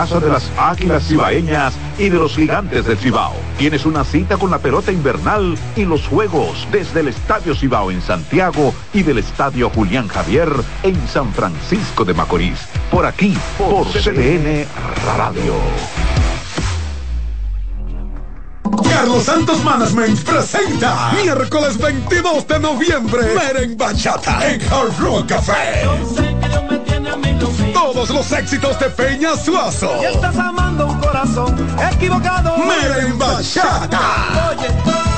casa de las águilas cibaeñas y de los gigantes del Cibao. Tienes una cita con la pelota invernal y los juegos desde el Estadio Cibao en Santiago y del Estadio Julián Javier en San Francisco de Macorís. Por aquí, por CDN Radio. Carlos Santos Management presenta miércoles 22 de noviembre Meren Bachata en Hard Rock Café. Todos los éxitos de Peña Suazo. Y estás amando un corazón equivocado. Meren Bachata. Oye,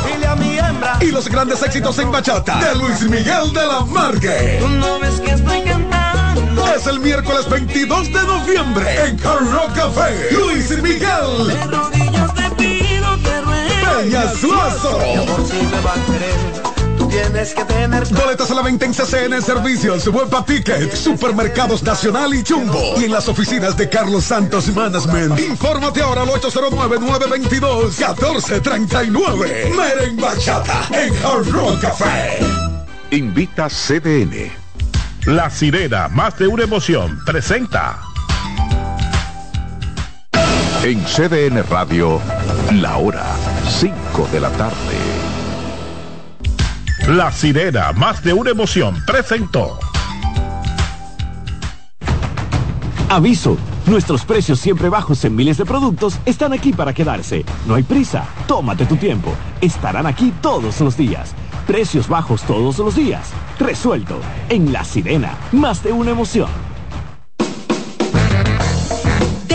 dile a mi hembra. Y los grandes éxitos en bachata de Luis Miguel de la Margue. Tú no ves que estoy cantando. Es el miércoles 22 de noviembre en Hard Rock Café. Luis Miguel. De rodillas te pido, ruego. Peña Suazo. Mi amor, si me va a querer, tú tienes que tener. Boletas a la venta en CCN Servicios, Huepa Ticket, Supermercados Nacional y Jumbo. Y en las oficinas de Carlos Santos Management. Infórmate ahora al 809-922-1439. Meren Bachata en Hard Rock Café. Invita CDN. La sirena, más de una emoción, presenta. En CDN Radio, la hora 5 de la tarde. La sirena, más de una emoción, presentó. Aviso, nuestros precios siempre bajos en miles de productos están aquí para quedarse. No hay prisa, tómate tu tiempo. Estarán aquí todos los días. Precios bajos todos los días. Resuelto. En La Sirena, más de una emoción.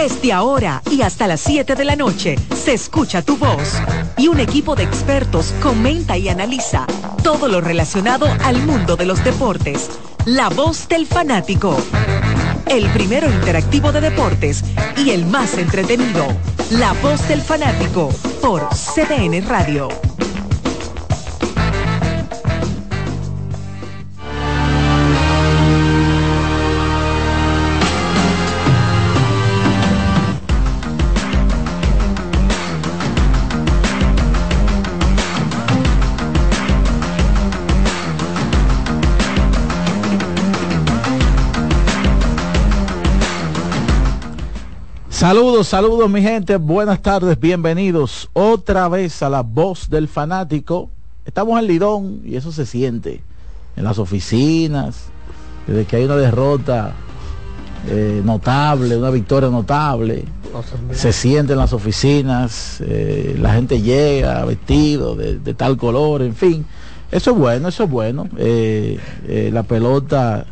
Desde ahora y hasta las 7 de la noche se escucha tu voz y un equipo de expertos comenta y analiza todo lo relacionado al mundo de los deportes. La voz del fanático. El primero interactivo de deportes y el más entretenido. La voz del fanático por CDN Radio. Saludos, saludos mi gente, buenas tardes, bienvenidos otra vez a la voz del fanático. Estamos en Lidón y eso se siente en las oficinas, desde que hay una derrota eh, notable, una victoria notable, se siente en las oficinas, eh, la gente llega vestido de, de, tal color, en fin. Eso es bueno, eso es bueno. Eh, la pelota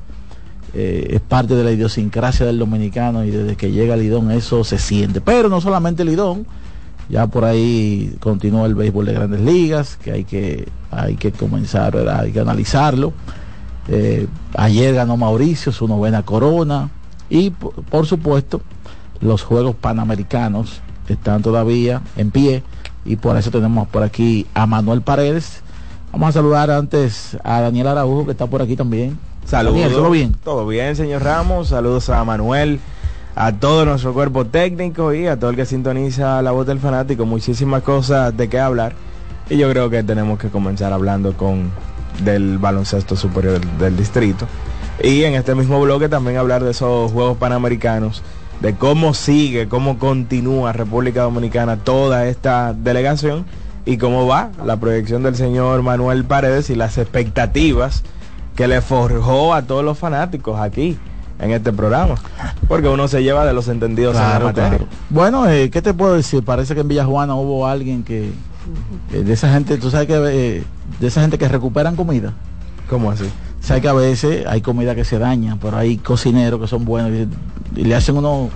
eh, es parte de la idiosincrasia del dominicano y desde que llega Lidón eso se siente. Pero no solamente Lidón, ya por ahí continúa el béisbol de grandes ligas, que hay que, hay que comenzar, ¿verdad? hay que analizarlo. Eh, ayer ganó Mauricio su novena corona y por, supuesto los Juegos Panamericanos están todavía en pie y por eso tenemos por aquí a Manuel Paredes. Vamos a saludar antes a Daniel Araujo que está por aquí también. Saludos. Daniel, ¿todo bien? Todo bien, señor Ramos. Saludos a Manuel, a todo nuestro cuerpo técnico y a todo el que sintoniza la voz del fanático. Muchísimas cosas de qué hablar. Y yo creo que tenemos que comenzar hablando con del baloncesto superior del, del distrito. Y en este mismo bloque también hablar de esos Juegos Panamericanos, de cómo sigue, cómo continúa República Dominicana toda esta delegación y cómo va la proyección del señor Manuel Paredes y las expectativas que le forjó a todos los fanáticos aquí en este programa. Porque uno se lleva de los entendidos claro, en la materia. claro. Bueno, eh, ¿qué te puedo decir? Parece que en Villajuana hubo alguien que, eh, de esa gente, tú sabes que eh, de esa gente que recuperan comida. ¿Cómo así? Sabes que a veces hay comida que se daña, pero hay cocineros que son buenos y, y le hacen unos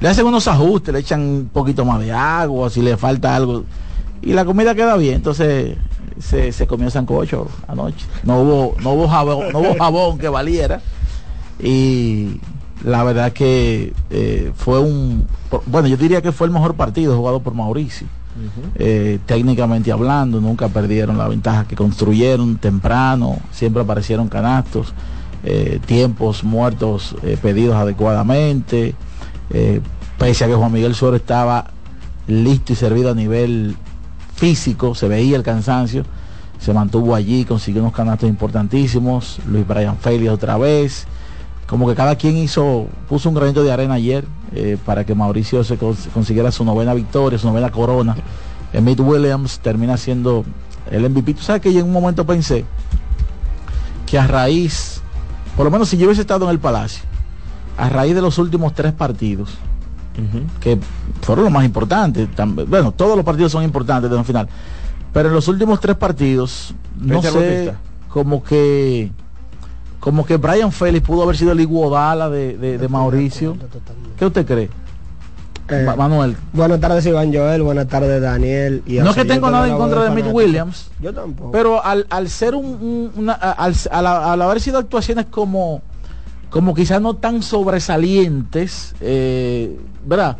le hacen unos ajustes, le echan un poquito más de agua, si le falta algo y la comida queda bien, entonces se, se comió sancocho anoche. No hubo, no hubo jabón, no hubo jabón que valiera. Y la verdad que eh, fue un bueno, yo diría que fue el mejor partido jugado por Mauricio. Uh -huh. eh, técnicamente hablando, nunca perdieron la ventaja que construyeron temprano, siempre aparecieron canastos, eh, tiempos muertos pedidos adecuadamente, pese a que Juan Miguel Suárez estaba listo y servido a nivel físico, se veía el cansancio, se mantuvo allí, consiguió unos canastos importantísimos, Luis Brian Félix otra vez, como que cada quien hizo, puso un granito de arena ayer eh, para que Mauricio se cons- consiguiera su novena victoria, su novena corona. Emmett Williams termina siendo el MVP. Sabes que yo en un momento pensé que a raíz, por lo menos si yo hubiese estado en el Palacio, a raíz de los últimos tres partidos, que fueron los más importantes, tam- bueno, todos los partidos son importantes de la final, pero en los últimos tres partidos, no Richard sé, Bautista. como que como que Brian Félix pudo haber sido el iguodala de, de, de Mauricio. ¿Qué usted cree? Eh, Ma- Manuel. Buenas tardes Iván Joel, buenas tardes Daniel. Y No al que tengo de nada en contra de fanático. Williams, Yo tampoco. pero al, al ser un, un- una, a- al, al- al haber sido actuaciones como como quizás no tan sobresalientes, eh, ¿verdad?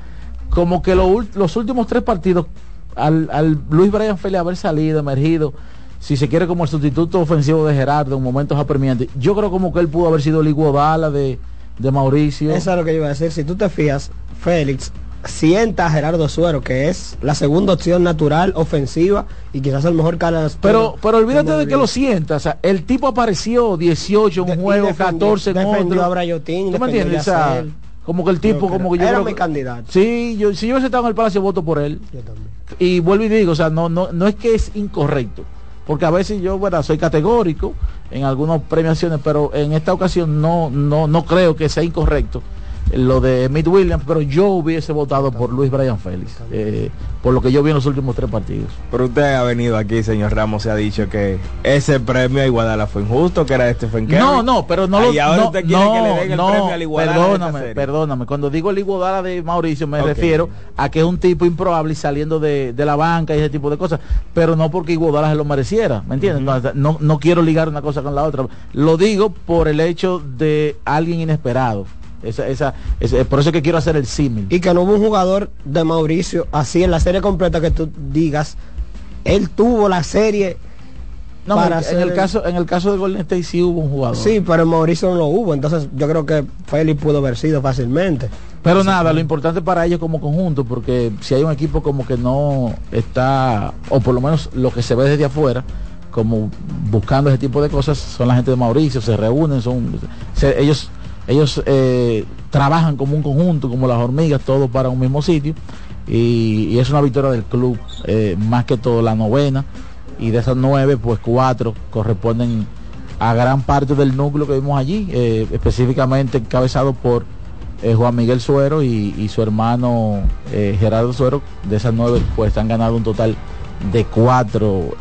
Como que los últimos tres partidos, al, Luis Brian Félix haber salido, emergido, si se quiere como el sustituto ofensivo de Gerardo en momentos apremiantes, yo creo como que él pudo haber sido el iguodala de, de Mauricio. Eso es lo que yo iba a decir. Si tú te fías, Félix sienta a Gerardo Suero, que es la segunda opción natural, ofensiva, y quizás el mejor cara Pero, pero olvídate de que lo sienta, o sea, el tipo apareció 18 en un juego, defendió- 14 en otro. a Brayotín, ¿Tú me entiendes? O sea, como que el tipo, como que yo Era creo mi que- candidato. Sí, yo, si yo hubiese estado en el Palacio, voto por él. Yo también. Y vuelvo y digo, o sea, no, no, no es que es incorrecto, porque a veces yo, bueno, soy categórico en algunas premiaciones, pero en esta ocasión no, no, no creo que sea incorrecto lo de Mitt Williams, pero yo hubiese votado por Luis Brian Félix, eh, por lo que yo vi en los últimos tres partidos. Pero usted ha venido aquí, señor Ramos, se ha dicho que ese premio a Iguadala fue injusto, que era de Stephen Curry. No, no, pero no lo y ahora no, usted quiere que le no, den el no, premio al perdóname, perdóname. Cuando digo el Iguodala de Mauricio me refiero a que es un tipo improbable y saliendo de, de la banca y ese tipo de cosas, pero no porque Iguodala se lo mereciera, ¿me entiendes? no, no, no quiero ligar una cosa con la otra. Lo digo por el hecho de alguien inesperado. Esa, esa, esa- por eso es que quiero hacer el símil. Y que no hubo un jugador de Mauricio así en la serie completa que tú digas, él tuvo la serie. No, para en hacer el caso en el caso de Golden State sí hubo un jugador. Sí, pero en Mauricio no lo hubo. Entonces yo creo que Félix pudo haber sido fácilmente. Pero nada, lo importante para ellos como conjunto, porque si hay un equipo como que no está, o por lo menos lo que se ve desde afuera, como buscando ese tipo de cosas, son la gente de Mauricio, se reúnen, son se- ellos ellos eh, trabajan como un conjunto, como las hormigas, todos para un mismo sitio, y, es una victoria del club, eh, más que todo la novena, y de esas nueve, pues cuatro corresponden a gran parte del núcleo que vimos allí, eh, específicamente encabezado por Juan Miguel Suero y, su hermano Gerardo Suero. De esas nueve, pues han ganado un total de cuatro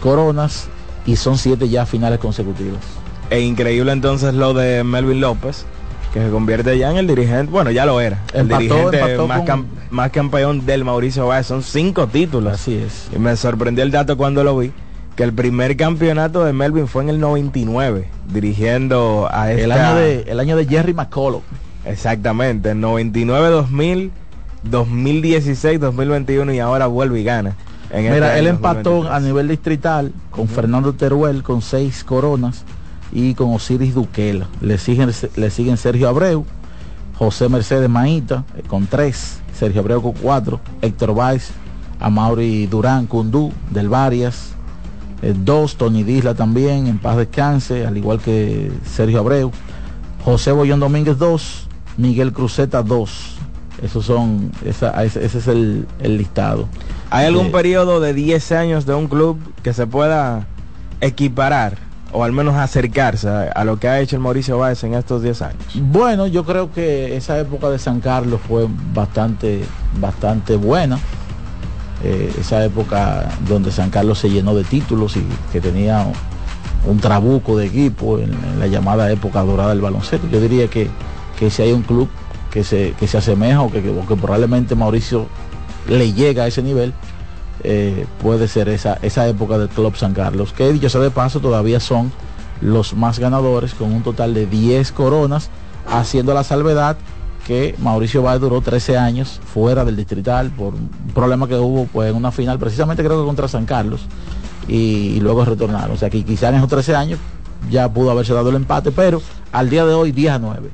coronas y son siete ya finales consecutivas. E increíble entonces lo de Melvin López, que se convierte ya en el dirigente, bueno, ya lo era, el Empató- dirigente empató más, con- cam- más campeón del Mauricio Báez, son cinco títulos. Así es. Y me sorprendió el dato cuando lo vi, que el primer campeonato de Melvin fue en el 99, dirigiendo a esta... El año de, el año de Jerry McCullough. Exactamente, el 99, 2000, 2016, 2021 y ahora vuelve y gana. en este Mira, él empató 2023. a nivel distrital con Fernando Teruel con seis coronas y con Osiris Duquela. Le siguen, le siguen Sergio Abreu, José Mercedes Maíta eh, con tres, Sergio Abreu con cuatro, Héctor Valls, Amaury Durán Cundú del Varias, eh, dos, Tony Disla también, en paz descanse, al igual que Sergio Abreu, José Bollón Domínguez dos, Miguel Cruzeta dos. Esos son, esa- ese, ese es el, el listado. ¿Hay algún Eh, periodo de 10 años de un club que se pueda equiparar o al menos acercarse a, lo que ha hecho el Mauricio Báez en estos 10 años? Bueno, yo creo que esa época de San Carlos fue bastante, bastante buena. Eh, esa época donde San Carlos se llenó de títulos y que tenía un, trabuco de equipo en, la llamada época dorada del baloncesto. Yo diría que, que si hay un club que se, que se asemeja o que- o que probablemente Mauricio le llega a ese nivel, eh, puede ser esa, esa época del Club San Carlos, que dicho sea de paso todavía son los más ganadores con un total de 10 coronas, haciendo la salvedad que Mauricio Báez duró 13 años fuera del distrital por un problema que hubo pues en una final, precisamente creo que contra San Carlos, y, luego retornaron. O sea que quizá en esos 13 años ya pudo haberse dado el empate, pero al día de hoy 10 a 9.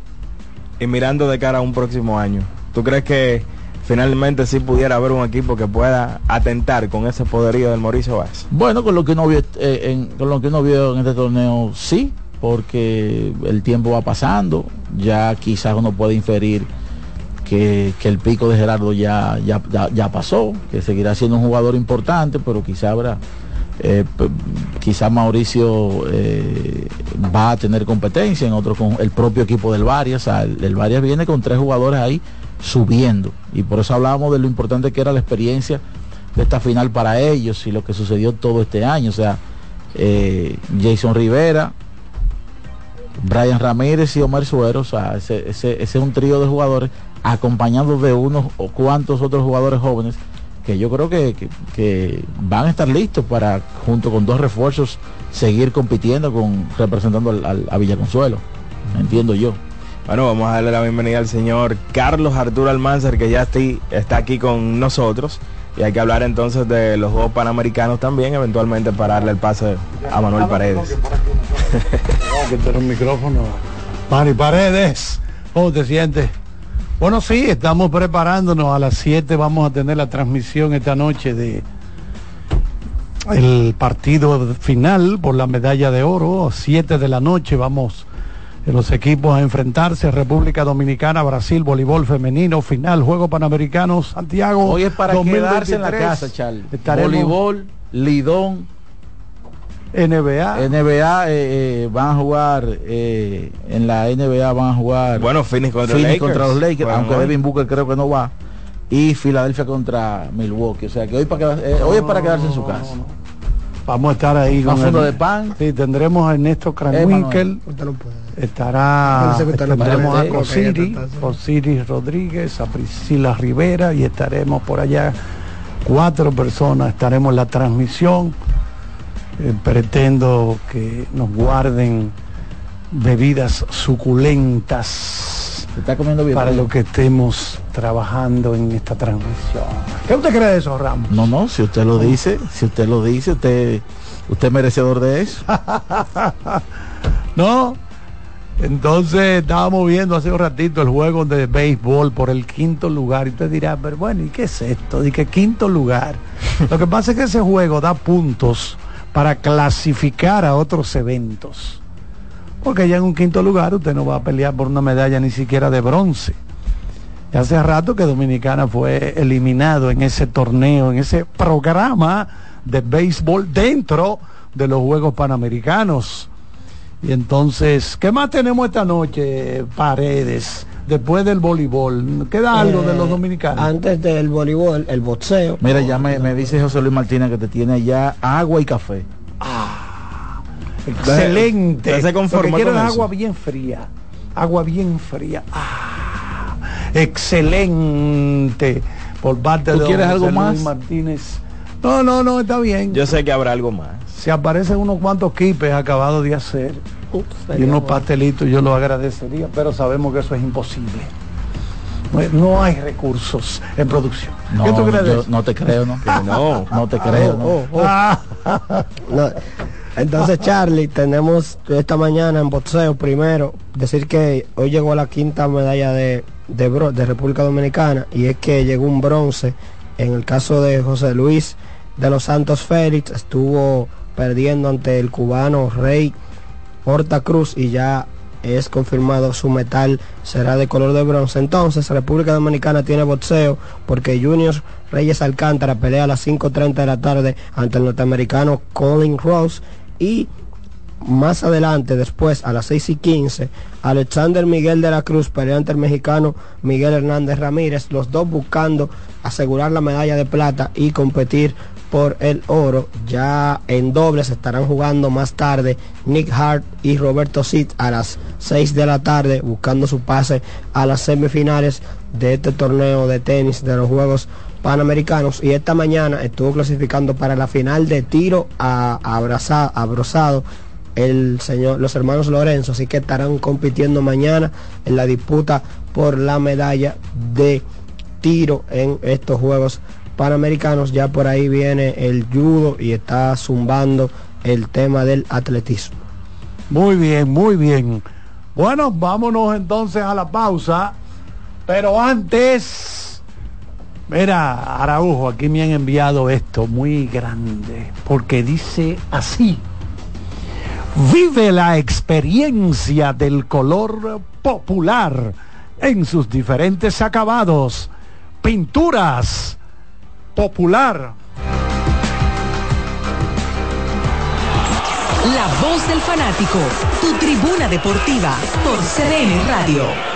Y mirando de cara a un próximo año, ¿tú crees que finalmente sí pudiera haber un equipo que pueda atentar con ese poderío del Mauricio Báez? Bueno, con lo que uno vio, eh, en, con lo que uno vio en este torneo, sí, porque el tiempo va pasando, ya quizás uno puede inferir que, el pico de Gerardo ya, ya, ya, pasó, que seguirá siendo un jugador importante, pero quizá habrá eh, Mauricio eh, va a tener competencia en otro con el propio equipo del Varias. O el Varias viene con tres jugadores ahí subiendo. Y por eso hablábamos de lo importante que era la experiencia de esta final para ellos y lo que sucedió todo este año. O sea, eh, Jason Rivera, Brian Ramírez y Omar Suero, o sea, ese, ese- ese es un trío de jugadores acompañados de unos o cuantos otros jugadores jóvenes que yo creo que, que- van a estar listos para, junto con dos refuerzos, seguir compitiendo con representando al- al- a Villaconsuelo. Entiendo yo. Bueno, vamos a darle la bienvenida al señor Carlos Arturo Almanzar, que ya está, está aquí con nosotros. Y hay que hablar entonces de los Juegos Panamericanos también, eventualmente para darle el pase a Manuel Paredes. que tener un micrófono. Mari Paredes, ¿cómo te sientes? Bueno, sí, estamos preparándonos. A las 7 vamos a tener la transmisión esta noche de el partido final por la medalla de oro. 7 de la noche vamos en los equipos a enfrentarse. República Dominicana, Brasil, voleibol femenino, final, Juegos Panamericanos, Santiago. Hoy es para 2023. quedarse en la casa, Charlie. Estaremos Voleibol, Lidón, NBA. NBA eh, eh, van a jugar eh, en la NBA van a jugar Bueno, Phoenix contra Phoenix Lakers. contra los Lakers, Bueno, aunque bueno. Devin Booker creo que no va y Filadelfia contra Milwaukee, o sea que hoy para quedar- eh, hoy es para quedarse en su casa. Vamos a estar ahí con funda el- de pan. Sí, tendremos a Ernesto Kranwinkel. Usted no puede. Estará tendremos a Ok, Cosiri, ya está. Osiris Rodríguez, a Priscila Rivera y estaremos por allá cuatro personas, estaremos en la transmisión. Eh, pretendo que nos guarden bebidas suculentas Se está comiendo bien. para lo que estemos trabajando en esta transmisión. ¿Qué usted cree de eso, Ramos? No, no, si usted lo dice, si usted lo dice, usted usted es merecedor de eso. ¿No? Entonces estábamos viendo hace un ratito el juego de béisbol por el quinto lugar. Y usted dirá, pero bueno, ¿y qué es esto? ¿Y qué quinto lugar? Lo que pasa es que ese juego da puntos para clasificar a otros eventos. Porque ya en un quinto lugar usted no va a pelear por una medalla ni siquiera de bronce. Y hace rato que Dominicana fue eliminado en ese torneo, en ese programa de béisbol dentro de los Juegos Panamericanos. Y entonces, ¿qué más tenemos esta noche, Paredes? Después del voleibol, ¿queda algo de los Eh, dominicanos? Antes del voleibol, el boxeo. Mira, ya me, me dice José Luis Martínez que te tiene ya agua y café. Excelente. ¿Usted se conforma Lo que quiero con es eso? agua bien fría. Agua bien fría. Ah, excelente. Por parte ¿Tú de quieres don algo José Luis más? Martínez. No, no, no, está bien. Yo sé que habrá algo más. Se aparecen unos cuantos quipes acabados de hacer y unos pastelitos, yo lo agradecería, pero sabemos que eso es imposible. No, hay- recursos en producción. No, ¿Qué tú crees yo no te creo, ¿no? No. No te creo, ¿no? Oh, oh. Ah, No. Entonces, Charlie, tenemos esta mañana en boxeo primero, decir que hoy llegó la quinta medalla de, de, bro- de República Dominicana y es que llegó un bronce. En el caso de José Luis de los Santos Félix, estuvo perdiendo ante el cubano Rey Horta Cruz y ya es confirmado su metal será de color de bronce. Entonces, República Dominicana tiene boxeo porque Junior Reyes Alcántara pelea a las 5.30 de la tarde ante el norteamericano Colin Rose y más adelante, después a las 6 y 15, Alexander Miguel de la Cruz pelea ante el mexicano Miguel Hernández Ramírez, los dos buscando asegurar la medalla de plata y competir por el oro. Ya en dobles estarán jugando más tarde Nick Hart y Roberto Sid a las 6 de la tarde buscando su pase a las semifinales de este torneo de tenis de los Juegos Panamericanos y esta mañana estuvo clasificando para la final de tiro a, abraza- abrazado el señor, los hermanos Lorenzo, así que estarán compitiendo mañana en la disputa por la medalla de tiro en estos Juegos Panamericanos. Ya por ahí viene el judo y está zumbando el tema del atletismo. muy bien, muy bien. Bueno, vámonos entonces a la pausa. Pero antes, mira, Araujo, aquí me han enviado esto muy grande, porque dice así. Vive la experiencia del color popular en sus diferentes acabados. Pinturas popular. La voz del fanático, tu tribuna deportiva por CDN Radio.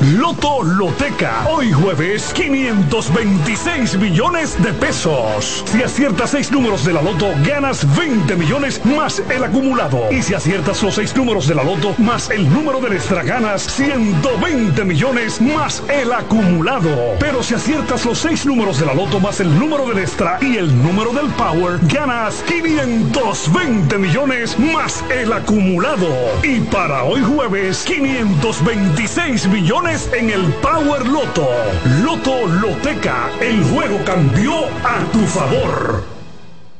Loto Loteca. Hoy jueves, 526 millones de pesos. Si aciertas seis números de la Loto, ganas 20 millones más el acumulado. Y si aciertas los seis números de la Loto más el número de extra, ganas 120 millones más el acumulado. Pero si aciertas los seis números de la Loto más el número del extra y el número del Power, ganas 520 millones más el acumulado. Y para hoy jueves, 526 en el Power Loto. Loto Loteca, el juego cambió a tu favor.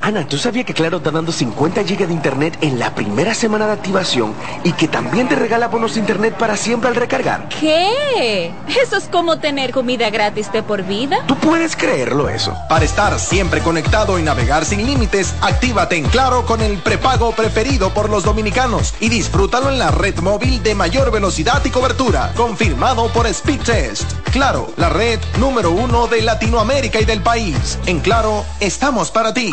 Ana, ¿tú sabías que Claro está dando 50 GB de internet en la primera semana de activación y que también te regala bonos de internet para siempre al recargar? ¿Qué? Eso es como tener comida gratis de por vida. ¿Tú puedes creerlo eso? Para estar siempre conectado y navegar sin límites, actívate en Claro con el prepago preferido por los dominicanos y disfrútalo en la red móvil de mayor velocidad y cobertura, confirmado por Speedtest. Claro, la red número uno de Latinoamérica y del país. En Claro, estamos para ti.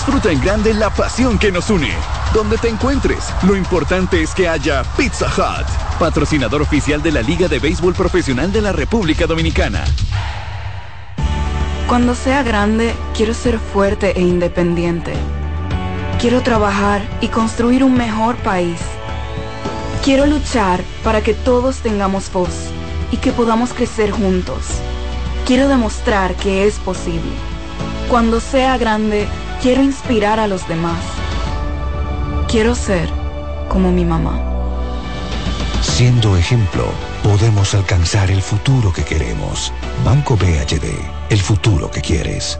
Disfruta en grande la pasión que nos une. Donde te encuentres, lo importante es que haya Pizza Hut, patrocinador oficial de la Liga de Béisbol Profesional de la República Dominicana. Cuando sea grande, quiero ser fuerte e independiente. Quiero trabajar y construir un mejor país. Quiero luchar para que todos tengamos voz y que podamos crecer juntos. Quiero demostrar que es posible. Cuando sea grande, quiero inspirar a los demás. Quiero ser como mi mamá. Siendo ejemplo, podemos alcanzar el futuro que queremos. Banco BHD, el futuro que quieres.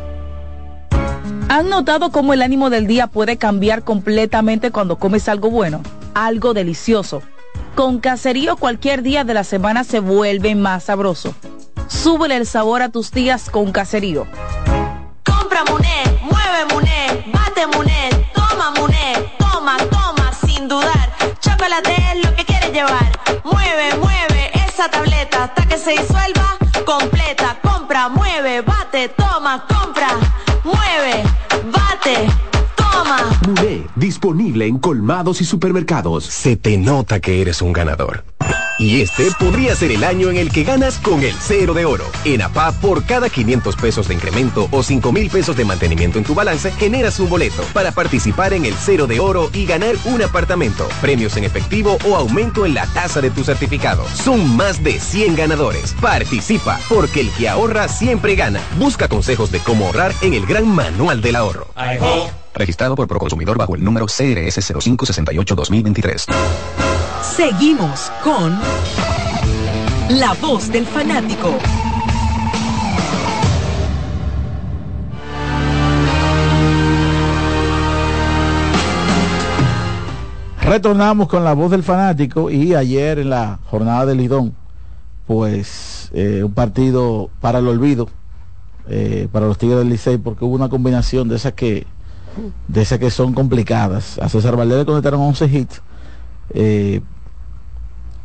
¿Han notado cómo el ánimo del día puede cambiar completamente cuando comes algo bueno? Algo delicioso. Con caserío cualquier día de la semana se vuelve más sabroso. Súbele el sabor a tus días con caserío. Compra Muné, mueve Muné, bate Muné, toma Muné, toma, toma, sin dudar. Chocolate es lo que quieres llevar. Mueve, mueve esa tableta hasta que se disuelva completa. Compra, mueve, bate, toma, compra, mueve, bate, Muné, disponible en colmados y supermercados. Se te nota que eres un ganador. Y este podría ser el año en el que ganas con el cero de oro. En APA, por cada 500 pesos de incremento o 5 mil pesos de mantenimiento en tu balance, generas un boleto para participar en el cero de oro y ganar un apartamento, premios en efectivo o aumento en la tasa de tu certificado. Son más de 100 ganadores. Participa, porque el que ahorra siempre gana. Busca consejos de cómo ahorrar en el gran manual del ahorro. Registrado por Proconsumidor bajo el número CRS 0568-2023. Seguimos con La Voz del Fanático. Retornamos con la voz del fanático y ayer en la jornada del Lidón, pues eh, un partido para el olvido eh, para los Tigres del Licey porque hubo una combinación de esas que de esas que son complicadas. A César Valdez le conectaron 11 hits. Eh,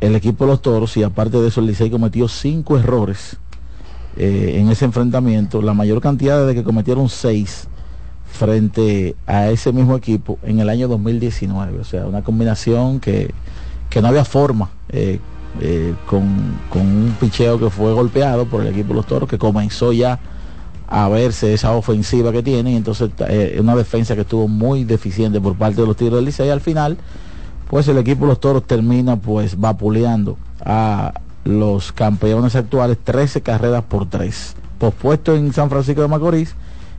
el equipo de los toros y aparte de eso el Licey cometió cinco errores eh, en ese enfrentamiento, la mayor cantidad de que cometieron seis frente a ese mismo equipo en el año 2019. O sea, una combinación que, que no había forma eh, con, con, un picheo que fue golpeado por el equipo de los toros, que comenzó ya a verse esa ofensiva que tiene, y entonces eh, una defensa que estuvo muy deficiente por parte de los Tigres del Licey. Al final, pues el equipo de los toros termina pues vapuleando a los campeones actuales 13 carreras por 3. Pospuesto en San Francisco de Macorís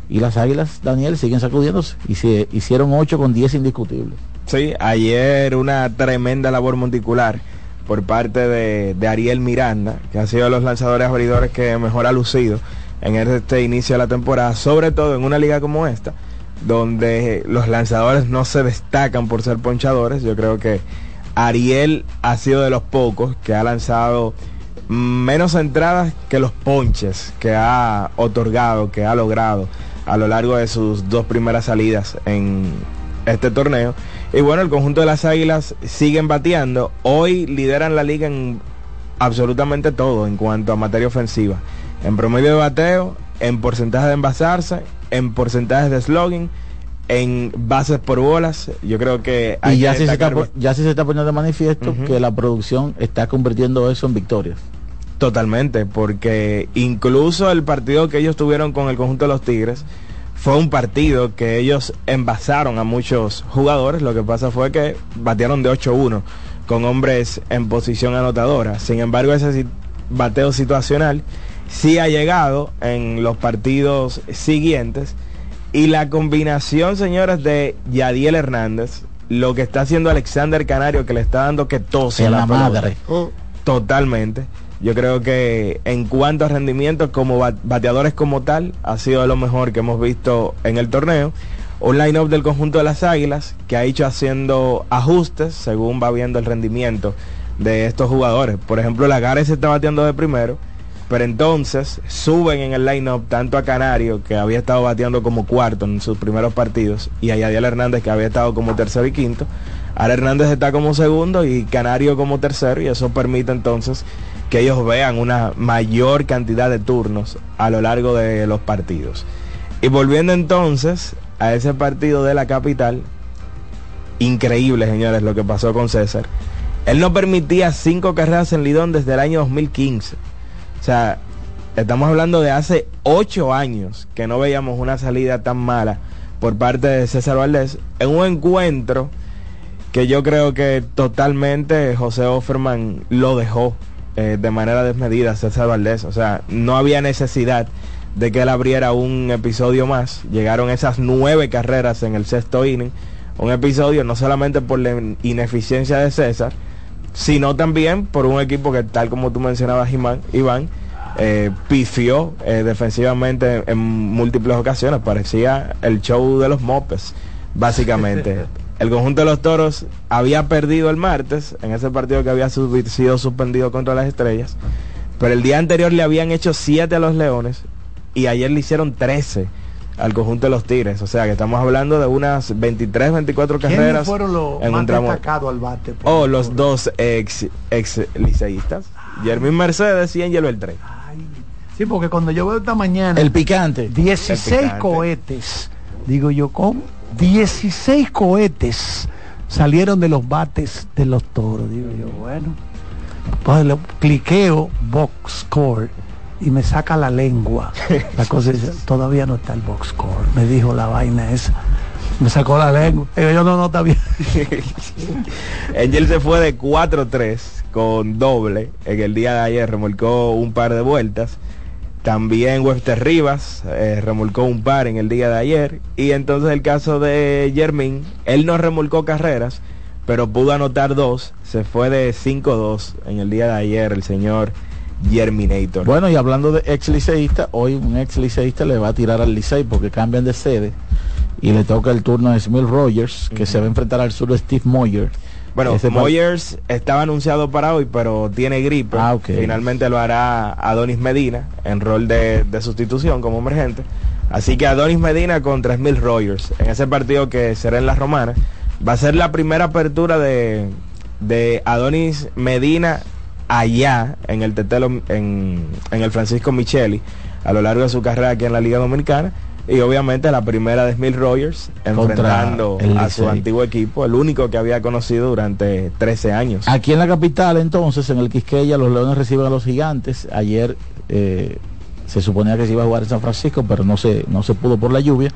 y las Águilas, Daniel, siguen sacudiéndose y se hicieron 8 con 10 indiscutibles. Sí, ayer una tremenda labor monticular por parte de, de, Ariel Miranda, que ha sido de los lanzadores abridores que mejor ha lucido en este inicio de la temporada, sobre todo en una liga como esta, donde los lanzadores no se destacan por ser ponchadores. Yo creo que Ariel ha sido de los pocos que ha lanzado menos entradas que los ponches que ha otorgado, que ha logrado a lo largo de sus dos primeras salidas en este torneo. Y bueno, el conjunto de las Águilas siguen bateando. Hoy lideran la liga en absolutamente todo en cuanto a materia ofensiva. En promedio de bateo, en porcentaje de envasarse, en porcentajes de slogan, en bases por bolas. Yo creo que... y ya, sí se está, ya sí se está poniendo de manifiesto uh -huh. que la producción está convirtiendo eso en victorias. Totalmente, porque incluso el partido que ellos tuvieron con el conjunto de los Tigres fue un partido que ellos envasaron a muchos jugadores. Lo que pasa fue que batearon de 8-1 con hombres en posición anotadora. Sin embargo, ese bateo situacional sí ha llegado en los partidos siguientes. Y la combinación, señores, de Yadiel Hernández, lo que está haciendo Alexander Canario, que le está dando que tose en la, la madre. Totalmente. Yo creo que en cuanto a rendimiento como bateadores como tal, ha sido de lo mejor que hemos visto en el torneo. Un line-up del conjunto de las Águilas que ha hecho haciendo ajustes según va viendo el rendimiento de estos jugadores. Por ejemplo, Lagares se está bateando de primero, pero entonces suben en el line-up tanto a Canario, que había estado bateando como cuarto en sus primeros partidos, y a Yadiel Hernández, que había estado como tercero y quinto. Ahora Hernández está como segundo y Canario como tercero, y eso permite entonces que ellos vean una mayor cantidad de turnos a lo largo de los partidos. Y volviendo entonces a ese partido de la capital, increíble señores lo que pasó con César. Él no permitía cinco carreras en Lidón desde el año 2015. Sea, estamos hablando de hace ocho años que no veíamos una salida tan mala por parte de César Valdés en un encuentro que yo creo que totalmente José Offerman lo dejó eh, de manera desmedida César Valdés. O sea, no había necesidad de que él abriera un episodio más. Llegaron esas nueve carreras en el sexto inning. Un episodio no solamente por la ineficiencia de César, sino también por un equipo que tal como tú mencionabas, Iván, Iván eh, pifió eh, defensivamente en, en múltiples ocasiones. Parecía el show de los mopes, básicamente. El conjunto de los toros había perdido el martes en ese partido que había sido suspendido contra las estrellas. Pero el día anterior le habían hecho 7 a los leones y ayer le hicieron 13 al conjunto de los tigres. O sea que estamos hablando de unas 23, 24 carreras. fueron los en más un tramo. destacados al bate? por Oh, los dos ex, ex liceístas. Jermín Mercedes y Angel Beltré. Sí, porque cuando yo veo esta mañana El picante. 16 El picante. cohetes, digo yo, ¿cómo? 16 cohetes salieron de los bates de los toros. Digo yo, bueno, pues lo cliqueo box score y me saca la lengua. La cosa todavía no está el box score. Me dijo la vaina esa. Me sacó la lengua. Digo yo, no, no, está bien. Angel se fue de 4-3 con doble en el día de ayer, remolcó un par de vueltas. También Webster Rivas eh, remolcó un par en el día de ayer. Y entonces el caso de Jermín, él no remolcó carreras, pero pudo anotar dos. Se fue de 5-2 en el día de ayer el señor Germinator. Bueno, y hablando de ex liceísta, hoy un ex liceísta le va a tirar al Licey porque cambian de sede y le toca el turno a Smith Rogers, que se va a enfrentar al sur de Steve Moyer. Bueno, Ese Moyers estaba anunciado para hoy, pero tiene gripe. Ah, ok. Finalmente lo hará Adonis Medina en rol de, de sustitución como emergente. Así que Adonis Medina contra Smith Rogers en ese partido que será en la Romana. Va a ser la primera apertura de de Adonis Medina allá en el Tetelo, en, en el Francisco Micheli, a lo largo de su carrera aquí en la Liga Dominicana. Y obviamente la primera de Smith Rogers enfrentando a su antiguo equipo, el único que había conocido durante 13 años. Aquí en la capital, entonces, en el Quisqueya, los Leones reciben a los Gigantes. Ayer eh, se suponía que se iba a jugar en San Francisco, pero no se, no se pudo por la lluvia.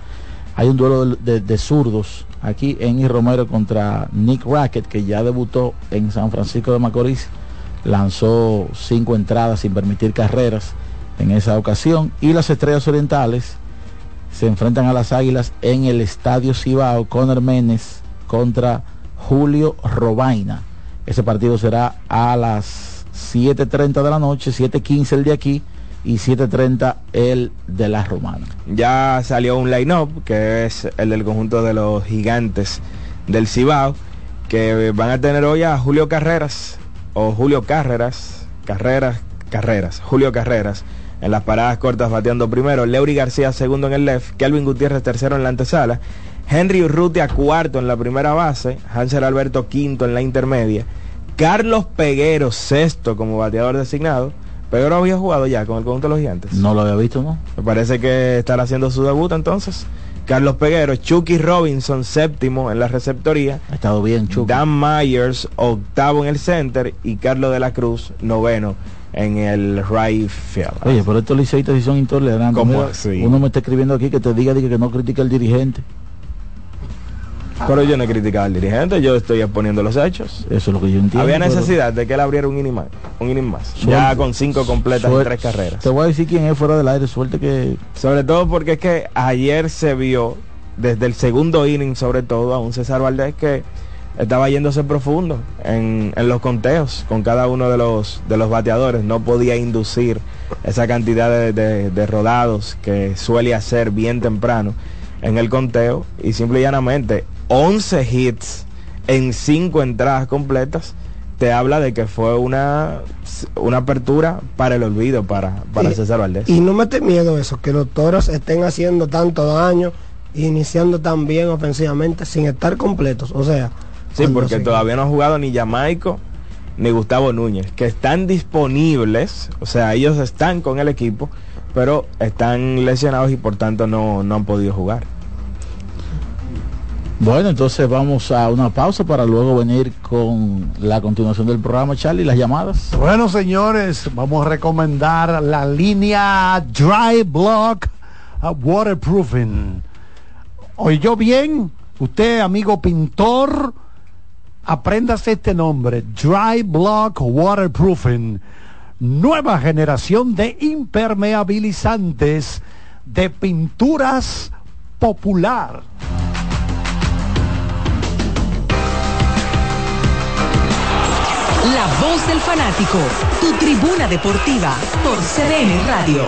Hay un duelo de, de- de zurdos aquí en Romero contra Nick Rackett, que ya debutó en San Francisco de Macorís. Lanzó cinco entradas sin permitir carreras en esa ocasión. Y las Estrellas Orientales se enfrentan a las Águilas en el Estadio Cibao. Conor Menes contra Julio Robaina. Ese partido será a las 7.30 de la noche, 7.15 el de aquí y 7.30 el de la Romana. Ya salió un line-up, que es el del conjunto de los gigantes del Cibao, que van a tener hoy a Julio Carreras, o Julio Carreras, Carreras, Carreras, Julio Carreras, en las paradas cortas bateando primero, Leury García segundo en el left, Kelvin Gutiérrez tercero en la antesala, Henry Urrutia cuarto en la primera base, Hansel Alberto quinto en la intermedia, Carlos Peguero sexto como bateador designado, Peguero había jugado ya con el conjunto de los gigantes. No lo había visto, ¿no? Me parece que estará haciendo su debut entonces. Carlos Peguero, Chucky Robinson, séptimo en la receptoría. Ha estado bien, Chucky. Dan Myers, octavo en el center. Y Carlos de la Cruz, noveno en el right field. Oye, pero estos liceístas sí son intolerantes. ¿Cómo Mira, así? Uno me está escribiendo aquí que te diga, diga que no critica al dirigente. Pero yo no he criticado al dirigente, yo estoy exponiendo los hechos. Eso es lo que yo entiendo. Había pero- necesidad de que él abriera un inning más. Un inning más. Suerte. Ya con cinco completas Suerte. en tres carreras. Te voy a decir quién es fuera del aire. Suerte que Sobre todo porque es que ayer se vio, desde el segundo inning sobre todo, a un César Valdés que estaba yéndose profundo en, en los conteos con cada uno de los, de los bateadores. No podía inducir esa cantidad de, de- de rodados que suele hacer bien temprano en el conteo. Y simple y llanamente, 11 hits en 5 entradas completas te habla de que fue una, una apertura para el olvido para, para Y- César Valdés. Y no mete miedo eso, que los toros estén haciendo tanto daño, iniciando tan bien ofensivamente, sin estar completos. O sea, Sí, porque todavía no ha jugado ni Jamaico ni Gustavo Núñez, que están disponibles, o sea, ellos están con el equipo, pero están lesionados y por tanto no, no han podido jugar. Bueno, entonces vamos a una pausa para luego venir con la continuación del programa, Charlie, las llamadas. Bueno, señores, vamos a recomendar la línea Dry Block uh, Waterproofing. ¿Oyó bien? Usted, amigo pintor, apréndase este nombre, Dry Block Waterproofing. Nueva generación de impermeabilizantes de pinturas popular. La voz del fanático, tu tribuna deportiva por CDN Radio.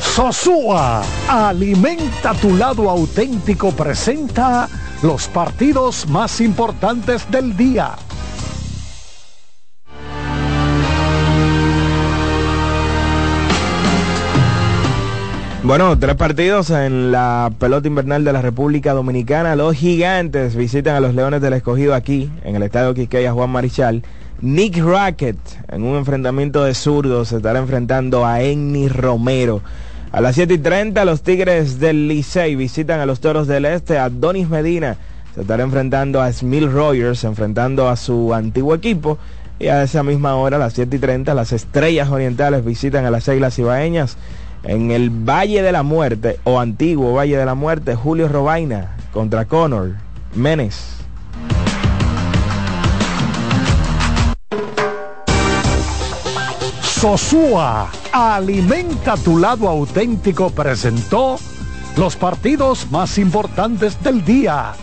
Sosúa, alimenta tu lado auténtico, presenta los partidos más importantes del día. Bueno, tres partidos en la pelota invernal de la República Dominicana. Los gigantes visitan a los Leones del Escogido aquí, en el estadio Quisqueya Juan Marichal. Nick Rackett, en un enfrentamiento de zurdos, se estará enfrentando a Enni Romero. A las 7 y 30, los Tigres del Licey visitan a los Toros del Este. Adonis Medina se estará enfrentando a Smil Rogers, enfrentando a su antiguo equipo. Y a esa misma hora, a las 7 y 30, las Estrellas Orientales visitan a las Islas Ibaeñas. En el Valle de la Muerte, o antiguo Valle de la Muerte, Julio Robaina contra Conor Menes. Sosúa, alimenta tu lado auténtico, presentó los partidos más importantes del día.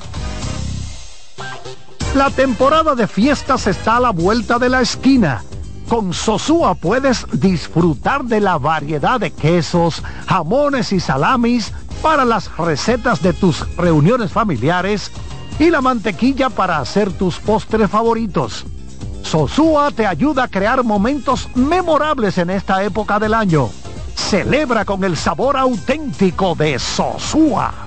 La temporada de fiestas está a la vuelta de la esquina. Con Sosúa puedes disfrutar de la variedad de quesos, jamones y salamis para las recetas de tus reuniones familiares y la mantequilla para hacer tus postres favoritos. Sosúa te ayuda a crear momentos memorables en esta época del año. Celebra con el sabor auténtico de Sosúa.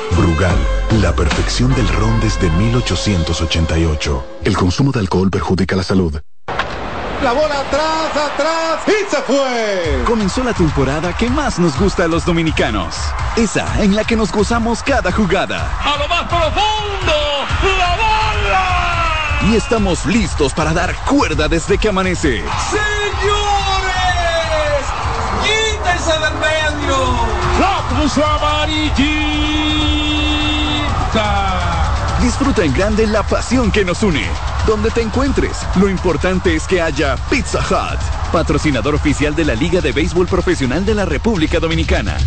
Brugal, la perfección del ron desde 1888. El consumo de alcohol perjudica la salud. La bola atrás, atrás y se fue. Comenzó la temporada que más nos gusta a los dominicanos. Esa en la que nos gozamos cada jugada. A lo más profundo, la bola. Y estamos listos para dar cuerda desde que amanece. Señores, quítense del medio. La puso amarillita. Disfruta en grande la pasión que nos une. Donde te encuentres, lo importante es que haya Pizza Hut, patrocinador oficial de la Liga de Béisbol Profesional de la República Dominicana.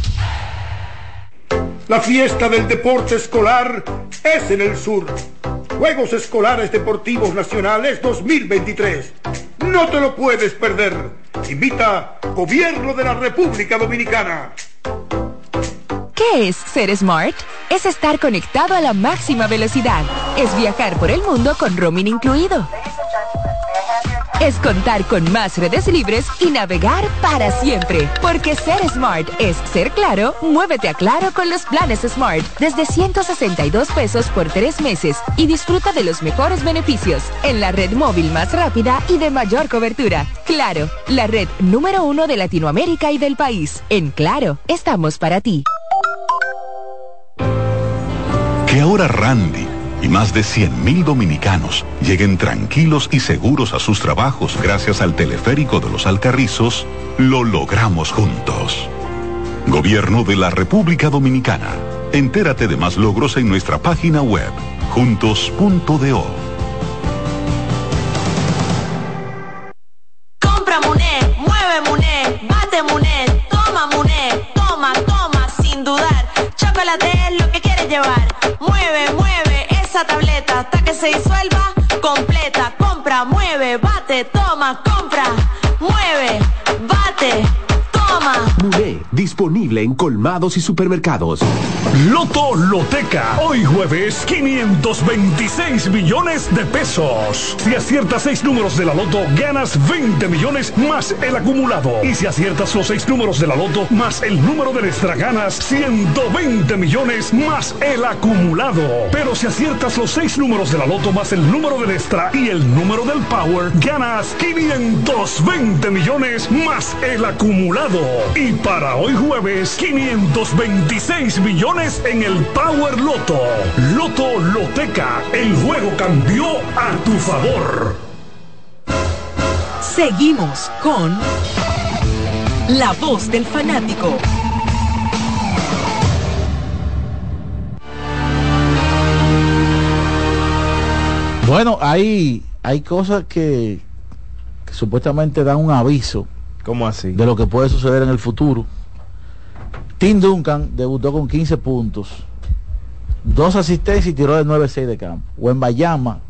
La fiesta del deporte escolar es en el sur. Juegos Escolares Deportivos Nacionales 2023. No te lo puedes perder. Invita Gobierno de la República Dominicana. ¿Qué es ser smart? Es estar conectado a la máxima velocidad. Es viajar por el mundo con roaming incluido. Es contar con más redes libres y navegar para siempre. Porque ser smart es ser claro, muévete a claro con los planes Smart desde 162 pesos por tres meses y disfruta de los mejores beneficios en la red móvil más rápida y de mayor cobertura. Claro, la red número uno de Latinoamérica y del país. En Claro, estamos para ti. Que ahora Randy y más de 100.000 dominicanos lleguen tranquilos y seguros a sus trabajos gracias al teleférico de los Alcarrizos, lo logramos juntos. Gobierno de la República Dominicana. Entérate de más logros en nuestra página web, juntos.do. Mueve, mueve esa tableta hasta que se disuelva completa. Compra, mueve, bate, toma, compra, mueve, bate, disponible en colmados y supermercados. Loto Loteca. Hoy jueves, 526 millones de pesos. Si aciertas seis números de la Loto, ganas 20 millones más el acumulado. Y si aciertas los seis números de la Loto más el número de extra, ganas 120 millones más el acumulado. Pero si aciertas los seis números de la Loto más el número del extra y el número del Power, ganas 520 millones más el acumulado. Y para hoy jueves, 526 millones en el Power Loto. Loto Loteca, el juego cambió a tu favor. Seguimos con La Voz del Fanático. Bueno, hay, hay cosas que, que supuestamente dan un aviso. ¿Cómo así? De lo que puede suceder en el futuro. Tim Duncan debutó con 15 puntos, dos asistencias y tiró de 9-6 de campo. Bayama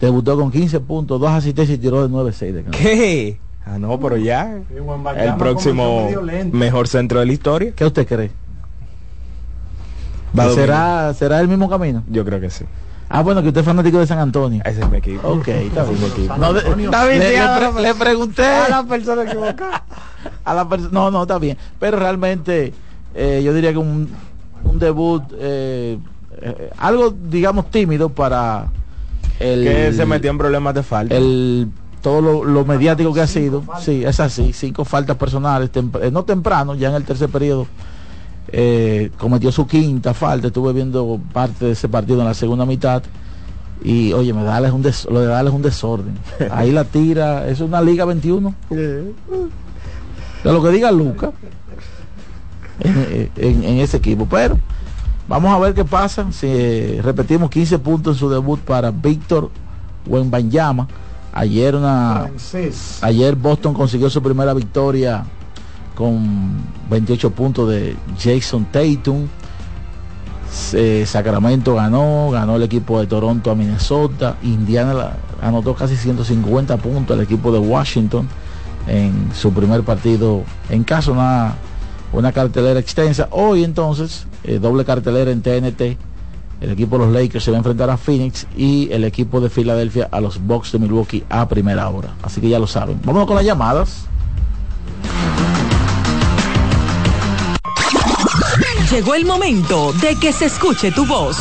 debutó con 15 puntos, dos asistencias y tiró de 9-6 de campo. ¿Qué? Ah, no, pero ya. el próximo mejor centro de la historia. ¿Qué usted cree? ¿Será, ¿Será el mismo camino? Yo creo que sí. Ah, bueno, que usted es fanático de San Antonio. Ese es mi equipo. Ok, está bien. equipo. No, Está bien, le, sí, le ahora pre- le pregunté A la persona equivocada. a la perso- no, no, está bien. Pero realmente eh, yo diría que un, un debut, eh, eh, algo, digamos, tímido para el... Que se metió en problemas de falta. El, todo lo, lo mediático que ha sido. Sí, es así. Cinco faltas personales, tem- eh, no temprano, ya en el tercer periodo. Eh, cometió su quinta falta, estuve viendo parte de ese partido en la segunda mitad y oye, me da un des- lo de darles un desorden. Ahí la tira, es una liga 21. De lo que diga Luca en, en- en ese equipo. Pero vamos a ver qué pasa. Si eh, repetimos 15 puntos en su debut para Víctor Wembanyama. Ayer una ayer Boston consiguió su primera victoria con 28 puntos de Jason Tatum. Sacramento ganó, ganó el equipo de Toronto a Minnesota, Indiana anotó casi 150 puntos al equipo de Washington en su primer partido en casa, una, una cartelera extensa. Hoy entonces, eh, doble cartelera en TNT, el equipo de los Lakers se va a enfrentar a Phoenix y el equipo de Filadelfia a los Bucks de Milwaukee a primera hora. Así que ya lo saben. Vámonos con las llamadas. Llegó el momento de que se escuche tu voz.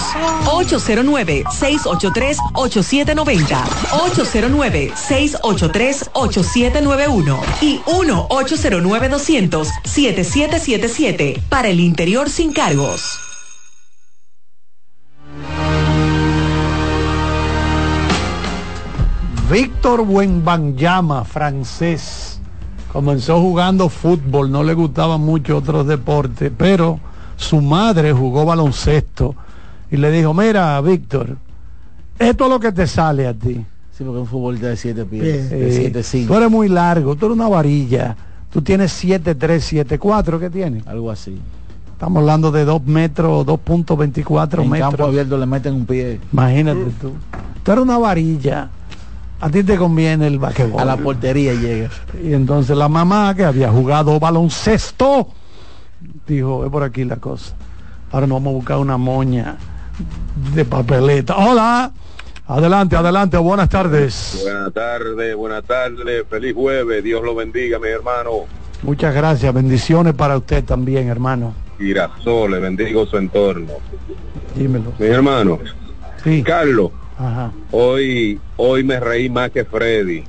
809-683-8790. 809-683-8791. Y 1-809-200-7777. Para el interior sin cargos. Víctor Buenbanyama, francés, comenzó jugando fútbol, no le gustaban mucho otros deportes, pero su madre jugó baloncesto y le dijo, mira, Víctor, esto es lo que te sale a ti. Sí, porque un futbolista de 7 pies, Eh, de 7 5. tú eres muy largo, tú eres una varilla, tú tienes 7'3", 7'4", ¿qué tienes? Algo así. Estamos hablando de 2 metros, 2.24 En metros. campo abierto le meten un pie. Imagínate tú. Tú eres una varilla. A ti te conviene el basquetbol. A la portería llega. Y entonces la mamá que había jugado baloncesto dijo, es por aquí la cosa. Ahora nos vamos a buscar una moña de papeleta. Hola. Adelante, adelante, buenas tardes. Buenas tardes, buenas tardes, feliz jueves, Dios lo bendiga, mi hermano. Muchas gracias, bendiciones para usted también, hermano. Girasoles, bendigo su entorno. Dímelo. Mi hermano, Sí. Carlos, Ajá. hoy, hoy me reí más que Freddy.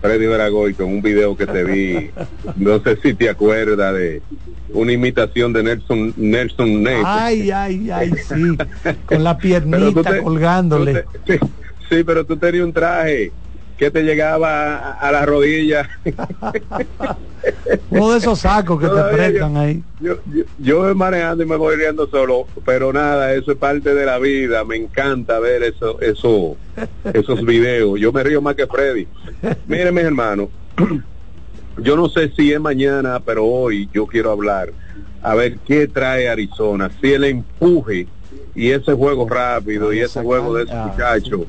Freddy Veragoy con un video que te vi. No sé si te acuerdas de una imitación de Nelson Nelson. Ay, ay, ay, sí. Con la piernita te- colgándole. te- sí, sí, pero tú tenías un traje que te llegaba a, a la rodilla. Uno de esos sacos que te prestan ahí. Yo, yo, yo voy manejando y me voy riendo solo, pero nada, eso es parte de la vida. Me encanta ver eso, eso, esos videos. Yo me río más que Freddy. Miren, mis hermanos, yo no sé si es mañana, pero hoy yo quiero hablar a ver qué trae Arizona. Si el empuje y ese juego rápido y ese juego de esos muchachos,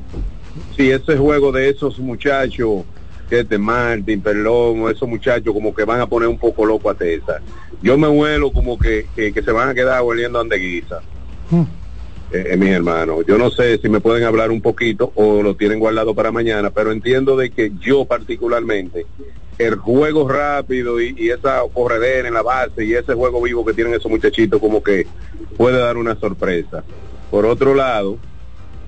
si ese juego de esos muchachos, que este Martin, Perlón, o esos muchachos como que van a poner un poco loco a Tesa. Yo me huelo como que, que, que se van a quedar hueliendo a andeguiza. Eh, eh, mis hermanos, yo no sé si me pueden hablar un poquito o lo tienen guardado para mañana, pero entiendo de que yo particularmente, el juego rápido y, y esa corredera en la base y ese juego vivo que tienen esos muchachitos como que puede dar una sorpresa. Por otro lado,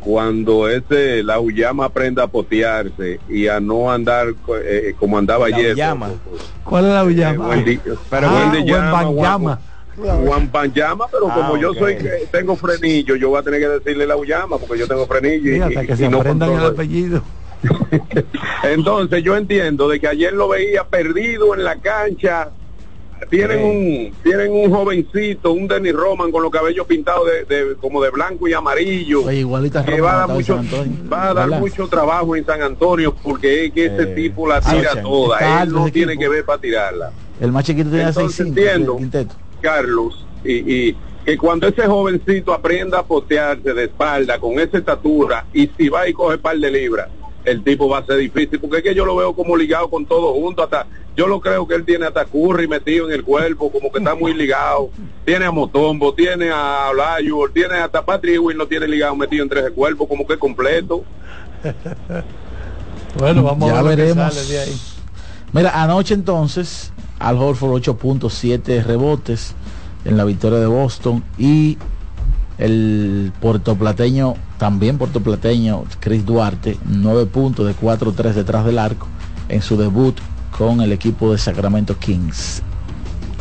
cuando ese la Uyama aprenda a potearse y a no andar eh, como andaba La ayer. Uyama. ¿Cuál es la Eh, Uyama? Wendy- Pero Ah, Wendy Llama, Juan-. Juan pero Ah, como yo soy que tengo frenillo, yo voy a tener que decirle la Uyama porque yo tengo frenillo y, y- que y se no aprendan el apellido. Entonces yo entiendo de que ayer lo veía perdido en la cancha. Tienen un tienen un jovencito, un Denny Roman con los cabellos pintados de, de- como de blanco y amarillo. Oye, igualita que Roma va a dar mucho San Antonio, va a dar ¿verdad? mucho trabajo en San Antonio porque es que ese Eh, tipo la tira toda. está Él no tiene equipo. que ver para tirarla. El más chiquito 6 Entonces entiendo, Carlos, y, y que cuando ese jovencito aprenda a potearse de espalda con esa estatura y si va y coge par de libras, el tipo va a ser difícil, porque es que yo lo veo como ligado con todo junto, hasta yo lo creo que él tiene hasta Curry metido en el cuerpo, como que está muy ligado, tiene a Motombo, tiene a Olajuwon, tiene hasta Patrick Ewing lo tiene ligado metido entre ese cuerpo, como que completo. Bueno, vamos ya a ver veremos. sale de ahí. Mira, anoche entonces, Al Horford 8.7 rebotes en la victoria de Boston y el puertoplateño, también puertoplateño, Chris Duarte, 9 puntos de 4-3 detrás del arco en su debut con el equipo de Sacramento Kings.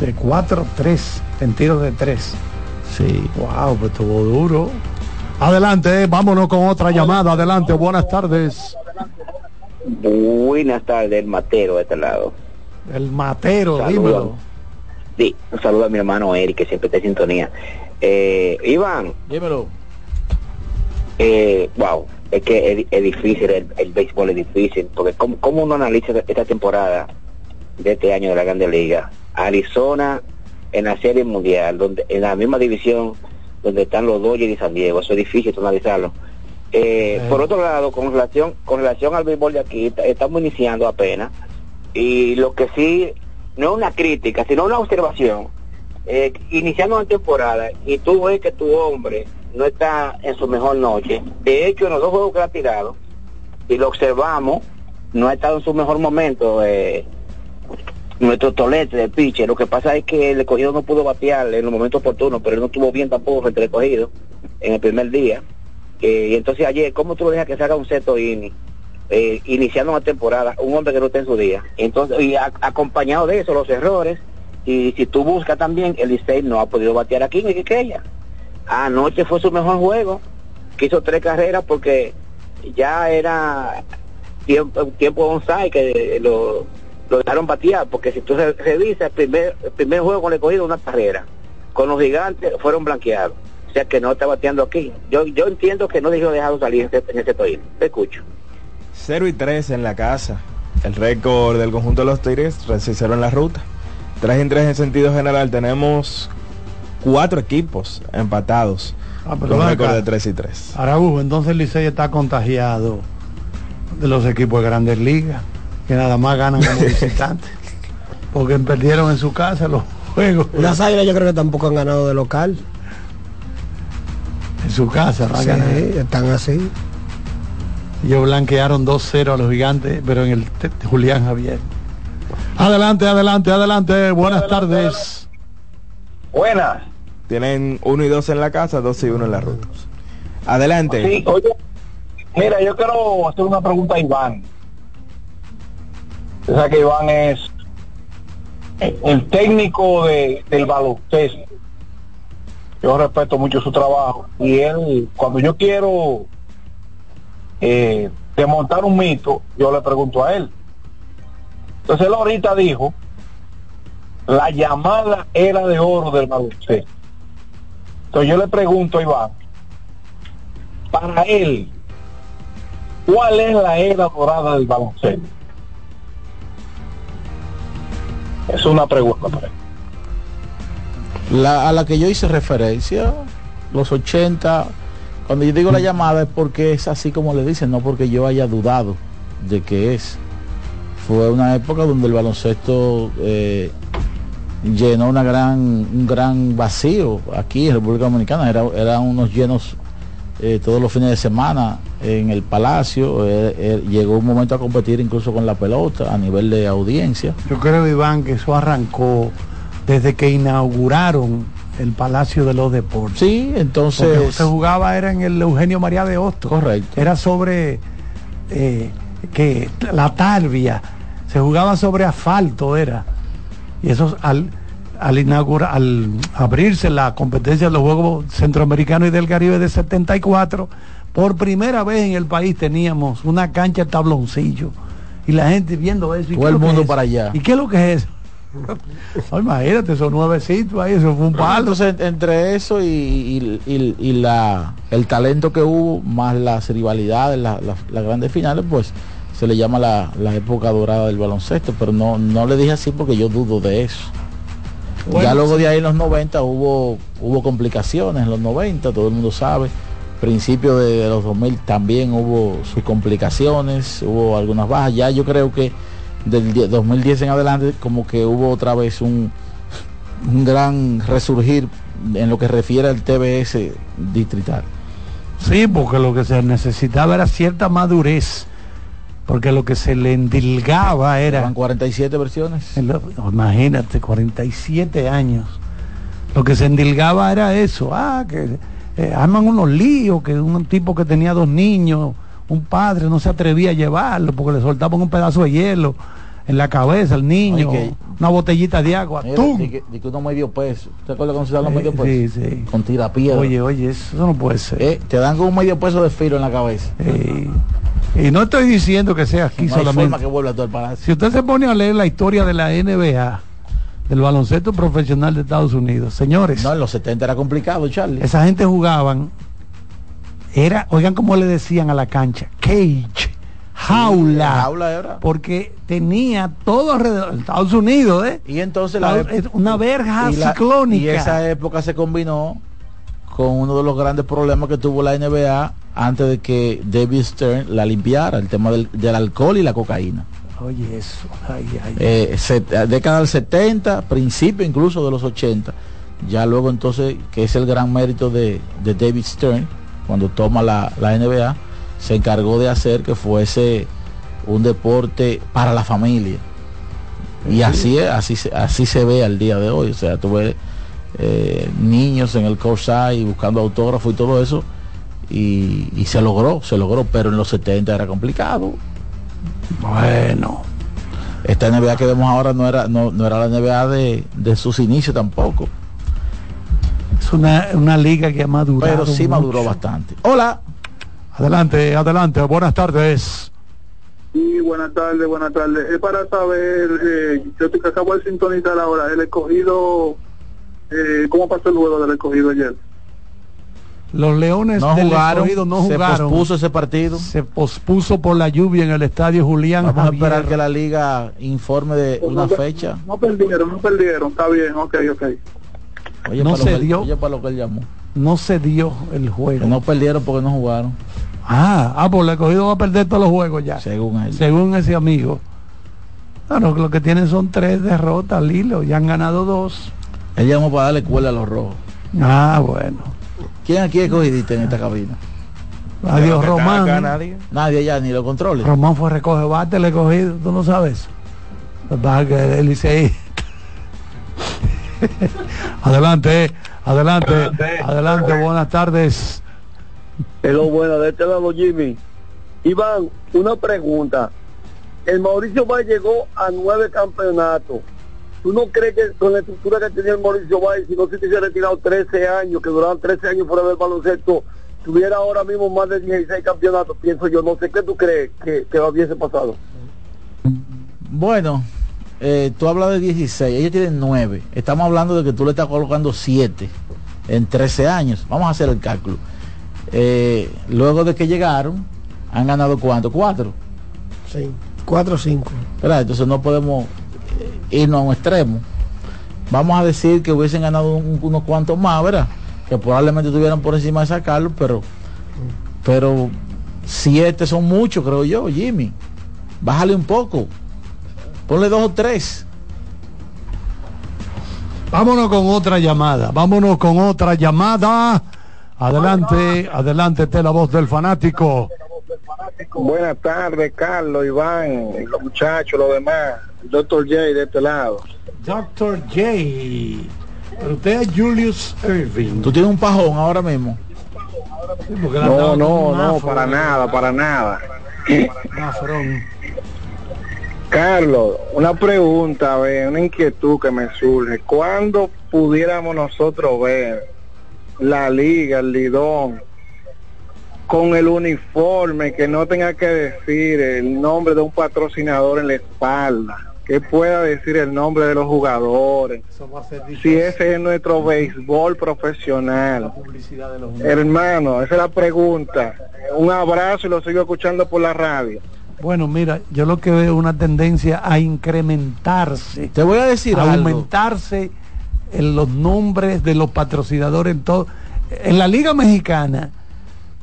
De 4-3 en tiros de 3. Sí. Wow, pues estuvo duro. Adelante, vámonos con otra llamada. Adelante, buenas tardes. Buenas tardes, el matero de este lado. El matero, Saludos. dímelo. Sí, un saludo a mi hermano Eric, que siempre está en sintonía. Eh, Iván, Dímelo. eh, wow, es que es, es difícil, el, el béisbol es difícil, porque ¿cómo, cómo uno analiza esta temporada de este año de la Grande Liga? Arizona en la Serie Mundial, donde en la misma división donde están los Dodgers y San Diego. Eso es difícil analizarlo. Eh, por otro lado, con relación con relación al béisbol de aquí, estamos iniciando apenas. Y lo que sí, no es una crítica, sino una observación. Eh, iniciando una temporada y tú ves que tu hombre no está en su mejor noche. De hecho, en los dos juegos que ha tirado, y lo observamos, no ha estado en su mejor momento. Eh, nuestro tolete de pitcher. Lo que pasa es que el recogido no pudo batear en los momentos oportunos, pero no estuvo bien tampoco frente al recogido en el primer día. Eh, y entonces ayer, ¿cómo tú dejas que se haga un seto inning? Eh, iniciando una temporada, un hombre que no está en su día. Entonces, y a- acompañado de eso, los errores, y si tú buscas también, el Licey no ha podido batear aquí en Quiqueya. Anoche fue su mejor juego, que hizo tres carreras porque ya era tiempo, tiempo onside que lo, lo dejaron batear, porque si tú re- revisas el primer, primer juego con el cogido una carrera, con los gigantes fueron blanqueados, o sea que no está bateando aquí. Yo yo entiendo que no dijo dejado salir en ese, en toino. Te escucho. 0 y 3 en la casa. El récord del conjunto de los Tigres, 3 y 0 en la ruta. 3 y 3 en sentido general. Tenemos cuatro equipos empatados. Ah, pero con récord de 3 y 3. Araújo, entonces el Licey está contagiado de los equipos de grandes ligas, que nada más ganan como visitantes, porque perdieron en su casa los juegos. Las águilas yo creo que tampoco han ganado de local. En su casa, Sí, están así. Ellos blanquearon 2-0 a los gigantes, pero en el Julián Javier. Adelante, adelante, adelante. Buenas tardes. Buenas. Tienen 1 y 2 en la casa, 2 y 1 en la ruta. Adelante. Sí, oye, mira, yo quiero hacer una pregunta a Iván. O sea que Iván es el técnico de, del baloncesto. Yo respeto mucho su trabajo. Y él, cuando yo quiero eh, desmontar un mito, yo le pregunto a él. Entonces él ahorita dijo, la llamada era de oro del baloncesto. Entonces yo le pregunto a Iván, para él, ¿cuál es la era dorada del baloncesto? Es una pregunta para él. La, a la que yo hice referencia, los 80, cuando yo digo la llamada es porque es así como le dicen, no porque yo haya dudado de que es. Fue una época donde el baloncesto eh, llenó una gran, un gran vacío aquí en República Dominicana. Era, eran unos llenos eh, todos los fines de semana en el Palacio. Eh, llegó un momento a competir incluso con la pelota a nivel de audiencia. Yo creo, Iván, que eso arrancó desde que inauguraron el Palacio de los Deportes. Sí, entonces... Porque se jugaba era en el Eugenio María de Hostos. Correcto. Era sobre eh, que la tarbia, se jugaba sobre asfalto, era. Y eso al, al inaugurar, al abrirse la competencia de los Juegos Centroamericanos y del Caribe de 74, por primera vez en el país teníamos una cancha de tabloncillo. Y la gente viendo eso. ¿y Todo qué es el lo que mundo es? para allá. ¿Y qué es lo que es eso? Imagínate, esos nuevecitos ahí, eso fue un palo. Entonces, entre eso y, y- y- y la, el talento que hubo, más las rivalidades, la- la- las grandes finales, pues se le llama la, la época dorada del baloncesto, pero no, no le dije así porque yo dudo de eso. Bueno, ya luego de ahí en los 90 hubo, hubo complicaciones, en los 90, todo el mundo sabe. Principio de, de los 2000 también hubo sus complicaciones, hubo algunas bajas. Ya yo creo que del die- 2010 en adelante como que hubo otra vez un, un gran resurgir en lo que refiere al TBS distrital. Sí, porque lo que se necesitaba era cierta madurez. Porque lo que se le endilgaba era. Eran 47 versiones. Lo- imagínate, 47 años. Lo que se endilgaba era eso. Ah, que eh, arman unos líos, que un tipo que tenía dos niños, un padre no se atrevía a llevarlo porque le soltaban un pedazo de hielo en la cabeza al niño, que- una botellita de agua. Mira, ¡tum! di que, unos medio peso. ¿Te acuerdas cómo se dan los Eh, medio pesos? sí, sí. Con tirapiedra. Oye, oye, eso no puede ser. Eh, te dan con un medio peso de filo en la cabeza. Y no estoy diciendo que sea aquí No solamente. que vuelva todo el palacio. Si usted se pone a leer la historia de la NBA, del baloncesto profesional de Estados Unidos, señores, No, en los 70 era complicado, Charlie. esa gente jugaban, era, oigan cómo le decían a la cancha, cage, jaula, jaula era. porque tenía todo alrededor, Estados Unidos, ¿eh? Y entonces la es una verja y la- ciclónica. Y esa época se combinó con uno de los grandes problemas que tuvo la NBA antes de que David Stern la limpiara, el tema del, del alcohol y la cocaína. Oye, eso. Ay, ay. Eh, set- década del 70, principio incluso de los 80. Ya luego entonces, que es el gran mérito de, de David Stern, cuando toma la, la NBA, se encargó de hacer que fuese un deporte para la familia. Y así es, así, se- así se ve al día de hoy. O sea, tú ves eh, niños en el courtside buscando autógrafos y todo eso. Y, y se logró, se logró, pero en los 70 era complicado. Bueno. Esta NBA que vemos ahora no era, no, no era la NBA de, de sus inicios tampoco. Es una, una liga que ha madurado. Pero sí maduró bastante. Hola. Adelante, adelante. Buenas tardes. Sí, buenas tardes, buenas tardes. Es para saber, eh, yo te acabo de sintonizar ahora, el escogido, eh, ¿cómo pasó el juego del escogido ayer? Los Leones No del jugaron, Escogido no se jugaron. pospuso ese partido. Se pospuso por la lluvia en el estadio Julián Vamos a esperar que la liga informe de una no, fecha. No perdieron, no perdieron, está bien, ok, ok. Oye, No para se dio. oye, para lo que él llamó. No se dio el juego. Que no perdieron porque no jugaron. Ah, ah, pues el escogido va a perder todos los juegos ya. Según él. Según ese amigo. Claro, lo que tienen son tres derrotas, Lilo. Ya han ganado dos. Él llamó para darle cuerda a los rojos. Ah, bueno. ¿Quién aquí es cogidista en esta cabina? Adiós, Román. Nadie ya, ni lo controles. Román fue a recoger bate, le cogido. ¿Tú no sabes? Lo que es adelante, adelante, adelante, buenas tardes. Hello, buena, de este lado Jimmy. Iván, una pregunta. El Mauricio Bay llegó a nueve campeonatos. ¿Tú no crees que con la estructura que tenía el Mauricio Bay, si no se hubiese retirado 13 años, que duraban 13 años fuera del baloncesto, tuviera ahora mismo más de 16 campeonatos? Pienso yo, no sé qué tú crees que, que hubiese pasado. Bueno, eh, tú hablas de 16, ellos tienen 9. Estamos hablando de que tú le estás colocando 7 en 13 años. Vamos a hacer el cálculo. Eh, luego de que llegaron, han ganado cuánto? 4. Sí, 4 o 5. Entonces no podemos irnos a un extremo. Vamos a decir que hubiesen ganado un- unos cuantos más, ¿verdad? Que probablemente estuvieran por encima de sacarlo, pero pero siete son muchos, creo yo, Jimmy. Bájale un poco. Ponle dos o tres. Vámonos con otra llamada. Vámonos con otra llamada. Adelante, adelante, la voz del fanático. Buenas tardes, Carlos, Iván, los muchachos, los demás. Doctor J de este lado. Doctor J. Pero usted es Julius Irving. Tú tienes un pajón ahora mismo. No, no, no, afro, para eh. nada, para nada. Afrón. Carlos, una pregunta, ver, una inquietud que me surge. ¿Cuándo pudiéramos nosotros ver la liga, el lidón, con el uniforme que no tenga que decir el nombre de un patrocinador en la espalda? Que pueda decir el nombre de los jugadores. Si ese es nuestro béisbol profesional. Hermano, esa es la pregunta. Un abrazo y lo sigo escuchando por la radio. Bueno, mira, yo lo que veo es una tendencia a incrementarse. Te voy a decir a algo. aumentarse en los nombres de los patrocinadores en todo. En la Liga Mexicana,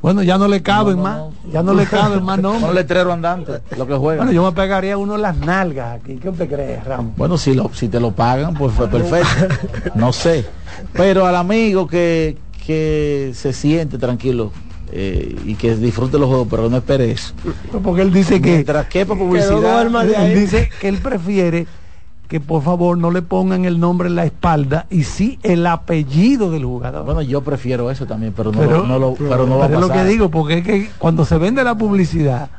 bueno, ya no le caben más, ya no le caben más Un nombres. letrero andante, lo que juegan. Bueno, yo me pegaría uno en las nalgas aquí. ¿Qué usted cree, Ramón? Bueno, si, lo, si te lo pagan, pues fue perfecto. No sé. Pero al amigo que, que se siente tranquilo eh, y que disfrute los juegos, pero no espere eso. Porque él dice que Mientras Que no publicidad. Él dice que él prefiere que por favor no le pongan el nombre en la espalda y sí el apellido del jugador. Bueno, yo prefiero eso también, pero no, pero, lo, no lo- pero no va a pero es lo pasar. que digo, porque es que cuando se vende la publicidad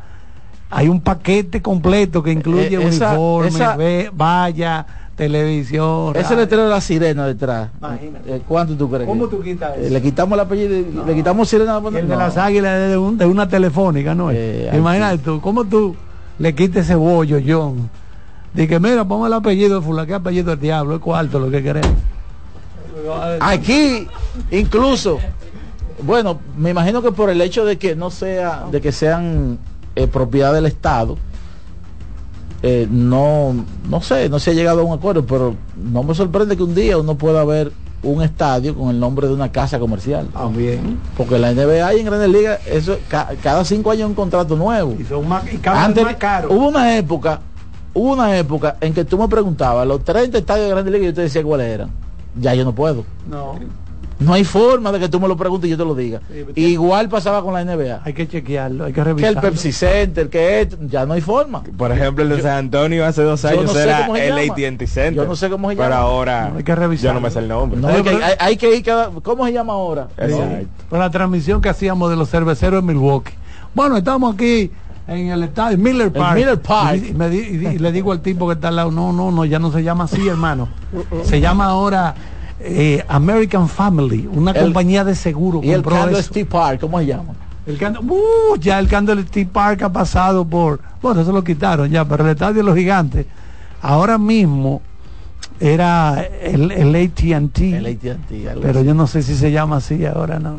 hay un paquete completo que incluye Eh, esa- uniforme, esa- ve- valla, televisión. Ese letrero de la sirena detrás. Imagínate. eh, ¿Cuánto tú crees? ¿Cómo tú quitas eh, eso? le quitamos el apellido, y le quitamos sirena. El de no. las águilas de, un- de una telefónica, ¿no? Eh, Imagínate tú, ¿cómo tú le quites ese bollo, John? De que mira, ponga el apellido de fulano, ¿qué apellido del diablo? Es cuarto lo que queremos. Aquí, incluso, bueno, me imagino que por el hecho de que no sea, de que sean eh, propiedad del Estado, eh, no, no sé, no se ha llegado a un acuerdo, pero no me sorprende que un día uno pueda ver un estadio con el nombre de una casa comercial. También. Porque la NBA y en Grandes Ligas, eso ca- cada cinco años un contrato nuevo. Y son más, y cada vez Antes, más hubo una época, hubo una época en que tú me preguntabas los 30 estadios de Grandes Ligas y yo te decía cuáles eran. Ya yo no puedo. No. No hay forma de que tú me lo preguntes y yo te lo diga. Igual pasaba con la NBA. Hay que chequearlo, hay que Que revisarlo. el Pepsi Center, que esto, ya no hay forma. Por ejemplo, el de San Antonio hace dos años no era el. AT&T Center. Yo no sé cómo se Pero llama. ahora No, hay que yo revisarlo. no me sé el nombre. No, hay, que, hay- hay que ir cada, ¿Cómo se llama ahora? Exacto. Con la transmisión que hacíamos de los cerveceros en Milwaukee. Bueno, estamos aquí en el estadio Miller Park. Miller Park. Y, me di- y di- y le digo al tipo que está al lado, no, no, no, ya no se llama así, hermano. Se llama ahora eh, American Family, una El- compañía de seguro. Y el. Candlestick Park, ¿cómo se llama? El Candle- uh, ya el Candlestick Park ha pasado por, bueno, eso lo quitaron ya, pero el estadio de los gigantes, ahora mismo era el, el AT&T, El AT&T. pero yo no sé si se llama así ahora no.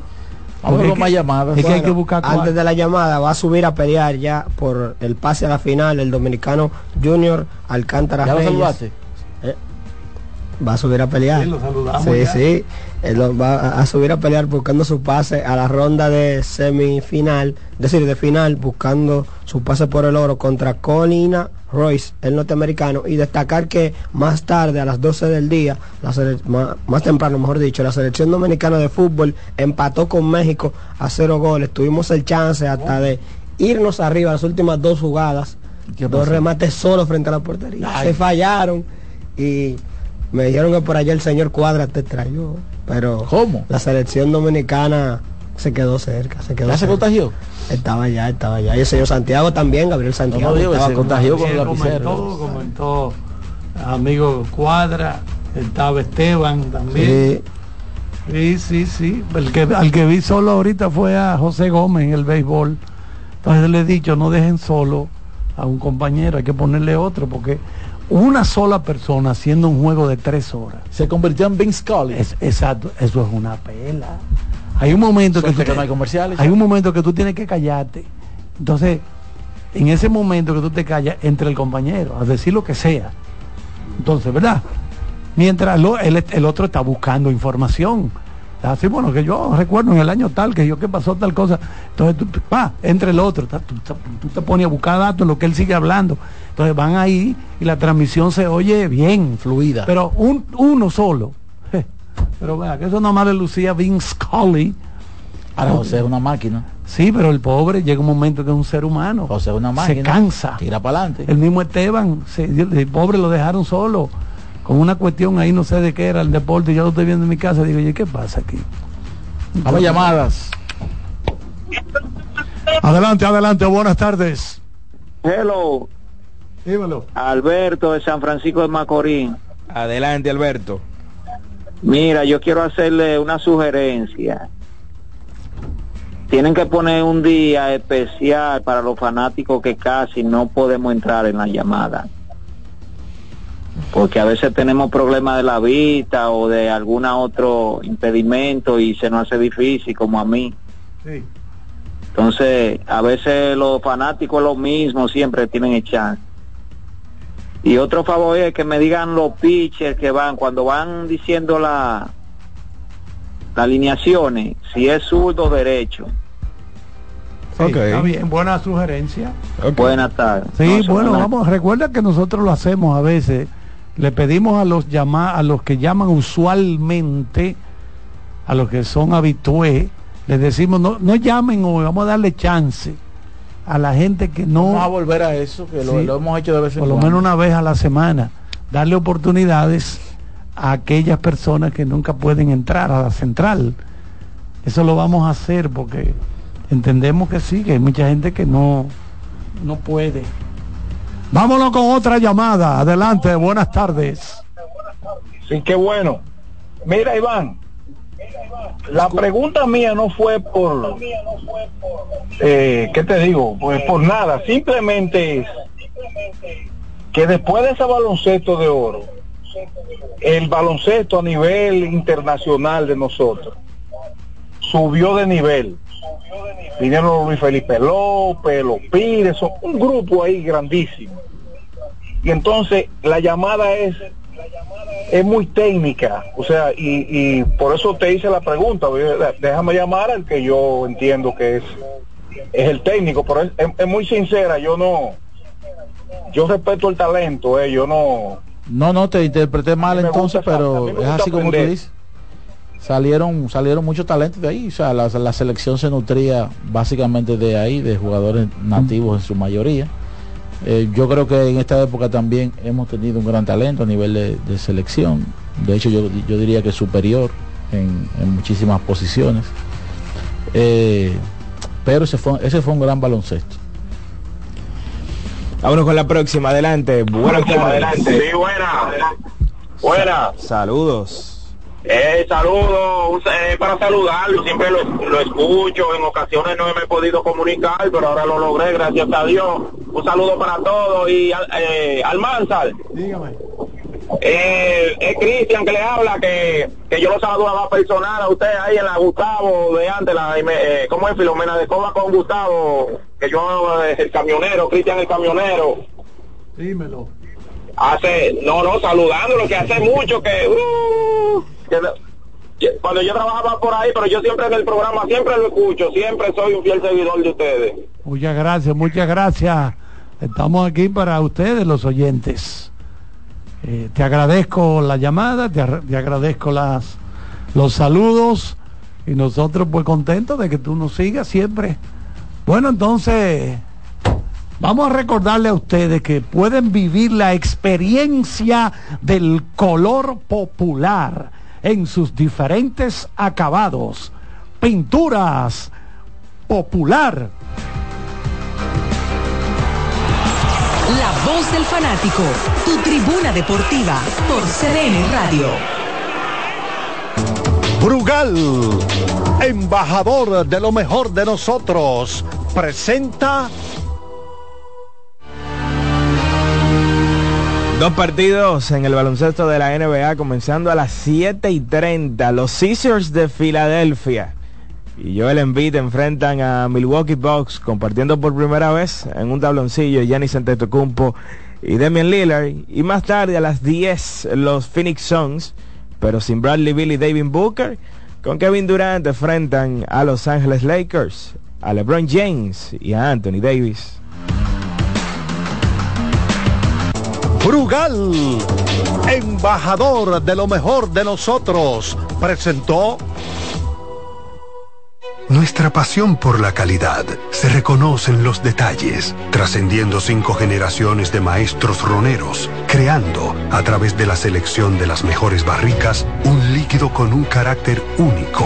Vamos con más llamadas. Es que hay Bueno, que buscar cuál- Antes de la llamada va a subir a pelear ya por el pase a la final el dominicano Junior Alcántara ¿Ya lo Reyes. Va a subir a pelear. Sí, lo saludamos Sí. Él lo va a- subir a pelear buscando su pase a la ronda de semifinal, es decir, de final, buscando su pase por el oro contra Colina Royce, el norteamericano, y destacar que más tarde, a las 12 del día, la sele- más, más temprano, mejor dicho, la selección dominicana de fútbol empató con México a cero goles. Tuvimos el chance hasta de irnos arriba las últimas dos jugadas, ¿Qué dos remates solos frente a la portería. Ay. Se fallaron y me dijeron que por allá el señor Cuadra te trayó, pero ¿Cómo? la selección dominicana se quedó cerca, se quedó ¿Ya se cerca. contagió? Estaba allá, estaba allá. Y el señor Santiago también, Gabriel Santiago. No, no digo, estaba se con- contagió con lapicero. comentó, comentó amigo Cuadra, estaba Esteban también. Sí, Sí, sí, sí. El que, al que vi solo ahorita fue a José Gómez en el béisbol. Entonces le he dicho, no dejen solo a un compañero, hay que ponerle otro, porque una sola persona haciendo un juego de tres horas. Se convirtió en Vince Scully. Es, exacto, eso es una pela. Hay un momento que, tú que no hay comerciales. hay un momento que tú tienes que callarte. Entonces, en ese momento que tú te callas entre el compañero, a decir lo que sea. Entonces, ¿verdad? Mientras lo- el, el otro está buscando información. Así, bueno, que yo recuerdo en el año tal, que yo que pasó tal cosa. Entonces, tú, va, entre el otro, tú, tú te pones a buscar datos, lo que él sigue hablando. Entonces van ahí y la transmisión se oye bien. Fluida. Pero un, uno solo. Pero vea, que eso nada más le lucía Vince Scully. Ahora José es una máquina. Sí, pero el pobre llega un momento que es un ser humano. José es una se máquina. cansa. Tira para adelante. El mismo Esteban, se- el pobre lo dejaron solo. Con una cuestión ahí, no sé de qué era el deporte. Yo lo estoy viendo en mi casa. Digo, ¿y qué pasa aquí? Vamos llamadas. Adelante, adelante. Buenas tardes. Hello, Dímelo. Alberto de San Francisco de Macorís. Adelante, Alberto. Mira, yo quiero hacerle una sugerencia. Tienen que poner un día especial para los fanáticos que casi no podemos entrar en la llamada. Porque a veces tenemos problemas de la vista o de algún otro impedimento y se nos hace difícil, como a mí. Sí. Entonces, a veces los fanáticos lo mismo siempre tienen el chance. Y otro favor es que me digan los pitchers que van, cuando van diciendo la las alineaciones, si es zurdo o derecho. Sí, Ok. Está bien, buena sugerencia. Ok. Buenas tardes. Sí, No, bueno, vamos, recuerda que nosotros lo hacemos a veces. Le pedimos a los llama, a los que llaman usualmente, a los que son habitués, les decimos no, no llamen hoy, vamos a darle chance a la gente que Vamos a no, volver a eso, que lo, Sí. lo hemos hecho de vez en por lo cuando. menos una vez a la semana, darle oportunidades a aquellas personas que nunca pueden entrar a la central. Eso lo vamos a hacer porque entendemos que sí, que hay mucha gente que no, no puede. Vámonos con otra llamada. Adelante, buenas tardes. Sí, qué bueno. Mira, Iván, la pregunta mía no fue por, eh, ¿qué te digo? Pues por nada, simplemente es que después de ese baloncesto de oro, el baloncesto a nivel internacional de nosotros subió de nivel. Vinieron Luis Felipe López, los Pires, son un grupo ahí grandísimo. Y entonces la llamada es es muy técnica, o sea, y, y por eso te hice la pregunta, déjame llamar al que yo entiendo que es es el técnico, pero es, es- es muy sincera, yo no, yo respeto el talento, eh, yo no, No, no, te interpreté mal entonces, pero es así como tú dices. Salieron, salieron muchos talentos de ahí, o sea, la, la selección se nutría básicamente de ahí, de jugadores nativos en su mayoría. Eh, yo creo que en esta época también hemos tenido un gran talento a nivel de, de selección. De hecho, yo, yo diría que superior en, en muchísimas posiciones. Eh, pero ese fue, ese fue un gran baloncesto. Vámonos con la próxima, adelante. Buenas tardes. Sí, buena. Buena. Saludos. Eh, saludo, un sa- eh, para saludarlo, siempre lo, lo escucho, en ocasiones no me he podido comunicar, pero ahora lo logré, gracias a Dios. Un saludo para todos y al- eh, Almanzar. Dígame. Eh, es Cristian que le habla, que, que yo lo saludaba personal a usted ahí en la Gustavo de antes, la, eh, ¿cómo es Filomena de Coba con Gustavo? Que yo, el camionero, Cristian el camionero. Dímelo. Hace, no, no, saludándolo, que hace mucho que, uh, cuando yo trabajaba por ahí, pero yo siempre en el programa, siempre lo escucho, siempre soy un fiel seguidor de ustedes. Muchas gracias, muchas gracias. Estamos aquí para ustedes, los oyentes. Eh, te agradezco la llamada, te, te agradezco las, los saludos y nosotros pues contentos de que tú nos sigas siempre. Bueno, entonces vamos a recordarle a ustedes que pueden vivir la experiencia del color popular en sus diferentes acabados. Pinturas popular. La voz del fanático, tu tribuna deportiva por CDN Radio. Brugal, embajador de lo mejor de nosotros, presenta Dos partidos en el baloncesto de la NBA comenzando a las 7 y 30. Los Caesars de Filadelfia y Joel Embiid enfrentan a Milwaukee Bucks compartiendo por primera vez en un tabloncillo Giannis Antetokounmpo y Damian Lillard. Y más tarde a las 10 los Phoenix Suns, pero sin Bradley Bill y David Booker, con Kevin Durant enfrentan a Los Angeles Lakers, a LeBron James y a Anthony Davis. Brugal, embajador de lo mejor de nosotros, presentó Nuestra pasión por la calidad se reconoce en los detalles, trascendiendo cinco generaciones de maestros roneros, creando, a través de la selección de las mejores barricas, un líquido con un carácter único,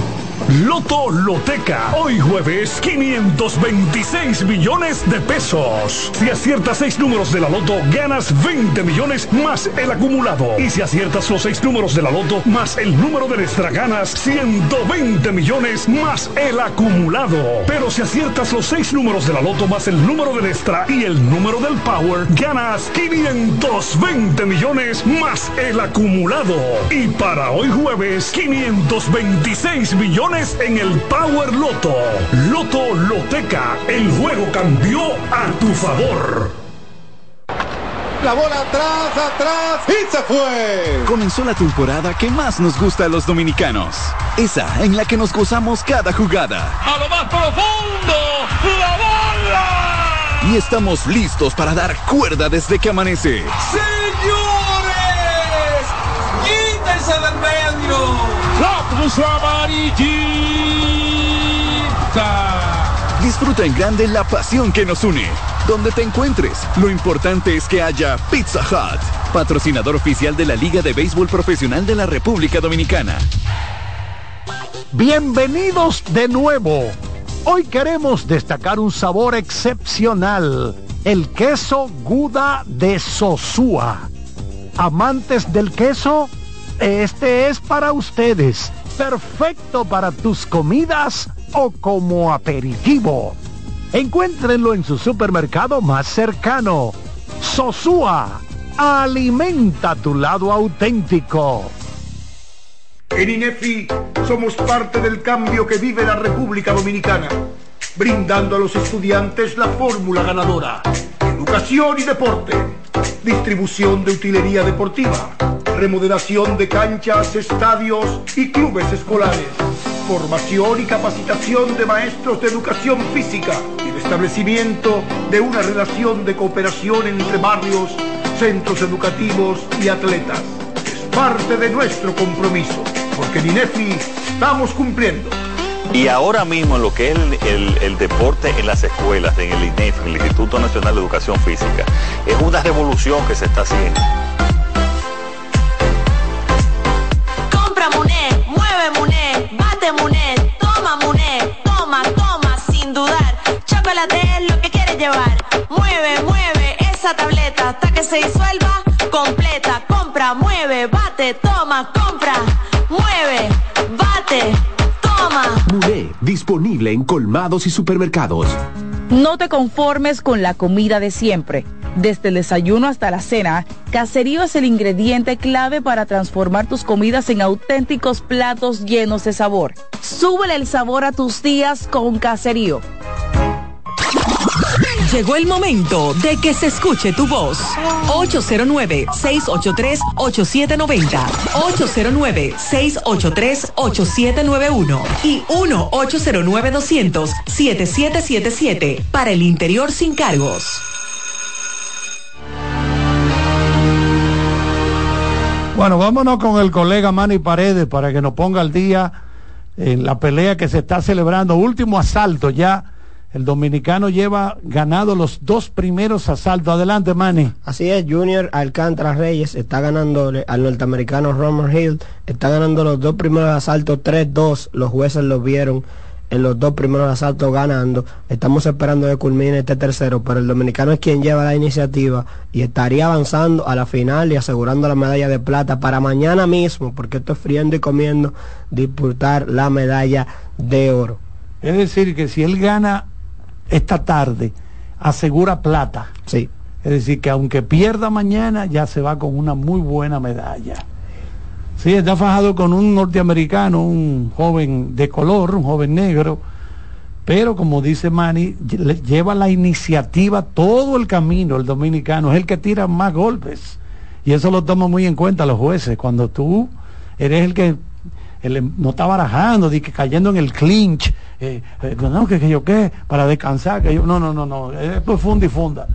Loto Loteca. Hoy jueves, 526 millones de pesos. Si aciertas seis números de la Loto, ganas 20 millones más el acumulado. Y si aciertas los seis números de la Loto más el número de extra, ganas 120 millones más el acumulado. Pero si aciertas los seis números de la Loto más el número del extra y el número del Power, ganas 520 millones más el acumulado. Y para hoy jueves, 526 millones en el Power Loto. Loto Loteca, el juego cambió a tu favor. La bola atrás, atrás y se fue. Comenzó la temporada que más nos gusta a los dominicanos. Esa en la que nos gozamos cada jugada. A lo más profundo, la bola. Y estamos listos para dar cuerda desde que amanece. Señores, quítense del medio. Puso amarillita. Disfruta en grande la pasión que nos une. Donde te encuentres, lo importante es que haya Pizza Hut, patrocinador oficial de la Liga de Béisbol Profesional de la República Dominicana. Bienvenidos de nuevo. Hoy queremos destacar un sabor excepcional, el queso Guda de Sosúa. Amantes del queso, este es para ustedes. Perfecto para tus comidas o como aperitivo. Encuéntrenlo en su supermercado más cercano. Sosúa, alimenta tu lado auténtico. En INEFI somos parte del cambio que vive la República Dominicana, brindando a los estudiantes la fórmula ganadora. Educación y deporte, distribución de utilería deportiva, remodelación de canchas, estadios y clubes escolares, formación y capacitación de maestros de educación física y el establecimiento de una relación de cooperación entre barrios, centros educativos y atletas. Es parte de nuestro compromiso, porque en INEFI estamos cumpliendo. Y ahora mismo lo que es el, deporte en las escuelas, en el INEF, en el Instituto Nacional de Educación Física, es una revolución que se está haciendo. Llevar. Mueve, mueve esa tableta hasta que se disuelva completa. Compra, mueve, bate, toma, compra, mueve, bate, toma. Muné, disponible en colmados y supermercados. No te conformes con la comida de siempre. Desde el desayuno hasta la cena, Caserío es el ingrediente clave para transformar tus comidas en auténticos platos llenos de sabor. Súbele el sabor a tus días con Caserío. Llegó el momento de que se escuche tu voz. 809-683-8790. 809-683-8791. Y 1-809-200-7777. Para el interior sin cargos. Bueno, vámonos con el colega Manny Paredes para que nos ponga al día en la pelea que se está celebrando. Último asalto ya. El dominicano lleva ganado los dos primeros asaltos. Adelante, Manny. Así es, Junior Alcántara Reyes está ganándole al norteamericano Romer Hill, está ganando los dos primeros asaltos 3-2, los jueces lo vieron en los dos primeros asaltos ganando, estamos esperando que culmine este tercero, pero el dominicano es quien lleva la iniciativa y estaría avanzando a la final y asegurando la medalla de plata para mañana mismo, porque esto es friendo y comiendo, disputar la medalla de oro. Es decir, que si él gana esta tarde, asegura plata. Sí. Es decir, que aunque pierda mañana, ya se va con una muy buena medalla. Sí, está fajado con un norteamericano, un joven de color, un joven negro, pero como dice Manny, lle- le- lleva la iniciativa todo el camino, el dominicano, es el que tira más golpes. Y eso lo toman muy en cuenta los jueces, cuando tú eres el que el- no está barajando, di que cayendo en el clinch, eh, eh, no, que, que yo qué, para descansar, que yo, no, no, no, no, esto es funda y funda.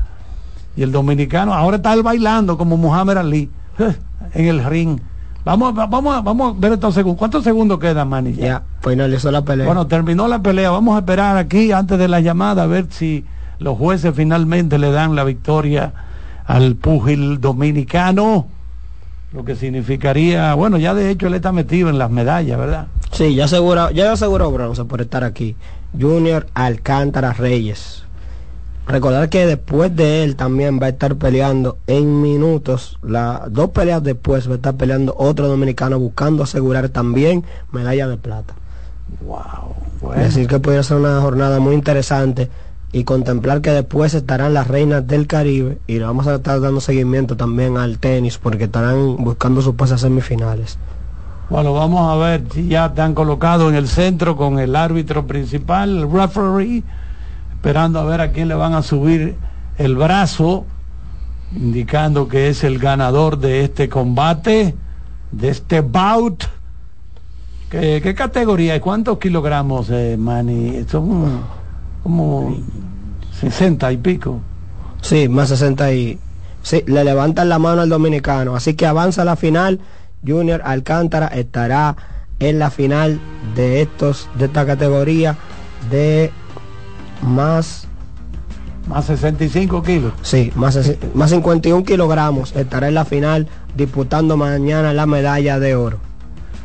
Y el dominicano, ahora está él bailando como Muhammad Ali eh, en el ring. Vamos, va- vamos, vamos a ver estos segundos. ¿Cuántos segundos quedan, Manny? Ya, finalizó la pelea. Bueno, terminó la pelea. Vamos a esperar aquí antes de la llamada a ver si los jueces finalmente le dan la victoria al púgil dominicano. Lo que significaría, bueno, ya de hecho él está metido en las medallas, ¿verdad? Sí, ya aseguró, ya aseguró bronce por estar aquí. Junior Alcántara Reyes. Recordar que después de él también va a estar peleando en minutos, las dos peleas después va a estar peleando otro dominicano buscando asegurar también medalla de plata. Wow. Es decir, que podría ser una jornada muy interesante y contemplar que después estarán las reinas del Caribe y le vamos a estar dando seguimiento también al tenis porque estarán buscando sus pases semifinales. Bueno, vamos a ver si ya te han colocado en el centro con el árbitro principal, el referee, esperando a ver a quién le van a subir el brazo indicando que es el ganador de este combate, de este bout. ¿Qué, qué categoría cuántos kilogramos, eh, Manny? Son como 60 y pico. Sí, más 60 y... Sí, le levantan la mano al dominicano. Así que avanza a la final. Junior Alcántara estará en la final de estos de esta categoría de más Más 65 kilos. sí más, más 51 kilogramos estará en la final disputando mañana la medalla de oro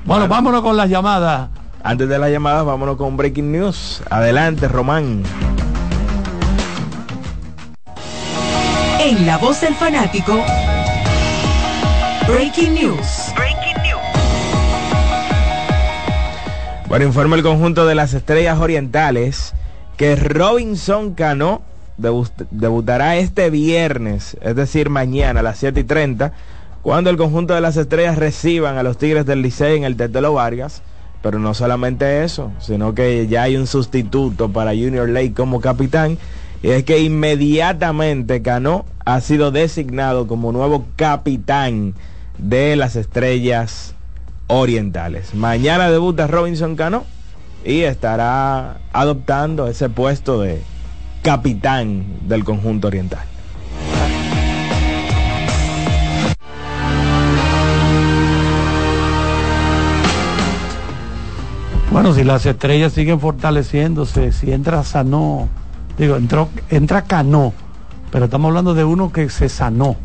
Bueno, vámonos con las llamadas. Antes de las llamadas, vámonos con Breaking News. Adelante, Román. En la voz del fanático, Breaking News. Bueno, informa el conjunto de las estrellas orientales que Robinson Cano debu- debutará este viernes, es decir, mañana a las 7 y 30, cuando el conjunto de las estrellas reciban a los Tigres del Licey en el Tetelo Vargas. Pero no solamente eso, sino que ya hay un sustituto para Junior Lake como capitán. Y es que inmediatamente Cano ha sido designado como nuevo capitán de las estrellas orientales. Mañana debuta Robinson Cano y estará adoptando ese puesto de capitán del conjunto oriental. Bueno, si las estrellas siguen fortaleciéndose, si entra Sanó, digo, entró, entra Cano, pero estamos hablando de uno que se sanó.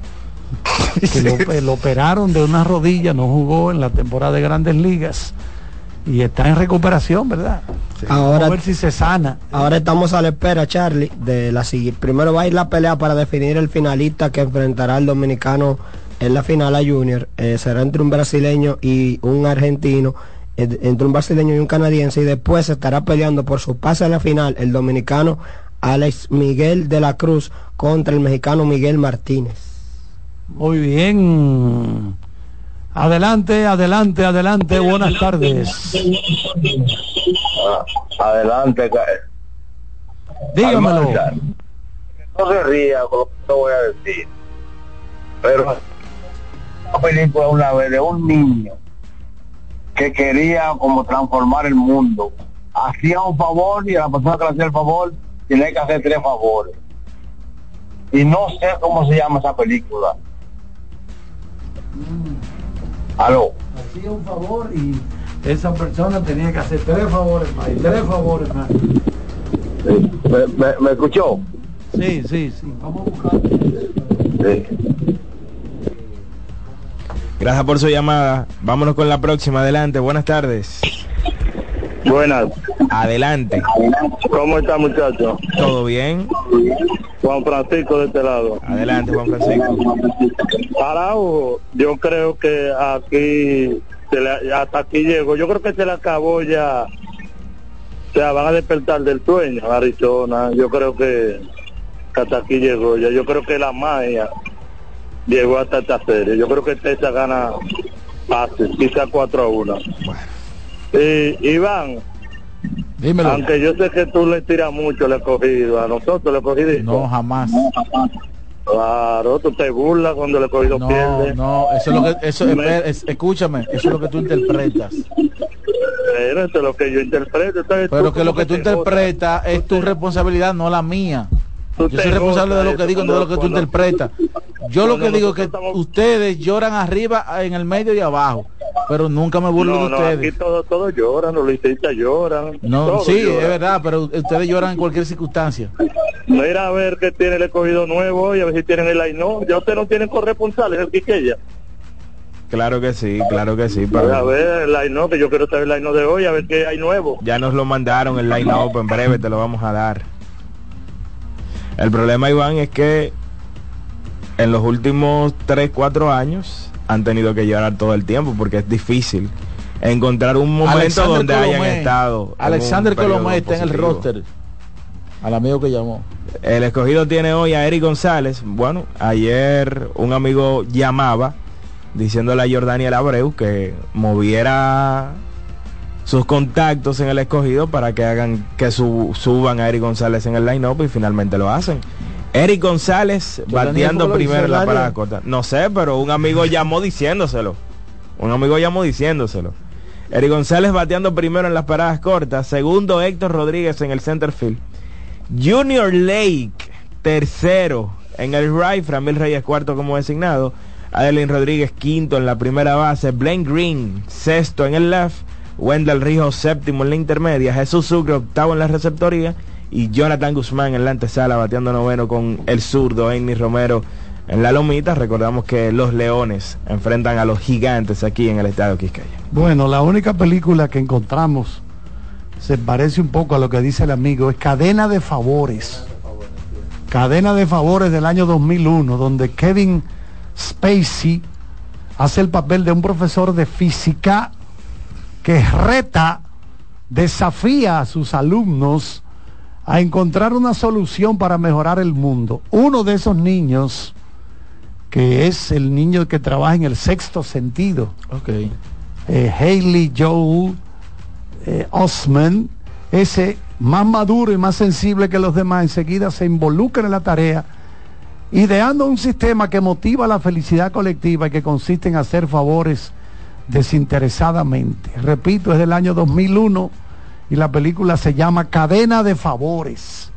Que lo, lo operaron de una rodilla, no jugó en la temporada de grandes ligas y está en recuperación, ¿verdad? Vamos Ahora- a ver si se sana. ahora estamos a la espera Charlie de la siguiente primero va a ir la pelea para definir el finalista que enfrentará al dominicano en la final a Junior Eh, será entre un brasileño y un argentino entre un brasileño y un canadiense y después se estará peleando por su pase a la final el dominicano Alex Miguel de la Cruz contra el mexicano Miguel Martínez Muy bien. Adelante, adelante, adelante. Buenas tardes. Adelante, Dígamelo. no se ría con lo que te voy a decir. Pero una película una vez de un niño que quería como transformar el mundo. Hacía un favor y a la persona que le hacía el favor tenía que hacer tres favores. Y no sé cómo se llama esa película. Aló. Hacía un favor y esa persona tenía que hacer tres favores más y tres favores más. ¿Me, me- me escuchó? Sí, sí, sí. Vamos a buscar. Gracias por su llamada. Vámonos con la próxima. Adelante. Buenas tardes. Buenas. Adelante. ¿Cómo está muchacho? ¿Todo bien? Juan Francisco de este lado. Adelante, Juan Francisco. Araujo, yo creo que aquí, se le- hasta aquí llegó. Yo creo que se le acabó ya. O sea, van a despertar del sueño, Arizona. Yo creo que hasta aquí llegó ya. Yo creo que la magia llegó hasta esta serie. Yo creo que esta gana fácil, quizá 4 a 1. Y Iván, Dímelo. aunque yo sé que tú le tiras mucho, le he cogido. A nosotros le he cogido. No, jamás. Claro, tú te burlas cuando le he cogido No, pierde. no, eso es lo que, eso, es- escúchame, eso es lo que tú interpretas. Pero eso es lo que yo interpreto. Pero tú que lo que tú te interpretas es tu responsabilidad, no la mía. Yo soy responsable de lo que digo, no de lo que tú interpretas. Yo lo que digo es que ustedes lloran arriba, en el medio y abajo, pero nunca me burlo No, de no, ustedes. aquí todos todo lloran, los liceístas lloran. No, sí, lloran. es verdad, pero ustedes lloran en cualquier circunstancia. Mira a ver qué tiene el escogido nuevo y a ver si tienen el no Ya ustedes no tienen corresponsales, el Quiqueya. Claro que sí, claro que sí. A Pero ver el line que yo quiero saber el line de hoy, a ver qué hay nuevo. ya nos lo mandaron el line up en breve, te lo vamos a dar. El problema, Iván, es que en los últimos 3, 4 años han tenido que llorar todo el tiempo porque es difícil encontrar un momento Alexander donde hayan estado. Alexander Colomé está en el roster. Al amigo que llamó. El escogido tiene hoy a Eric González. Bueno, ayer un amigo llamaba diciéndole a Jordaniel Abreu que moviera sus contactos en el escogido para que hagan que su- suban a Eric González en el line-up y finalmente lo hacen. Eric González bateando ¿cómo lo primero en la parada corta. No sé, pero un amigo llamó diciéndoselo. Un amigo llamó diciéndoselo. Eric González bateando primero en las paradas cortas. Segundo, Héctor Rodríguez en el center field. Junior Lake, tercero en el right. Framil Reyes cuarto como designado. Adeline Rodríguez quinto en la primera base. Blaine Green sexto en el left. Wendell Rijo séptimo en la intermedia. Jesús Sucre octavo en la receptoría. Y Jonathan Guzmán en la antesala bateando noveno con el zurdo Amy Romero en la lomita. Recordamos que los Leones enfrentan a los gigantes aquí en el estadio Quisqueya. Bueno, la única película que encontramos se parece un poco a lo que dice el amigo, es Cadena de Favores. Cadena de Favores del año 2001, donde Kevin Spacey hace el papel de un profesor de física que reta, desafía a sus alumnos a encontrar una solución para mejorar el mundo. Uno de esos niños, que es el niño que trabaja en el sexto sentido, Ok. eh, Haley Joel eh, Osman, ese más maduro y más sensible que los demás, enseguida se involucra en la tarea, ideando un sistema que motiva la felicidad colectiva y que consiste en hacer favores desinteresadamente. Repito, es del año 2001 y la película se llama Cadena de Favores.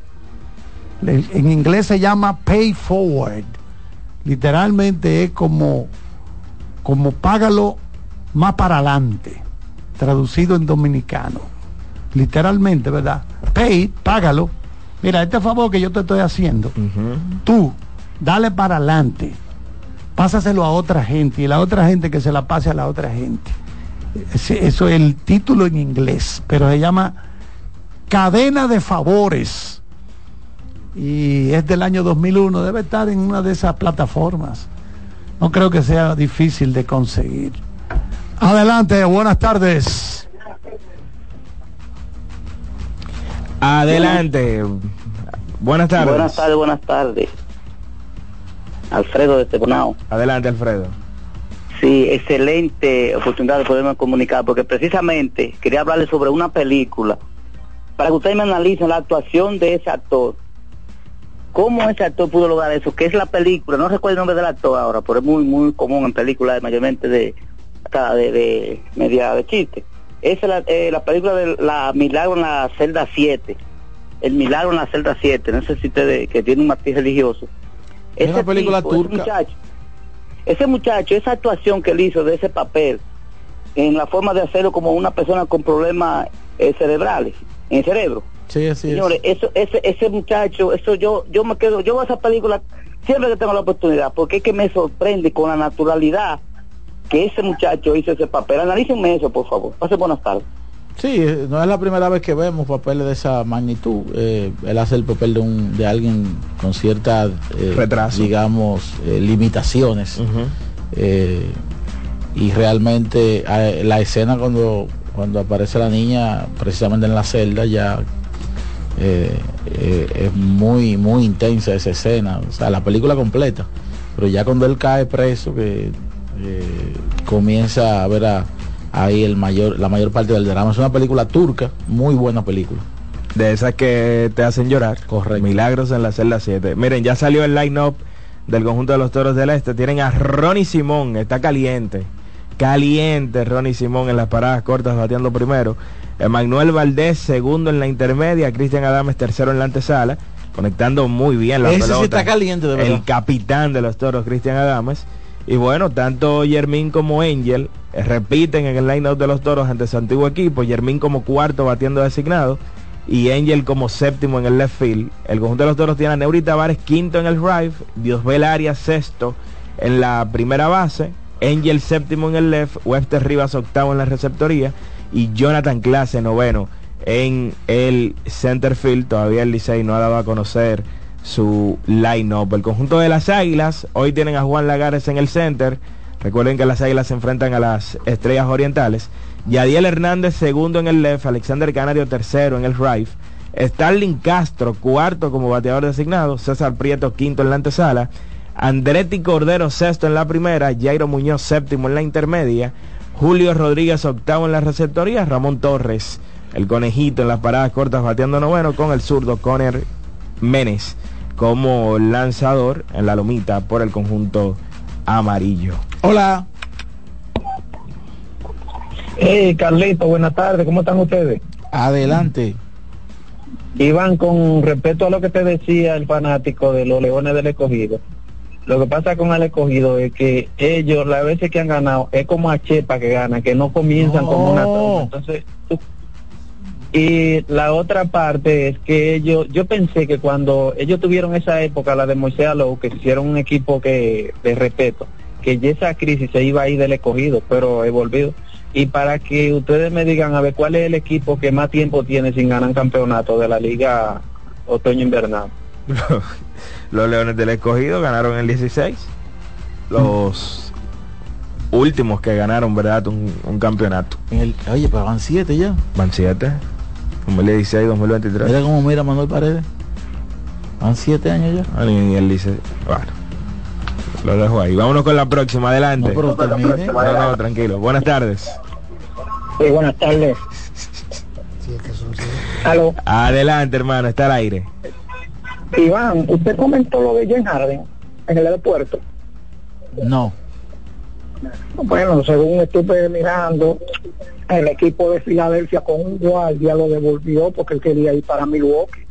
En inglés se llama Pay Forward. Literalmente es como, como págalo más para adelante, traducido en dominicano. Literalmente, ¿verdad? Pay, págalo. Mira, este favor que yo te estoy haciendo, tú, dale para adelante, pásaselo a otra gente y la otra gente que se la pase a la otra gente. Ese- eso es el título en inglés, pero se llama Cadena de Favores. Y es del año 2001, debe estar en una de esas plataformas. No creo que sea difícil de conseguir. Adelante, buenas tardes. Adelante. Buenas tardes. Buenas tardes, buenas tardes. Alfredo de Tebonao. Adelante, Alfredo. Sí, excelente oportunidad de poderme comunicar, porque precisamente quería hablarles sobre una película, para que ustedes me analicen la actuación de ese actor. ¿Cómo ese actor pudo lograr eso? ¿Qué es la película? No recuerdo el nombre del actor ahora, pero es muy muy común en películas, mayormente de, de, de media de chiste. Esa es la, eh, la película de la Milagro en la celda 7. El Milagro en la celda 7. No sé si ustedes, que tiene un matiz religioso. Es una película tipo, ese turca. muchacho, ese muchacho, esa actuación que él hizo de ese papel, en la forma de hacerlo como una persona con problemas eh, cerebrales, en el cerebro. Sí, así Señores, eso, ese, ese muchacho, eso yo, yo me quedo, yo veo esa película siempre que tengo la oportunidad, porque es que me sorprende con la naturalidad que ese muchacho hizo ese papel. Analícenme eso, por favor. Pase buenas tardes. Sí, eh, no es la primera vez que vemos papeles de esa magnitud. Eh, él hace el papel de, un, de alguien con ciertas, eh, Retraso. digamos, eh, limitaciones. Y realmente la escena cuando, cuando aparece la niña, precisamente en la celda, ya es muy, muy intensa esa escena. O sea, la película completa. Pero ya cuando él cae preso, que comienza a ver a, ahí el mayor, la mayor parte del drama. Es una película turca, muy buena película. De esas que te hacen llorar. Correcto. Milagros en la celda 7. Miren, ya salió el line-up del conjunto de los toros del este. Tienen a Ronnie Simón, está caliente. Caliente Ronnie Simón en las paradas cortas bateando primero. Emanuel Valdés segundo en la intermedia. Cristian Adames tercero en la antesala. Conectando muy bien la Ese sí pelota. está caliente, de verdad. El capitán de los toros, Cristian Adames. Y bueno, tanto Yermín como Angel eh, repiten en el line-up de los toros ante su antiguo equipo. Yermín como cuarto batiendo designado y Angel como séptimo en el left field. El conjunto de los toros tiene a Neuri Tavares quinto en el drive, Diosbel Arias sexto en la primera base, Angel séptimo en el left, Webster Rivas octavo en la receptoría y Jonathan Clase noveno en el center field. Todavía el Licey no ha dado a conocer su line-up. El conjunto de las Águilas hoy tienen a Juan Lagares en el center. Recuerden que las Águilas se enfrentan a las Estrellas Orientales. Yadiel Hernández segundo en el left, Alexander Canario tercero en el right, Starling Castro cuarto como bateador designado, César Prieto quinto en la antesala, Andretti Cordero sexto en la primera, Jairo Muñoz séptimo en la intermedia, Julio Rodríguez octavo en la receptoría, Ramón Torres, el conejito en las paradas cortas bateando noveno con el zurdo Conner Menes como lanzador en la lomita por el conjunto amarillo. Hola. Hey, Carlito, buenas tardes, ¿cómo están ustedes? Adelante. Iván, con respecto a lo que te decía el fanático de los Leones del Escogido, lo que pasa con el Escogido es que ellos, las veces que han ganado, es como a Chepa que gana, que no comienzan como una toma. Entonces, y la otra parte es que ellos, yo pensé que cuando ellos tuvieron esa época, la de Moisés Alou, que hicieron un equipo que de respeto, que ya esa crisis se iba a ir del escogido, pero he volvido. Y para que ustedes me digan, a ver, ¿cuál es el equipo que más tiempo tiene sin ganar campeonato de la liga otoño-invernal? Los Leones del Escogido ganaron el 16. Los últimos que ganaron, ¿verdad? Un, un campeonato. En el- oye, pero van siete ya. Van 7. 2016, 2023. Mira cómo mira Manuel Paredes. Van siete años ya. Ni- ni él dice, bueno, lo dejo ahí. Vámonos con la próxima, adelante. No, pero termine. No, no, tranquilo. Buenas tardes. Sí, buenas tardes. Aló. Adelante, hermano, está al aire. Iván, usted comentó lo de Jen Harden en el aeropuerto. No. Bueno, según estuve mirando, el equipo de Filadelfia con un guardia lo devolvió porque él quería ir para Milwaukee.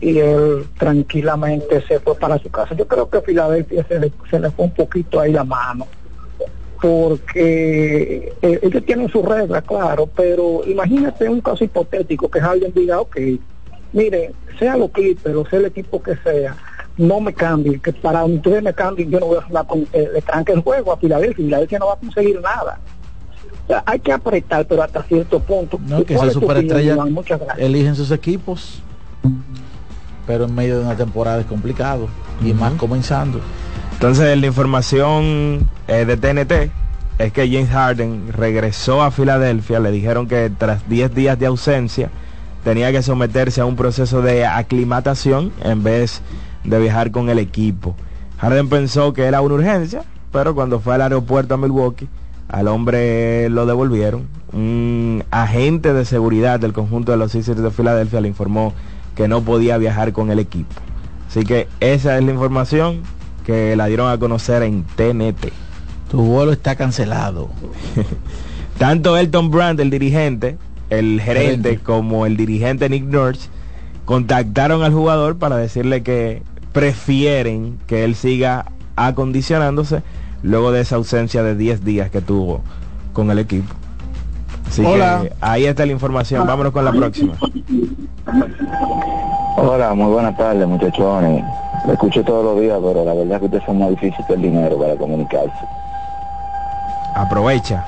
Y él tranquilamente se fue para su casa. Yo creo que Filadelfia se le, se le fue un poquito ahí la mano. Porque eh, ellos tienen sus reglas, claro, pero imagínate un caso hipotético que alguien diga, ok, mire, sea lo Clippers o sea el equipo que sea, no me cambien, que para ustedes me cambien, yo no voy a jugar con, eh, le tranque el juego a Filadelfia, Filadelfia no va a conseguir nada. O sea, hay que apretar, pero hasta cierto punto. No, que ¿Cuál esas superestrellas Iván? Muchas gracias. eligen sus equipos. Pero en medio de una temporada es complicado. Y más comenzando. Entonces, la información eh, de TNT es que James Harden regresó a Filadelfia. Le dijeron que tras 10 días de ausencia tenía que someterse a un proceso de aclimatación en vez de viajar con el equipo. Harden pensó que era una urgencia, pero cuando fue al aeropuerto a Milwaukee, al hombre lo devolvieron. Un agente de seguridad del conjunto de los Sixers de Filadelfia le informó que no podía viajar con el equipo. Así que esa es la información que la dieron a conocer en TNT. Tu vuelo está cancelado. Tanto Elton Brand, el dirigente, el gerente, Gerente. como el dirigente Nick Nurse contactaron al jugador para decirle que prefieren que él siga acondicionándose luego de esa ausencia de 10 días que tuvo con el equipo. Así Hola. que ahí está la información. Vámonos con la próxima. Hola, muy buenas tardes, muchachones. Lo escucho todos los días, pero la verdad es que ustedes son más difíciles el dinero para comunicarse. Aprovecha.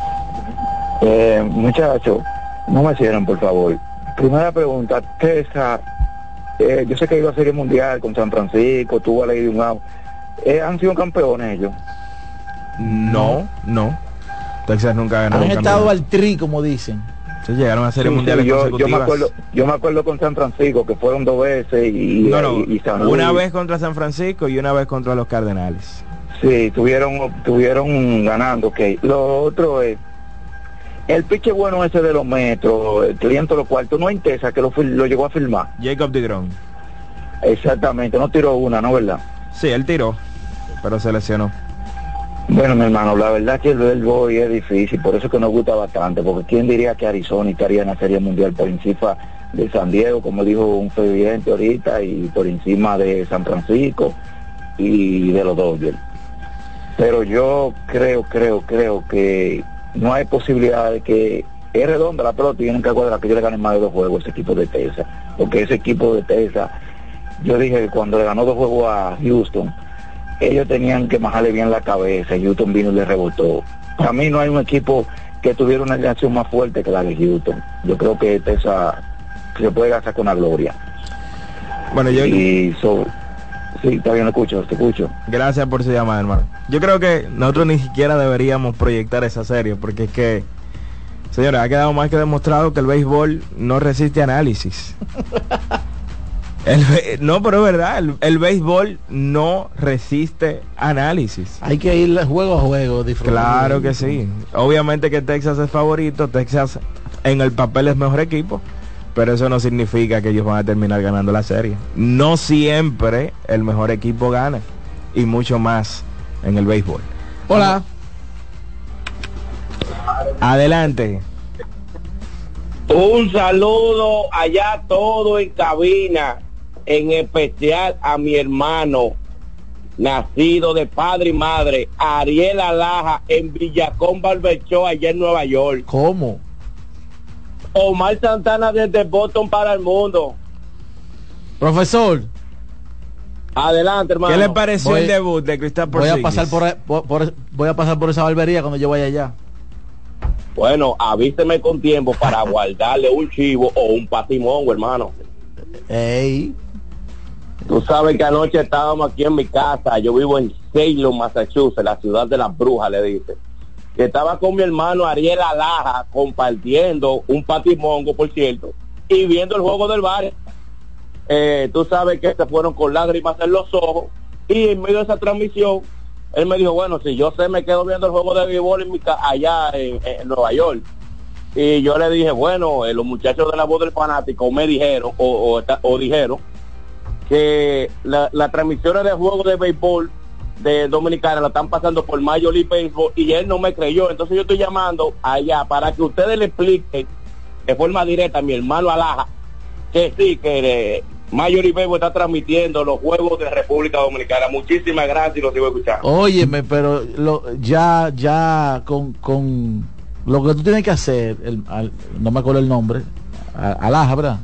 Eh, muchachos, no me cierren, por favor. Primera pregunta, Tessa, eh, yo sé que iba a Serie Mundial con San Francisco, tuvo a Lady un out. Eh, ¿Han sido campeones ellos? No, no. Texas nunca ganó. Han un estado al tri, como dicen. Sí, llegaron a series Sí, mundiales sí, yo, yo me acuerdo, yo me acuerdo con San Francisco, que fueron dos veces y, No, no, y- y San una vez contra San Francisco y una vez contra los Cardenales. Sí, tuvieron, tuvieron ganando, ok. Lo otro es, el piche bueno ese de los metros, el cliente de los cuartos, no interesa que lo, lo llegó a filmar. Jacob Digron. Exactamente, no tiró una, ¿no verdad? Sí, él tiró, pero se lesionó. Bueno, mi hermano, la verdad que el béisbol es difícil, por eso que nos gusta bastante, porque quién diría que Arizona estaría en la Serie Mundial por encima de San Diego, como dijo un presidente ahorita, y por encima de San Francisco y de los Dodgers. Pero yo creo, creo, creo que no hay posibilidad de que es redonda la pelota y tienen que cuadrar que yo le gane más de dos juegos a ese equipo de Texas, porque ese equipo de Texas, yo dije que cuando le ganó dos juegos a Houston, ellos tenían que majarle bien la cabeza, Houston vino y le rebotó. A mí no hay un equipo que tuviera una reacción más fuerte que la de Houston. Yo creo que Texas se puede gastar con la gloria. Bueno, yo... Y so, sí, todavía no escucho, te escucho. Gracias por su llamada, hermano. Yo creo que nosotros ni siquiera deberíamos proyectar esa serie, porque es que, señores, ha quedado más que demostrado que el béisbol no resiste análisis. El no, pero es verdad, el, el béisbol no resiste análisis. Hay que ir juego a juego. disfrutar. Claro que sí. Obviamente que Texas es favorito, Texas en el papel es mejor equipo, pero eso no significa que ellos van a terminar ganando la serie. No siempre el mejor equipo gana y mucho más en el béisbol. Hola. Adelante. Un saludo allá todo en cabina, en especial a mi hermano, nacido de padre y madre, Ariel Alaja, en Villacón Barberchó, allá en Nueva York. ¿Cómo? Omar Santana desde Boston para el mundo. Profesor. Adelante, hermano. ¿Qué le pareció Voy- el debut de Cristal Voy a pasar por, por- por- voy a pasar por esa barbería cuando yo vaya allá. Bueno, avíseme con tiempo para guardarle un chivo o un patimongo, hermano. Ey. Tú sabes que anoche estábamos aquí en mi casa, yo vivo en Salem, Massachusetts, la ciudad de las brujas, le dice. Que estaba con mi hermano Ariel Alaja compartiendo un patimongo, por cierto, y viendo el juego del bar. Eh, tú sabes que se fueron con lágrimas en los ojos y en medio de esa transmisión él me dijo, bueno, si yo sé me quedo viendo el juego de béisbol en mi allá en, Nueva York. Y yo le dije, bueno, eh, los muchachos de la voz del fanático me dijeron o, dijeron que la- las transmisiones de juegos de béisbol de Dominicana la están pasando por Major League Baseball y él no me creyó. Entonces yo estoy llamando allá para que ustedes le expliquen de forma directa a mi hermano Alaja que sí, que eh, Major League Baseball está transmitiendo los juegos de República Dominicana. Muchísimas gracias y los sigo escuchando. Óyeme, pero ya, ya con, con lo que tú tienes que hacer, el- no me acuerdo el nombre, Alaja, ¿verdad?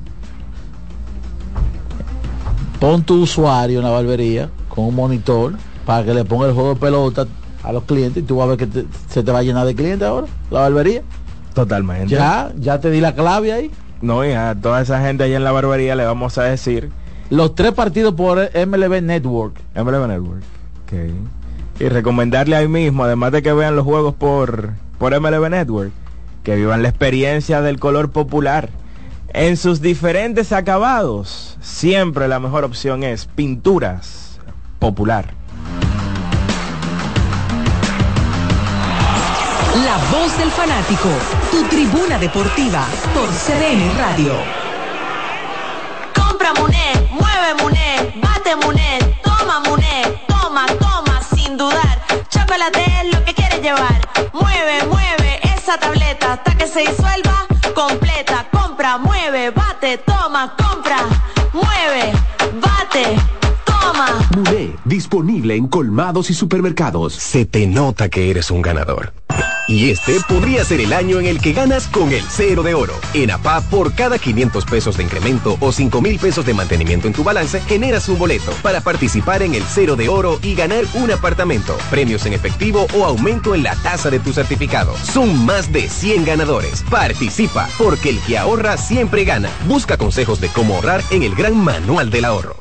Pon tu usuario en la barbería con un monitor para que le ponga el juego de pelota a los clientes y tú vas a ver que te- se te va a llenar de clientes ahora, la barbería. Totalmente. Ya, ya te di la clave ahí. No, y a toda esa gente allá en la barbería le vamos a decir. Los tres partidos por MLB Network. MLB Network. ok. Y recomendarle ahí mismo, además de que vean los juegos por, por MLB Network, que vivan la experiencia del color popular. En sus diferentes acabados, siempre la mejor opción es pinturas popular. La voz del fanático, tu tribuna deportiva por CDN Radio. Compra Muné, mueve Muné, bate Muné, toma Muné, toma, toma, sin dudar. Chocolate es lo que quieres llevar. Mueve, mueve esa tableta hasta que se disuelva completa. Compra, mueve, bate, toma, compra, mueve, bate, toma. Muné, disponible en colmados y supermercados. Se te nota que eres un ganador. Y este podría ser el año en el que ganas con el cero de oro. En APA, por cada 500 pesos de incremento o 5 mil pesos de mantenimiento en tu balance, generas un boleto para participar en el cero de oro y ganar un apartamento, premios en efectivo o aumento en la tasa de tu certificado. Son más de 100 ganadores. Participa, porque el que ahorra siempre gana. Busca consejos de cómo ahorrar en el gran manual del ahorro.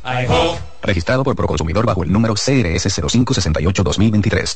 Registrado por Proconsumidor bajo el número CRS 0568-2023.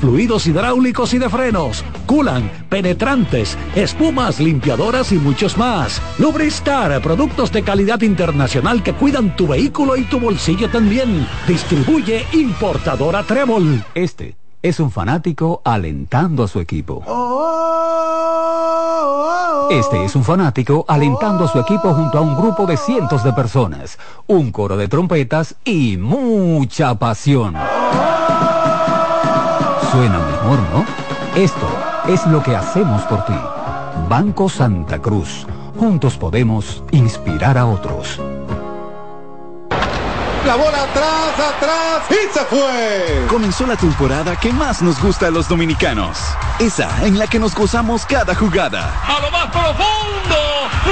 fluidos hidráulicos y de frenos, culan, penetrantes, espumas, limpiadoras y muchos más. Lubristar, productos de calidad internacional que cuidan tu vehículo y tu bolsillo también. Distribuye importadora Trébol. Este es un fanático alentando a su equipo. Este es un fanático alentando a su equipo junto a un grupo de cientos de personas, un coro de trompetas y mucha pasión. Suena mejor, ¿no? Esto es lo que hacemos por ti. Banco Santa Cruz. Juntos podemos inspirar a otros. La bola atrás, atrás y se fue. Comenzó la temporada que más nos gusta a los dominicanos. Esa en la que nos gozamos cada jugada. A lo más profundo,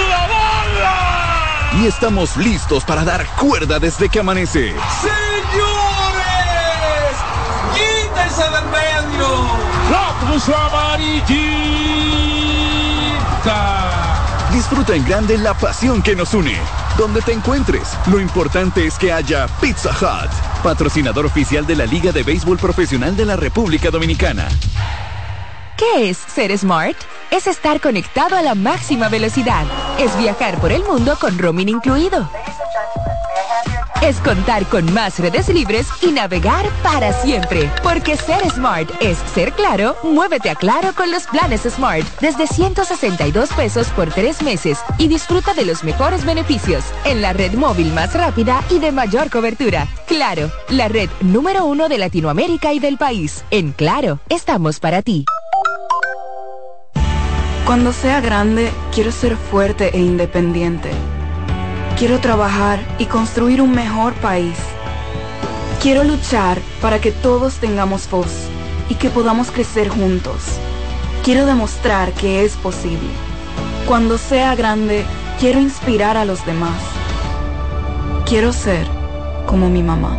la bola. Y estamos listos para dar cuerda desde que amanece. Señores, quítense del medio. La puso amarillita. Disfruta en grande la pasión que nos une. Donde te encuentres, lo importante es que haya Pizza Hut, patrocinador oficial de la Liga de Béisbol Profesional de la República Dominicana. ¿Qué es ser smart? Es estar conectado a la máxima velocidad. Es viajar por el mundo con roaming incluido. Es contar con más redes libres y navegar para siempre. Porque ser smart es ser claro, muévete a claro con los planes Smart desde 162 pesos por tres meses y disfruta de los mejores beneficios en la red móvil más rápida y de mayor cobertura. Claro, la red número uno de Latinoamérica y del país. En Claro, estamos para ti. Cuando sea grande, quiero ser fuerte e independiente. Quiero trabajar y construir un mejor país. Quiero luchar para que todos tengamos voz y que podamos crecer juntos. Quiero demostrar que es posible. Cuando sea grande, quiero inspirar a los demás. Quiero ser como mi mamá.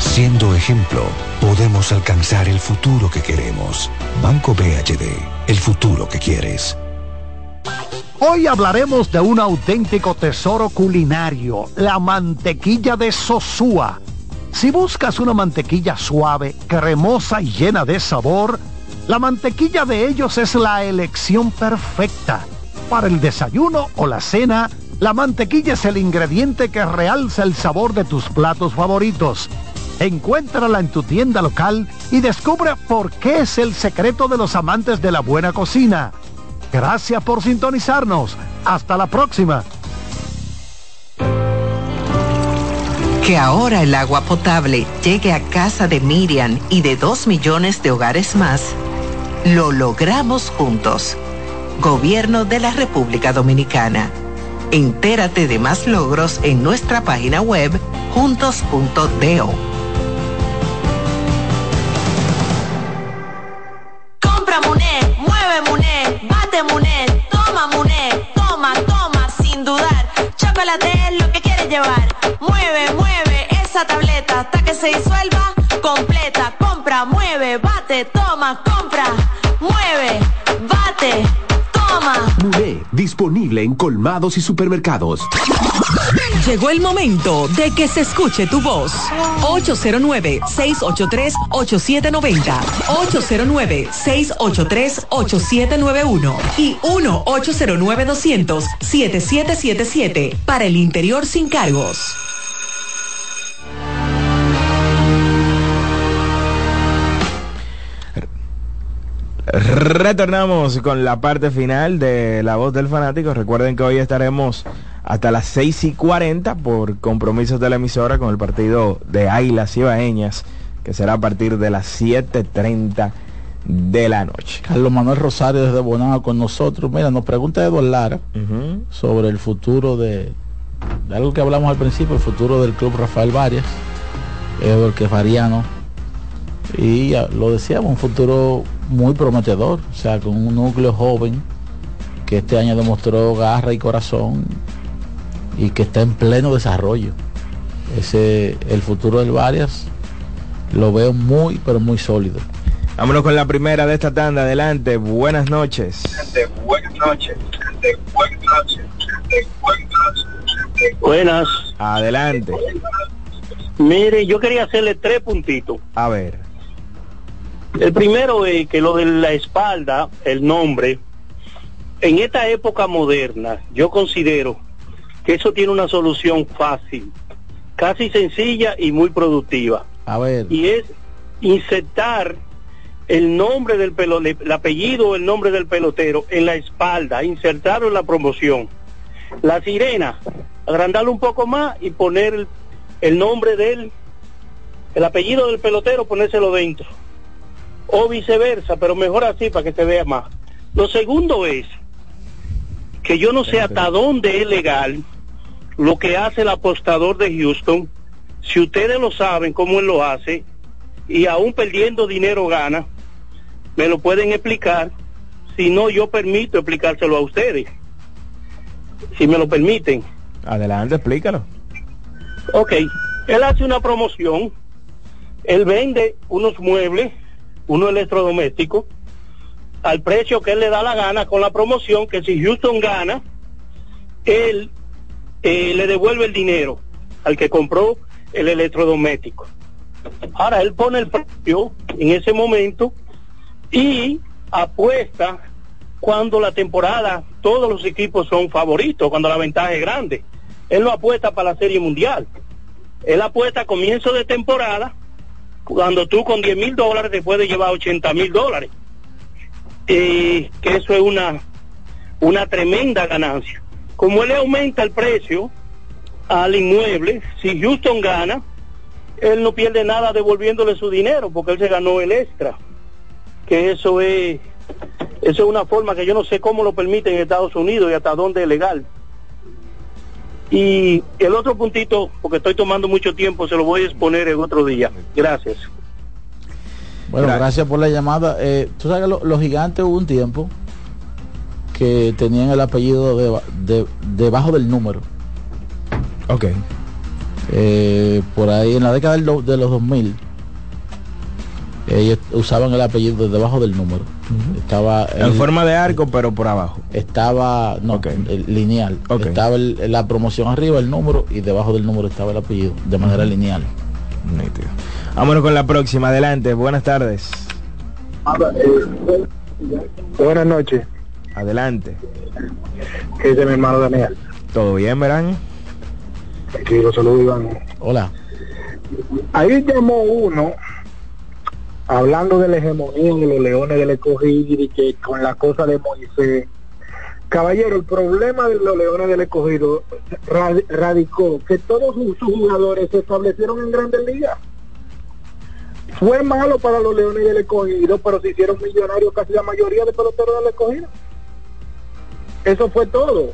Siendo ejemplo, podemos alcanzar el futuro que queremos. Banco BHD, el futuro que quieres. Hoy hablaremos de un auténtico tesoro culinario, la mantequilla de Sosúa. Si buscas una mantequilla suave, cremosa y llena de sabor, la mantequilla de ellos es la elección perfecta. Para el desayuno o la cena, la mantequilla es el ingrediente que realza el sabor de tus platos favoritos. Encuéntrala en tu tienda local y descubre por qué es el secreto de los amantes de la buena cocina. Gracias por sintonizarnos. Hasta la próxima. Que ahora el agua potable llegue a casa de Miriam y de dos millones de hogares más, lo logramos juntos. Gobierno de la República Dominicana. Entérate de más logros en nuestra página web juntos.do. lo que quieres llevar. Mueve, mueve esa tableta hasta que se disuelva completa. Compra, mueve, bate, toma, compra, mueve, bate, toma. Disponible en colmados y supermercados. Llegó el momento de que se escuche tu voz. 809-683-8790. 809-683-8791. Y 1-809-200-7777. Para el interior sin cargos. Retornamos con la parte final de La Voz del Fanático. Recuerden que hoy estaremos hasta las 6 y 40 por compromisos de la emisora con el partido de Águilas Ibaeñas, que será a partir de las 7.30 de la noche. Carlos Manuel Rosario desde Bonao con nosotros. Mira, nos pregunta Eduardo Lara sobre el futuro de, de algo que hablamos al principio, el futuro del club Rafael Varias, Eduardo que es variano. Y ya lo decíamos, un futuro muy prometedor, o sea, con un núcleo joven que este año demostró garra y corazón y que está en pleno desarrollo. Ese, el futuro del Varias lo veo muy, pero muy sólido. Vámonos con la primera de esta tanda. Adelante, buenas noches. Buenas noches. Buenas noches. Buenas. Adelante. Mire, yo quería hacerle tres puntitos. A ver. El primero es que lo de la espalda, el nombre, en esta época moderna, yo considero que eso tiene una solución fácil, casi sencilla y muy productiva. A ver. Y es insertar el nombre del pelo, el apellido o el nombre del pelotero en la espalda, insertarlo en la promoción. La sirena, agrandarlo un poco más y poner el, el nombre del, el apellido del pelotero, ponérselo dentro. O viceversa, pero mejor así para que se vea más. Lo segundo es que yo no sé hasta dónde es legal lo que hace el apostador de Houston. Si ustedes lo saben cómo él lo hace y aún perdiendo dinero gana, me lo pueden explicar. Si no, yo permito explicárselo a ustedes. Si me lo permiten. Adelante, explícalo. Ok, él hace una promoción, él vende unos muebles, unos electrodomésticos, al precio que él le da la gana con la promoción que si Houston gana, él eh, le devuelve el dinero al que compró el electrodoméstico. Ahora él pone el precio en ese momento y apuesta cuando la temporada todos los equipos son favoritos, cuando la ventaja es grande. Él no apuesta para la Serie Mundial. Él apuesta a comienzo de temporada cuando tú con 10 mil dólares te puedes llevar 80 mil dólares. Eh, que eso es una, una tremenda ganancia. Como él aumenta el precio al inmueble, si Houston gana, él no pierde nada devolviéndole su dinero porque él se ganó el extra. Que eso es, eso es una forma que yo no sé cómo lo permiten en Estados Unidos y hasta dónde es legal. Y el otro puntito, porque estoy tomando mucho tiempo, se lo voy a exponer en otro día. Gracias. Bueno, gracias, por la llamada. Eh, Tú sabes que lo- los gigantes hubo un tiempo que tenían el apellido de- de- debajo del número. Ok. Eh, por ahí en la década de los 2000 ellos usaban el apellido debajo del número. Estaba En el- forma de arco, pero por abajo. estaba no el lineal estaba el- la promoción arriba el número y debajo del número estaba el apellido de manera lineal Nítido. Vámonos con la próxima. Adelante. Buenas tardes. Buenas noches. Adelante. ¿Qué dice mi hermano Daniel? ¿Todo bien, verán? Aquí lo saludo Iván. Hola. Ahí llamó uno hablando de la hegemonía de los leones del escogido y que con la cosa de Moisés. Caballero, el problema de los leones del escogido ra- radicó que todos sus, sus jugadores se establecieron en grandes ligas. Fue malo para los leones del escogido, pero se hicieron millonarios casi la mayoría de peloteros del escogido. Eso fue todo.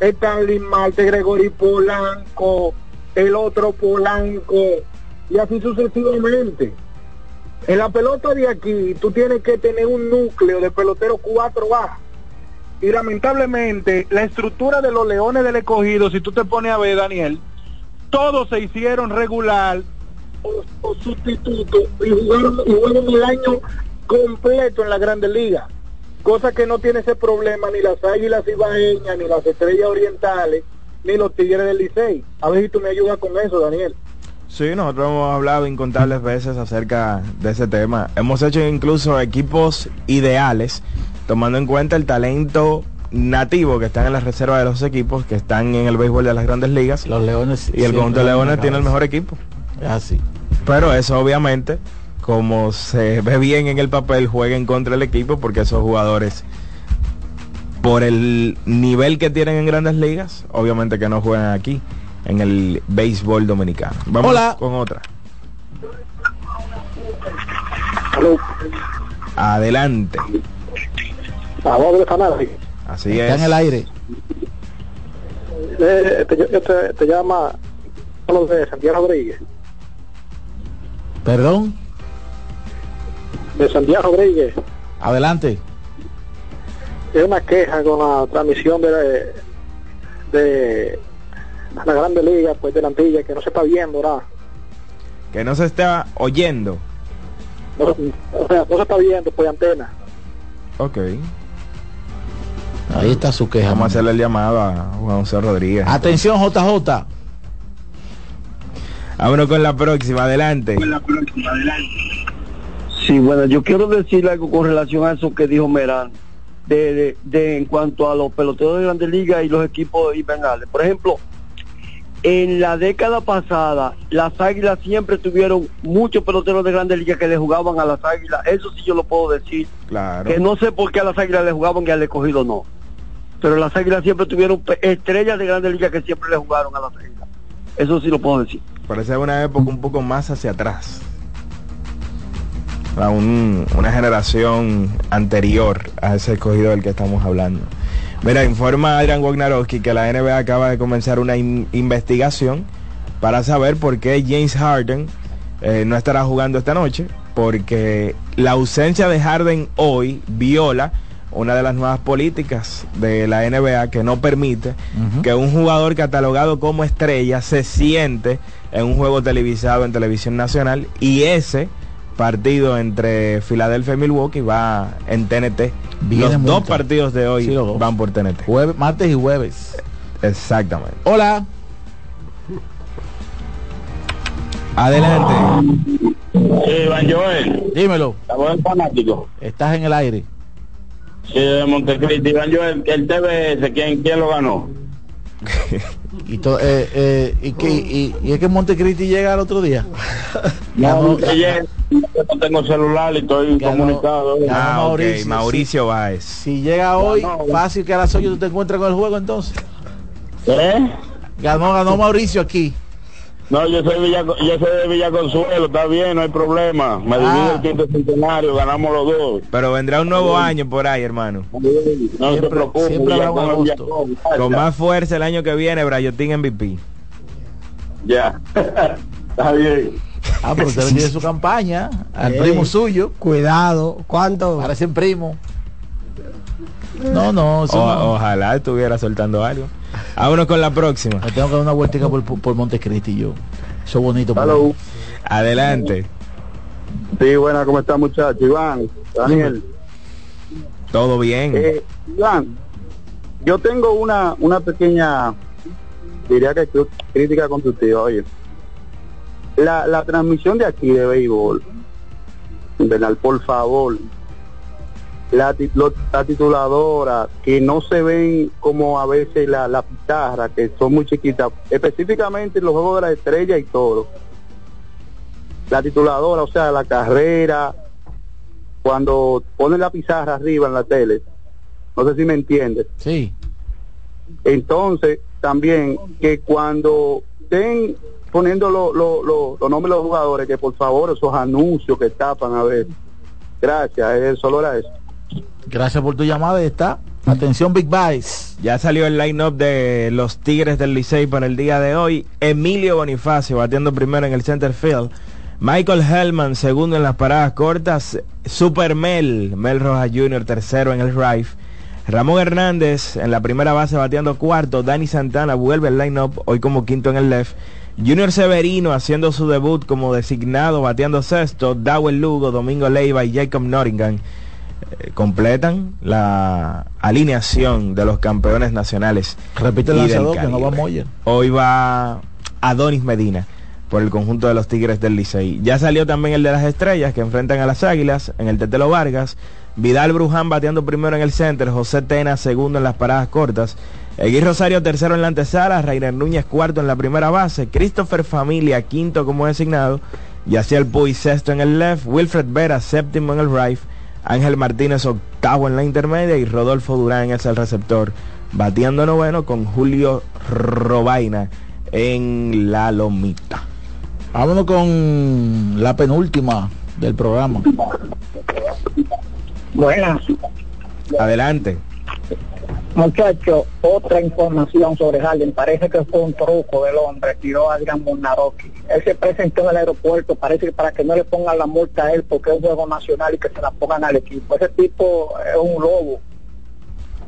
Stanley Marte, Gregory Polanco, el otro Polanco, y así sucesivamente. En la pelota de aquí, tú tienes que tener un núcleo de pelotero 4A. Y lamentablemente, la estructura de los leones del escogido, si tú te pones a ver, Daniel, todos se hicieron regular o, sustituto y jugaron, y jugaron el año completo en la Grandes Ligas. Cosa que no tiene ese problema ni las águilas ibaeñas, ni las estrellas orientales, ni los tigres del Licey. A ver si tú me ayudas con eso, Daniel. Sí, nosotros hemos hablado incontables veces acerca de ese tema. Hemos hecho incluso equipos ideales, tomando en cuenta el talento nativo que están en la reserva de los equipos, que están en el béisbol de las grandes ligas. Los Leones Y el conjunto de Leones tiene el mejor equipo. Así. Pero eso obviamente, como se ve bien en el papel, juega en contra del equipo porque esos jugadores, por el nivel que tienen en grandes ligas, obviamente que no juegan aquí, en el béisbol dominicano. Vamos Hola. con otra. Adelante. De Canadá. Así Está es. en el aire. Eh, te, yo te, te llama Carlos de Santiago Rodríguez. Perdón. De Santiago Rodríguez. Adelante. Es una queja con la transmisión de, de la Grande Liga, pues de la Antilla, que no se está viendo nada. Que no se está oyendo. No, o sea, no se está viendo por antena. Ok. Ahí está su queja. Vamos a hacerle el llamado a Juan José Rodríguez. Atención JJ. Vámonos con la próxima. Adelante. Sí, bueno, yo quiero decir algo con relación a eso que dijo Merán, de, de, de en cuanto a los peloteros de Grandes Ligas y los equipos invernales. Por ejemplo, en la década pasada, las Águilas siempre tuvieron muchos peloteros de Grandes Ligas que le jugaban a las Águilas. Eso sí yo lo puedo decir. Claro. Que no sé por qué a las Águilas le jugaban y al escogido no. Pero las Águilas siempre tuvieron estrellas de Grandes Ligas que siempre le jugaron a las Águilas. Eso sí lo puedo decir. Parece una época un poco más hacia atrás. A un- una generación anterior a ese escogido del que estamos hablando. Mira, informa Adrian Wojnarowski que la NBA acaba de comenzar una in- investigación para saber por qué James Harden eh, no estará jugando esta noche, porque la ausencia de Harden hoy viola una de las nuevas políticas de la NBA que no permite que un jugador catalogado como estrella se siente en un juego televisado en televisión nacional y ese partido entre Filadelfia y Milwaukee va en TNT. Viene los dos partidos de hoy Sí, van por TNT. Jueves, martes y jueves. Exactamente. Hola. Adelante. Sí, Iván Joel. Dímelo. Estamos en fanático. Estás en el aire. Sí, de Montecristi. Iván Joel, el TBS, ¿quién, quién lo ganó? Y, to- eh, eh, y, que, y, y es que Montecristi llega al otro día. No, yo no tengo celular y estoy comunicado. Ah, ok, Mauricio, Mauricio Báez. Si llega hoy, fácil que a las 8 tú te encuentras con el juego entonces. ¿Eh? Ganó, ganó Mauricio aquí. No, yo soy, Villa, yo soy de Villa Consuelo, está bien, no hay problema. Me Ah. divide el quinto centenario, ganamos los dos. Pero vendrá un nuevo año por ahí, hermano. No se preocupe. siempre habrá un agosto. Con más fuerza el año que viene, Brayotín MVP. Ya. está bien. Ah, pero usted tiene su campaña al Ey, primo suyo. Cuidado, ¿cuánto? Parecen primo. No, no, O- no. Ojalá estuviera soltando algo. Vámonos con la próxima. Me tengo que dar una vueltica por, por Montecristi yo. Eso es bonito. Hello. Adelante. Sí, buena, ¿cómo está muchacho? Iván, Daniel. Todo bien. Eh, Iván, yo tengo una, una pequeña, diría que crítica constructiva, oye. La, la transmisión de aquí de béisbol, Bernal, por favor, la, la tituladora, que no se ven como a veces la, la pizarra, que son muy chiquitas, específicamente en los juegos de la estrella y todo. La tituladora, o sea, la carrera, cuando ponen la pizarra arriba en la tele, no sé si me entiendes. Sí. Entonces, también que cuando estén poniendo lo- lo- lo- los nombres de los jugadores, que por favor esos anuncios que tapan, a ver. Gracias, es solo era eso. Gracias por tu llamada. y Está. Atención, Big Buys. Ya salió el line-up de los Tigres del Licey para el día de hoy. Emilio Bonifacio batiendo primero en el center field. Michael Hellman segundo en las paradas cortas. Super Mel, Mel Rojas Jr. tercero en el drive. Ramón Hernández en la primera base bateando cuarto. Dani Santana vuelve al line-up hoy como quinto en el left. Junior Severino haciendo su debut como designado bateando sexto. Dawel Lugo, Domingo Leiva y Jacob Nottingham completan la alineación de los campeones nacionales. Repite el lanzador que no va. Hoy va Adonis Medina por el conjunto de los Tigres del Licey. Ya salió también el de las estrellas que enfrentan a las Águilas en el Tetelo Vargas. Vidal Bruján bateando primero en el center, José Tena segundo en las paradas cortas. Egui Rosario tercero en la antesala, Rainer Núñez cuarto en la primera base, Christopher Familia quinto como designado, Yaciel Puy sexto en el left, Wilfred Vera séptimo en el right, Ángel Martínez octavo en la intermedia y Rodolfo Durán es el receptor, bateando noveno con Julio Robaina en la lomita. Vámonos con la penúltima del programa. Buenas, Adelante. Muchachos. Otra información sobre Harden. Parece que fue un truco del hombre. Tiró a Adrián Munnaroki. Él se presentó en el aeropuerto. Parece que para que no le pongan la multa a él porque es un juego nacional y que se la pongan al equipo. Ese tipo es un lobo.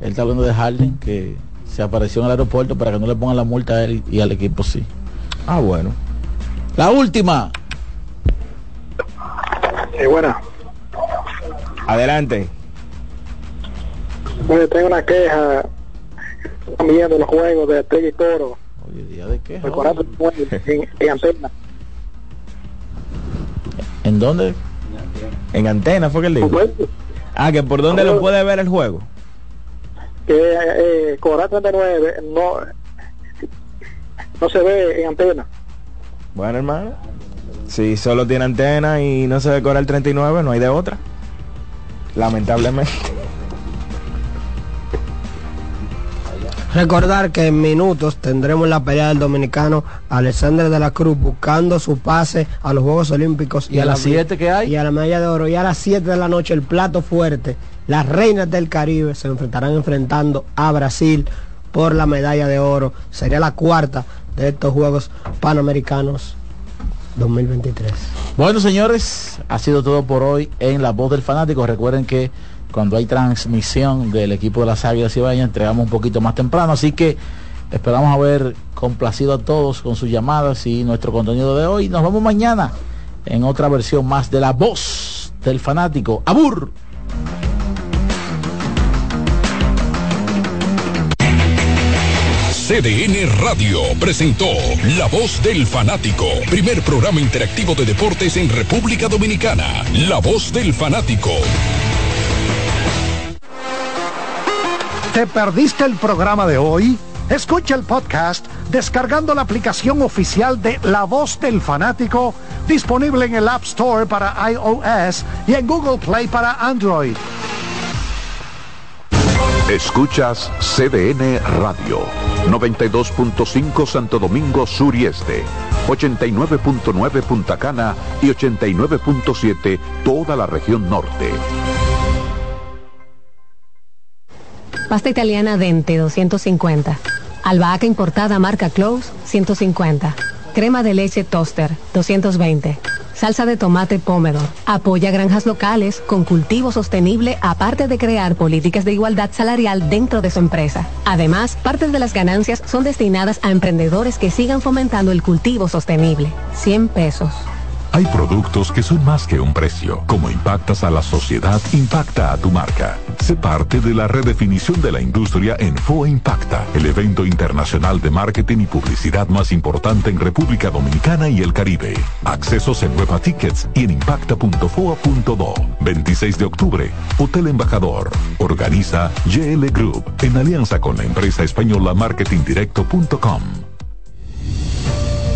Él está hablando de Harden, que se apareció en el aeropuerto para que no le pongan la multa a él y al equipo sí. Ah, bueno. La última. Sí, buena. Adelante. Oye, tengo una queja. Están viendo los juegos de Estrella y Toro. Oye, día de corazón en, en antena. ¿En dónde? En antena fue que él dijo. Ah, que por dónde lo puede ver el juego. Que eh, Coral 39 no, no se ve en antena. Bueno, hermano. Si solo tiene antena y no se decora el 39, no hay de otra. Lamentablemente. Recordar que en minutos tendremos la pelea del dominicano Alexander de la Cruz buscando su pase a los Juegos Olímpicos. ¿Y a las siete que hay? Y a la medalla de oro. Y a las 7 de la noche el plato fuerte. Las reinas del Caribe se enfrentarán enfrentando a Brasil por la medalla de oro. Sería la cuarta de estos Juegos Panamericanos 2023. Bueno, señores, ha sido todo por hoy en La Voz del Fanático. Recuerden que cuando hay transmisión del equipo de las Águilas Ibañas, entregamos un poquito más temprano. Así que esperamos haber complacido a todos con sus llamadas y nuestro contenido de hoy. Nos vemos mañana en otra versión más de la voz del fanático. Abur. CDN Radio presentó La Voz del Fanático, primer programa interactivo de deportes en República Dominicana. La Voz del Fanático. ¿Te perdiste el programa de hoy? Escucha el podcast descargando la aplicación oficial de La Voz del Fanático, disponible en el App Store para iOS y en Google Play para Android. Escuchas CDN Radio, 92.5 Santo Domingo Sur y Este, 89.9 Punta Cana y 89.7 toda la región norte. Pasta italiana Dente 250. Albahaca importada marca Close 150. Crema de leche Toaster 220. Salsa de tomate Pomedor. Apoya granjas locales con cultivo sostenible aparte de crear políticas de igualdad salarial dentro de su empresa. Además, partes de las ganancias son destinadas a emprendedores que sigan fomentando el cultivo sostenible. 100 pesos. Hay productos que son más que un precio. Como impactas a la sociedad, impacta a tu marca. Sé parte de la redefinición de la industria en FOA Impacta, el evento internacional de marketing y publicidad más importante en República Dominicana y el Caribe. Accesos en Nueva Tickets y en impacta.foa.do. 26 de octubre, Hotel Embajador. Organiza GL Group en alianza con la empresa española marketingdirecto.com.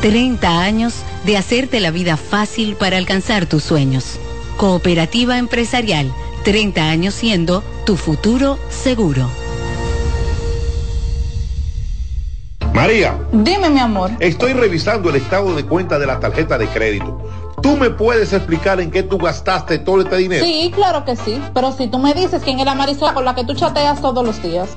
30 años de hacerte la vida fácil para alcanzar tus sueños. Cooperativa empresarial, 30 años siendo tu futuro seguro. María. Dime, mi amor. Estoy revisando el estado de cuenta de la tarjeta de crédito. ¿Tú me puedes explicar en qué tú gastaste todo este dinero? Sí, claro que sí. Pero si tú me dices quién es la Marisol con la que tú chateas todos los días.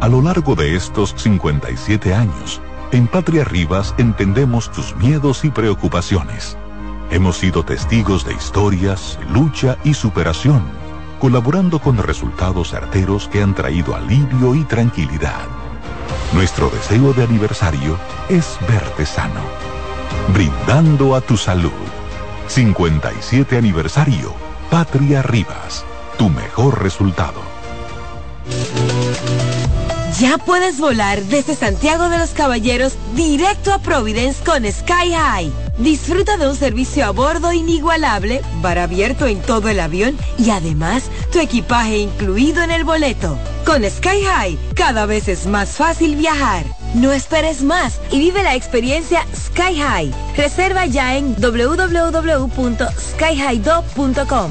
A lo largo de estos 57 años, en Patria Rivas entendemos tus miedos y preocupaciones. Hemos sido testigos de historias, lucha y superación, colaborando con resultados certeros que han traído alivio y tranquilidad. Nuestro deseo de aniversario es verte sano, brindando a tu salud. 57 aniversario, Patria Rivas, tu mejor resultado. Ya puedes volar desde Santiago de los Caballeros directo a Providence con Sky High. Disfruta de un servicio a bordo inigualable, bar abierto en todo el avión y además tu equipaje incluido en el boleto. Con Sky High cada vez es más fácil viajar. No esperes más y vive la experiencia Sky High. Reserva ya en www.skyhighdo.com.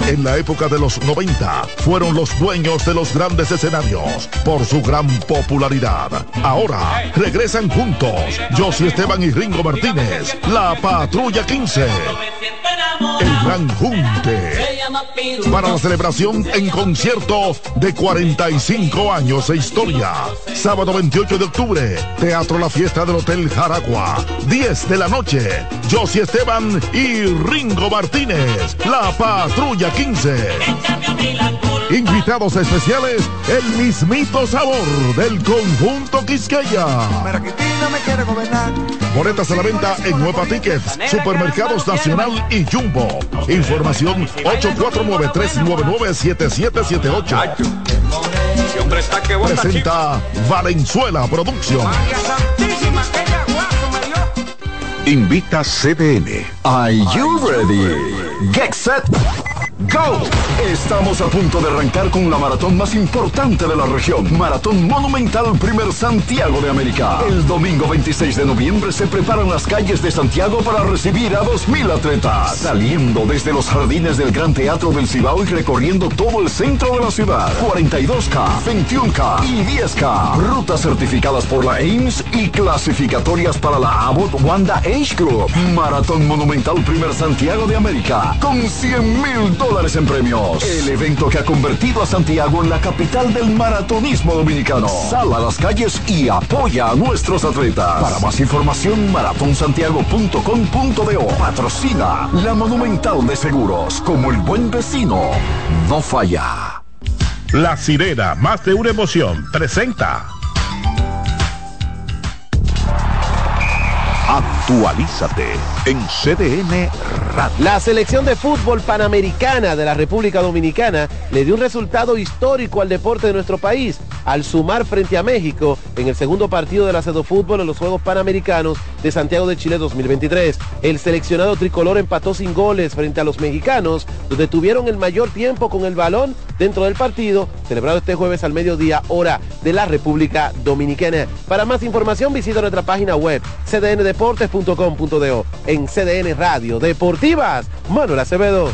En la época de los 90 fueron los dueños de los grandes escenarios por su gran popularidad. Ahora regresan juntos Josie Esteban y Ringo Martínez, la Patrulla 15. Gran Junte. Para la celebración en concierto de 45 años de historia. Sábado 28 de octubre, Teatro La Fiesta del Hotel Jaragua. 10 de la noche, Josie Esteban y Ringo Martínez, La Patrulla 15. Invitados especiales, el mismito sabor del conjunto Quisqueya. Boletas a la venta en Nueva Tickets, Supermercados Nacional y Jumbo. Información 849-399-7778. Presenta Valenzuela Producción. Invita CDN. Are you ready? Get set. Go! Estamos a punto de arrancar con la maratón más importante de la región. Maratón Monumental Primer Santiago de América. El domingo 26 de noviembre se preparan las calles de Santiago para recibir a 2.000 atletas. Saliendo desde los jardines del Gran Teatro del Cibao y recorriendo todo el centro de la ciudad. 42K, 21K y 10K. Rutas certificadas por la AIMS y clasificatorias para la Abbott Wanda Age Group. Maratón Monumental Primer Santiago de América. Con 100 mil dólares en premios. El evento que ha convertido a Santiago en la capital del maratonismo dominicano. Sal a las calles y apoya a nuestros atletas. Para más información, maratonsantiago.com.do. Patrocina la Monumental de Seguros. Como el buen vecino, no falla. La sirena, más de una emoción, presenta. Actualízate en CDN Radio. La selección de fútbol panamericana de la República Dominicana le dio un resultado histórico al deporte de nuestro país al sumar frente a México en el segundo partido de la Fútbol en los Juegos Panamericanos de Santiago de Chile 2023. El seleccionado tricolor empató sin goles frente a los mexicanos, donde tuvieron el mayor tiempo con el balón dentro del partido, celebrado este jueves al mediodía, hora de la República Dominicana. Para más información visita nuestra página web cdndeportes.com.do en CDN Radio Deportivas. Manuel Acevedo.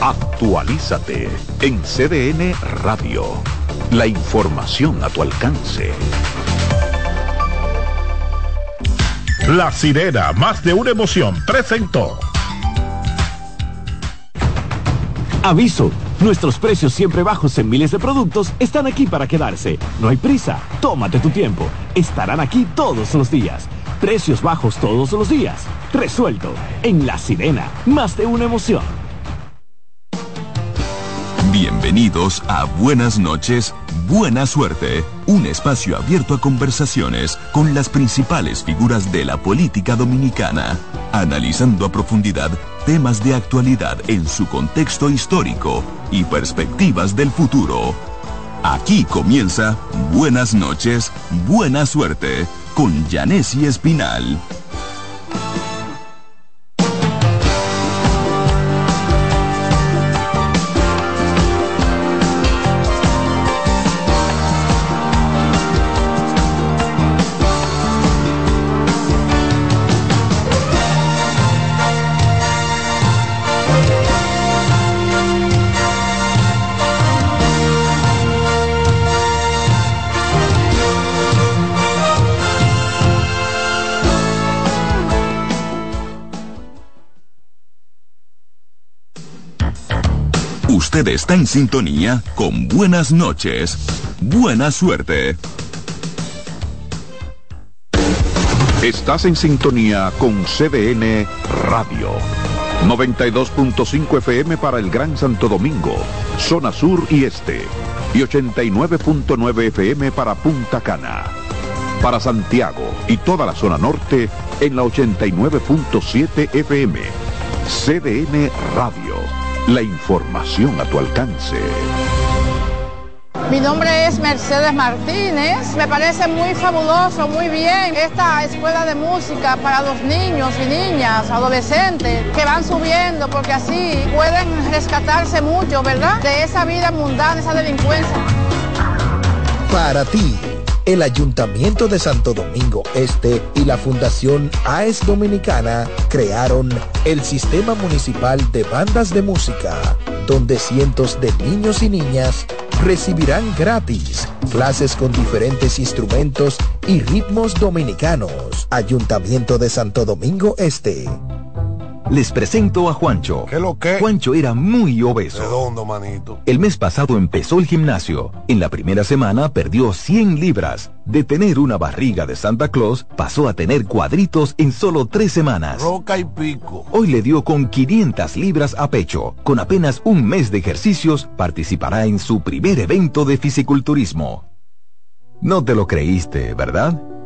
Actualízate en CDN Radio. La información a tu alcance. La sirena, más de una emoción, presentó. Aviso, nuestros precios siempre bajos en miles de productos están aquí para quedarse. No hay prisa, tómate tu tiempo. Estarán aquí todos los días. Precios bajos todos los días. Resuelto. En La Sirena, más de una emoción. Bienvenidos a Buenas noches, Buena Suerte, un espacio abierto a conversaciones con las principales figuras de la política dominicana, analizando a profundidad temas de actualidad en su contexto histórico y perspectivas del futuro. Aquí comienza Buenas noches, Buena Suerte con Janessi Espinal. Usted está en sintonía con Buenas noches. Buena suerte. Estás en sintonía con CDN Radio. 92.5 FM para el Gran Santo Domingo, zona sur y este. Y 89.9 FM para Punta Cana. Para Santiago y toda la zona norte en la 89.7 FM. CDN Radio. La información a tu alcance. Mi nombre es Mercedes Martínez. Me parece muy fabuloso, muy bien esta escuela de música para los niños y niñas, adolescentes que van subiendo porque así pueden rescatarse mucho, ¿verdad? De esa vida mundana, esa delincuencia. Para ti, el Ayuntamiento de Santo Domingo Este y la Fundación AES Dominicana crearon el Sistema Municipal de Bandas de Música, donde cientos de niños y niñas recibirán gratis clases con diferentes instrumentos y ritmos dominicanos. Ayuntamiento de Santo Domingo Este. Les presento a Juancho. ¿Qué lo que? Juancho era muy obeso. Redondo, manito. El mes pasado empezó el gimnasio. En la primera semana perdió 100 libras. De tener una barriga de Santa Claus, pasó a tener cuadritos en solo tres semanas. Roca y pico. Hoy le dio con 500 libras a pecho. Con apenas un mes de ejercicios, participará en su primer evento de fisiculturismo. No te lo creíste, ¿verdad?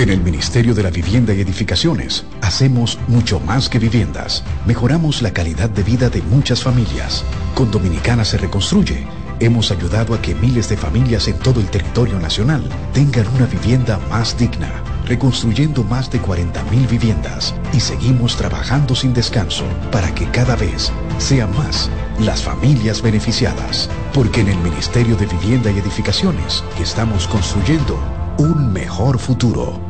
En el Ministerio de la Vivienda y Edificaciones hacemos mucho más que viviendas. Mejoramos la calidad de vida de muchas familias. Con Dominicana se reconstruye. Hemos ayudado a que miles de familias en todo el territorio nacional tengan una vivienda más digna, reconstruyendo más de 40.000 viviendas y seguimos trabajando sin descanso para que cada vez sean más las familias beneficiadas. Porque en el Ministerio de Vivienda y Edificaciones estamos construyendo un mejor futuro.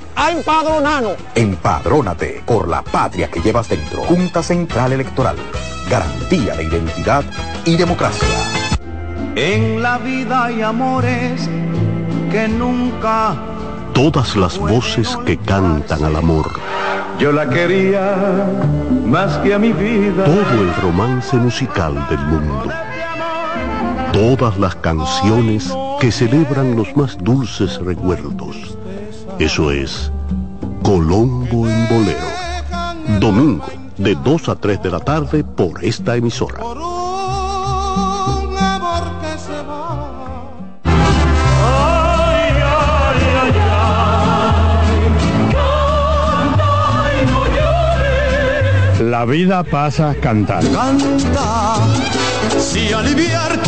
a empadronarnos. Empadrónate por la patria que llevas dentro. Junta Central Electoral. Garantía de identidad y democracia. En la vida hay amores que nunca... Todas las voces que cantan al amor. Yo la quería más que a mi vida. Todo el romance musical del mundo. Todas las canciones que celebran los más dulces recuerdos. Eso es Colombo en Bolero. Domingo, de 2 a 3 de la tarde por esta emisora. La vida pasa cantando. Canta, si aliviar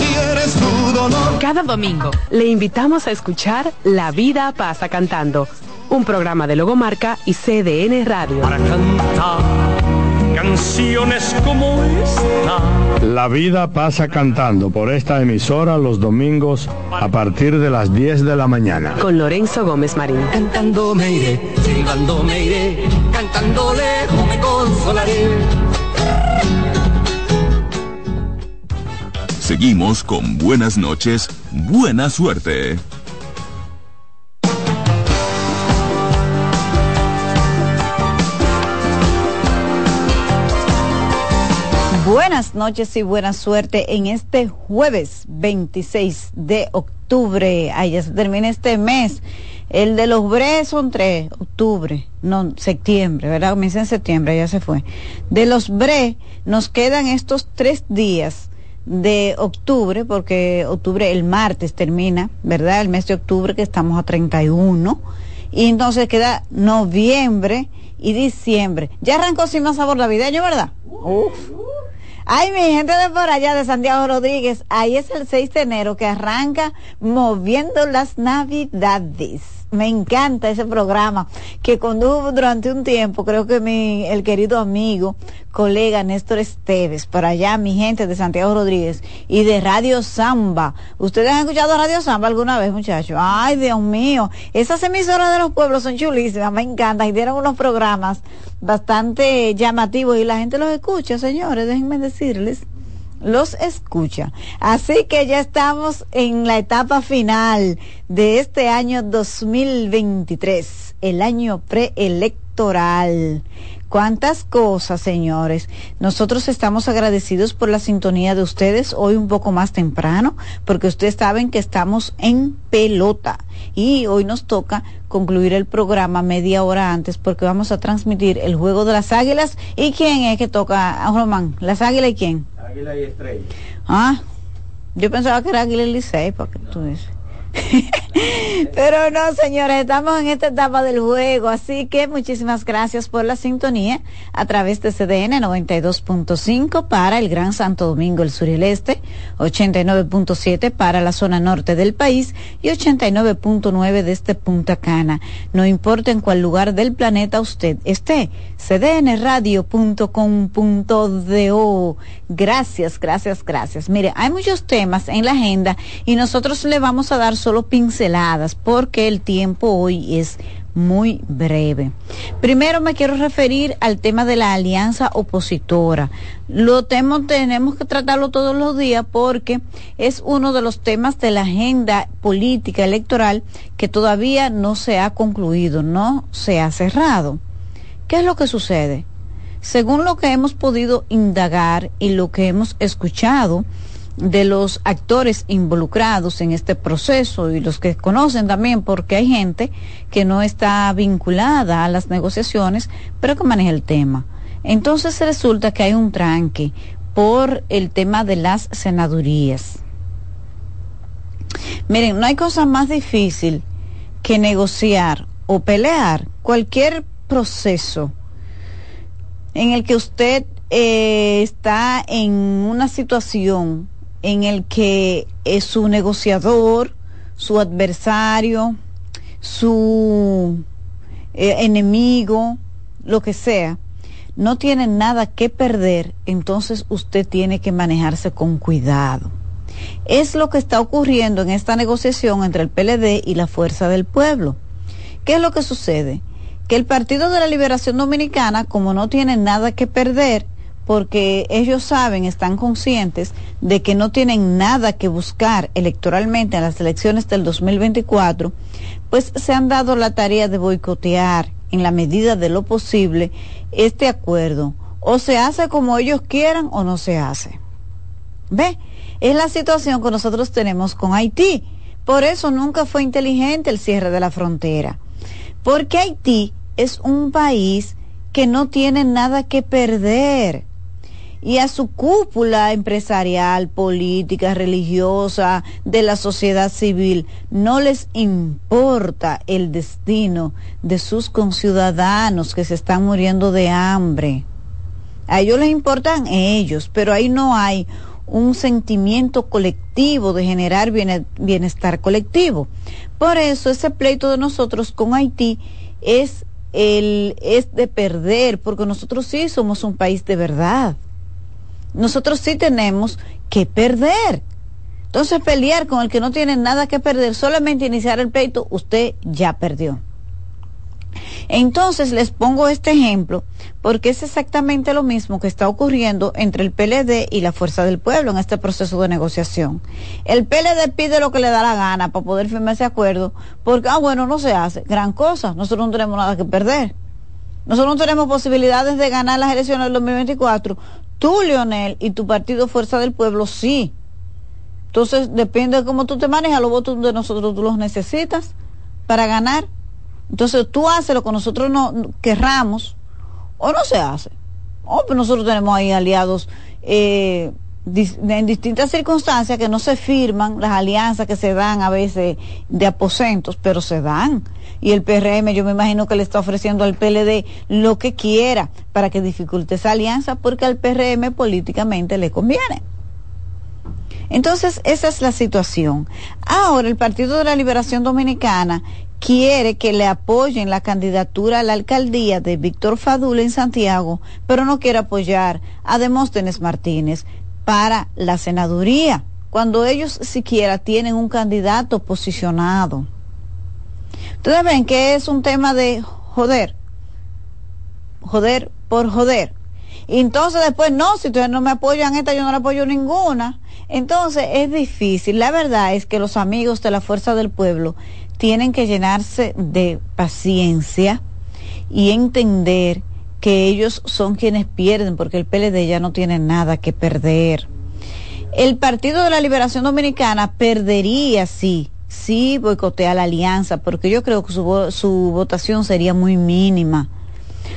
tu dolor. Cada domingo le invitamos a escuchar La vida pasa cantando, un programa de Logomarca y CDN Radio. Para cantar canciones como esta. La vida pasa cantando por esta emisora los domingos a partir de las 10 de la mañana. Con Lorenzo Gómez Marín. Cantando me iré, silbando me iré, cantando lejos me consolaré. Seguimos con buenas noches, buena suerte. Buenas noches y buena suerte en este jueves 26 de octubre. Ay, ya se termina este mes. El de los BRE son tres, octubre, no, septiembre, ¿verdad? Comienza en septiembre, ya se fue. De los BRE nos quedan estos tres días de octubre, porque octubre, el martes termina, ¿verdad? El mes de octubre que estamos a 31. Y entonces queda noviembre y diciembre. Ya arrancó sin más sabor navideño, ¿verdad? Uf. Ay, mi gente de por allá de Santiago Rodríguez, ahí es el 6 de enero que arranca moviendo las navidades. Me encanta ese programa que condujo durante un tiempo, creo que mi, el querido amigo, colega Néstor Esteves, por allá mi gente de Santiago Rodríguez y de Radio Samba. ¿Ustedes han escuchado Radio Samba alguna vez, muchachos? Ay, Dios mío, esas emisoras de los pueblos son chulísimas, me encantan y dieron unos programas bastante llamativos y la gente los escucha, señores, déjenme decirles los escucha. Así que ya estamos en la etapa final de este año 2023, el año preelectoral. Cuántas cosas, señores. Nosotros estamos agradecidos por la sintonía de ustedes hoy un poco más temprano, porque ustedes saben que estamos en pelota. Y hoy nos toca concluir el programa media hora antes porque vamos a transmitir el juego de las águilas. ¿Y quién es que toca, Román? ¿Las águilas y quién? Águila y estrella. Ah, Yo pensaba que era Aguilar Licey, porque tú dices. Pero no, señores, estamos en esta etapa del juego, así que muchísimas gracias por la sintonía a través de CDN 92.5 para el Gran Santo Domingo, el sur y el este, 89.7 para la zona norte del país y 89.9 desde Punta Cana. No importa en cuál lugar del planeta usted esté, cdnradio.com.do. Gracias, gracias, gracias. Mire, hay muchos temas en la agenda y nosotros le vamos a dar solo pinceladas porque el tiempo hoy es muy breve. Primero me quiero referir al tema de la alianza opositora. Lo tenemos, tenemos que tratarlo todos los días porque es uno de los temas de la agenda política electoral que todavía no se ha concluido, no se ha cerrado. ¿Qué es lo que sucede? Según lo que hemos podido indagar y lo que hemos escuchado, de los actores involucrados en este proceso y los que conocen también porque hay gente que no está vinculada a las negociaciones pero que maneja el tema. Entonces resulta que hay un tranque por el tema de las senadurías. Miren, no hay cosa más difícil que negociar o pelear cualquier proceso en el que usted eh, está en una situación en el que es su negociador, su adversario, su eh, enemigo, lo que sea, no tiene nada que perder, entonces usted tiene que manejarse con cuidado. Es lo que está ocurriendo en esta negociación entre el PLD y la Fuerza del Pueblo. ¿Qué es lo que sucede? Que el Partido de la Liberación Dominicana, como no tiene nada que perder, porque ellos saben, están conscientes de que no tienen nada que buscar electoralmente en las elecciones del 2024, pues se han dado la tarea de boicotear en la medida de lo posible este acuerdo. O se hace como ellos quieran o no se hace. ¿Ve? Es la situación que nosotros tenemos con Haití. Por eso nunca fue inteligente el cierre de la frontera. Porque Haití es un país que no tiene nada que perder y a su cúpula empresarial, política, religiosa, de la sociedad civil, no les importa el destino de sus conciudadanos que se están muriendo de hambre. A ellos les importan ellos, pero ahí no hay un sentimiento colectivo de generar bienestar colectivo. Por eso ese pleito de nosotros con Haití es el es de perder, porque nosotros sí somos un país de verdad nosotros sí tenemos que perder. Entonces pelear con el que no tiene nada que perder, solamente iniciar el pleito, usted ya perdió. Entonces les pongo este ejemplo porque es exactamente lo mismo que está ocurriendo entre el PLD y la Fuerza del Pueblo en este proceso de negociación. El PLD pide lo que le da la gana para poder firmar ese acuerdo porque, ah, bueno, no se hace. Gran cosa, nosotros no tenemos nada que perder. Nosotros no tenemos posibilidades de ganar las elecciones del 2024 tú, Leonel, y tu partido Fuerza del Pueblo, sí. Entonces, depende de cómo tú te manejas, los votos de nosotros tú los necesitas para ganar. Entonces, tú haces lo que nosotros no querramos o no se hace. Oh, pues nosotros tenemos ahí aliados eh, en distintas circunstancias que no se firman, las alianzas que se dan a veces de aposentos, pero se dan. Y el PRM yo me imagino que le está ofreciendo al PLD lo que quiera para que dificulte esa alianza porque al PRM políticamente le conviene. Entonces, esa es la situación. Ahora, el Partido de la Liberación Dominicana quiere que le apoyen la candidatura a la alcaldía de Víctor Fadul en Santiago, pero no quiere apoyar a Demóstenes Martínez para la senaduría, cuando ellos siquiera tienen un candidato posicionado. Ustedes ven que es un tema de joder, joder por joder. Entonces después, no, si ustedes no me apoyan esta, yo no la apoyo ninguna. Entonces es difícil. La verdad es que los amigos de la Fuerza del Pueblo tienen que llenarse de paciencia y entender que ellos son quienes pierden porque el PLD ya no tiene nada que perder. El Partido de la Liberación Dominicana perdería sí, sí boicotea la alianza, porque yo creo que su, su votación sería muy mínima.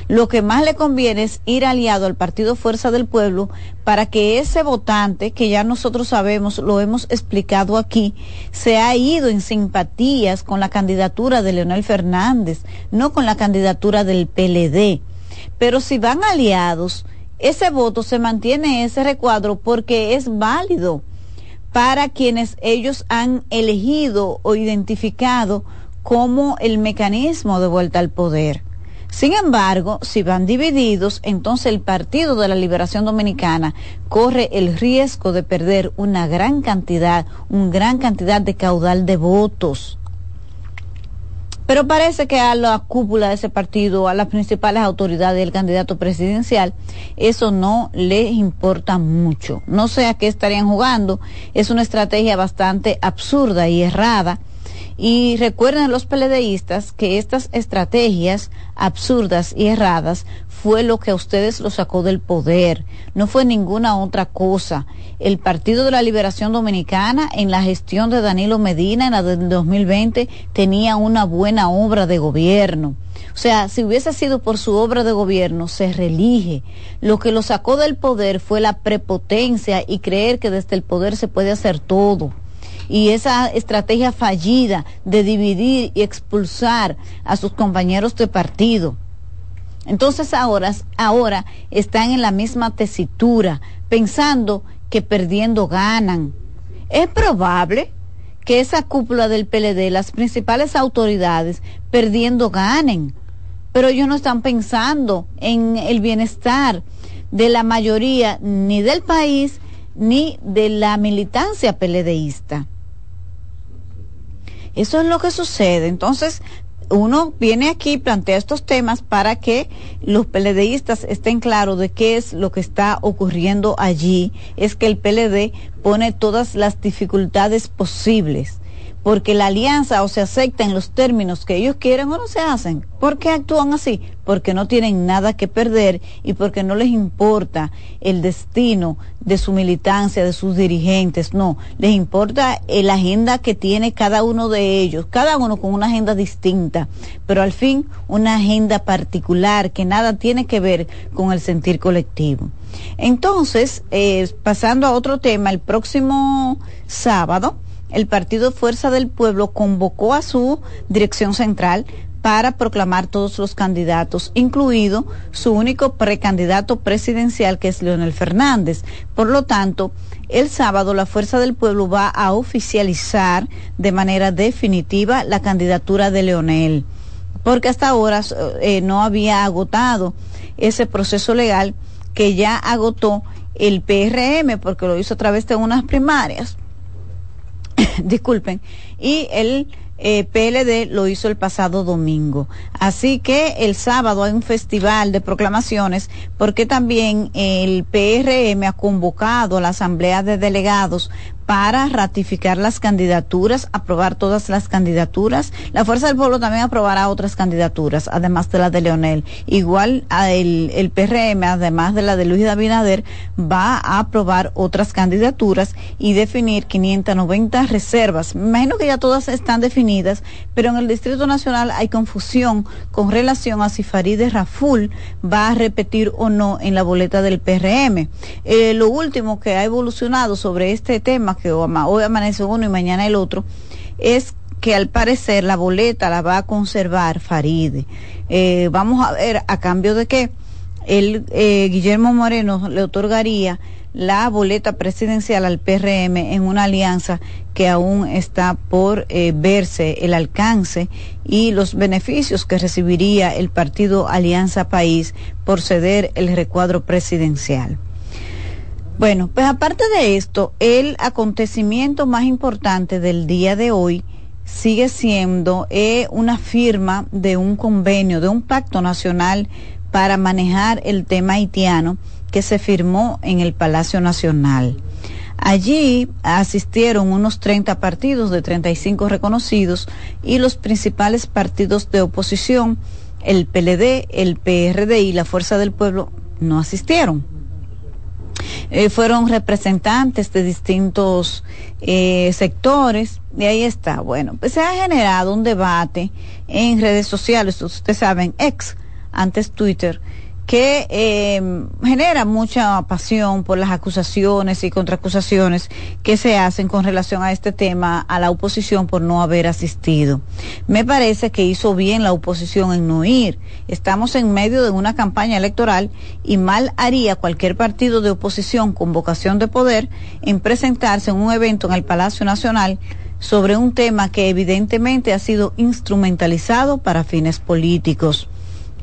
Lo que más le conviene es ir aliado al Partido Fuerza del Pueblo para que ese votante, que ya nosotros sabemos, lo hemos explicado aquí, se ha ido en simpatías con la candidatura de Leonel Fernández, no con la candidatura del PLD. Pero si van aliados, ese voto se mantiene ese recuadro porque es válido para quienes ellos han elegido o identificado como el mecanismo de vuelta al poder. Sin embargo, si van divididos, entonces el Partido de la Liberación Dominicana corre el riesgo de perder una gran cantidad, una gran cantidad de caudal de votos. Pero parece que a la cúpula de ese partido, a las principales autoridades del candidato presidencial, eso no les importa mucho. No sé a qué estarían jugando. Es una estrategia bastante absurda y errada y recuerden los peledeístas que estas estrategias absurdas y erradas fue lo que a ustedes lo sacó del poder, no fue ninguna otra cosa. El Partido de la Liberación Dominicana en la gestión de Danilo Medina en la del 2020 tenía una buena obra de gobierno. O sea, si hubiese sido por su obra de gobierno, se relige. Lo que lo sacó del poder fue la prepotencia y creer que desde el poder se puede hacer todo y esa estrategia fallida de dividir y expulsar a sus compañeros de partido. Entonces ahora, ahora están en la misma tesitura, pensando que perdiendo ganan. Es probable que esa cúpula del PLD, las principales autoridades, perdiendo ganen, pero ellos no están pensando en el bienestar de la mayoría ni del país ni de la militancia peledeísta. Eso es lo que sucede. Entonces, uno viene aquí y plantea estos temas para que los PLDistas estén claros de qué es lo que está ocurriendo allí. Es que el PLD pone todas las dificultades posibles porque la alianza o se acepta en los términos que ellos quieren o no se hacen. ¿Por qué actúan así? Porque no tienen nada que perder y porque no les importa el destino de su militancia, de sus dirigentes, no, les importa la agenda que tiene cada uno de ellos, cada uno con una agenda distinta, pero al fin una agenda particular que nada tiene que ver con el sentir colectivo. Entonces, eh, pasando a otro tema, el próximo sábado, el Partido Fuerza del Pueblo convocó a su dirección central para proclamar todos los candidatos, incluido su único precandidato presidencial, que es Leonel Fernández. Por lo tanto, el sábado la Fuerza del Pueblo va a oficializar de manera definitiva la candidatura de Leonel, porque hasta ahora eh, no había agotado ese proceso legal que ya agotó el PRM, porque lo hizo a través de unas primarias disculpen, y el eh, PLD lo hizo el pasado domingo. Así que el sábado hay un festival de proclamaciones porque también el PRM ha convocado a la Asamblea de Delegados para ratificar las candidaturas, aprobar todas las candidaturas. La Fuerza del Pueblo también aprobará otras candidaturas, además de la de Leonel. Igual el, PRM, además de la de Luis Abinader, va a aprobar otras candidaturas y definir 590 reservas. Me imagino que ya todas están definidas, pero en el Distrito Nacional hay confusión con relación a si Farideh Raful va a repetir o no en la boleta del PRM. Eh, lo último que ha evolucionado sobre este tema que hoy amanece uno y mañana el otro, es que al parecer la boleta la va a conservar Faride. Eh, vamos a ver a cambio de que el eh, Guillermo Moreno le otorgaría la boleta presidencial al PRM en una alianza que aún está por eh, verse el alcance y los beneficios que recibiría el partido Alianza País por ceder el recuadro presidencial. Bueno, pues aparte de esto, el acontecimiento más importante del día de hoy sigue siendo eh, una firma de un convenio, de un pacto nacional para manejar el tema haitiano que se firmó en el Palacio Nacional. Allí asistieron unos 30 partidos de 35 reconocidos y los principales partidos de oposición, el PLD, el PRD y la Fuerza del Pueblo, no asistieron. Eh, fueron representantes de distintos eh, sectores y ahí está. Bueno, pues se ha generado un debate en redes sociales, ustedes saben, ex antes Twitter, que eh, genera mucha pasión por las acusaciones y contraacusaciones que se hacen con relación a este tema a la oposición por no haber asistido. Me parece que hizo bien la oposición en no ir. Estamos en medio de una campaña electoral y mal haría cualquier partido de oposición con vocación de poder en presentarse en un evento en el Palacio Nacional sobre un tema que evidentemente ha sido instrumentalizado para fines políticos.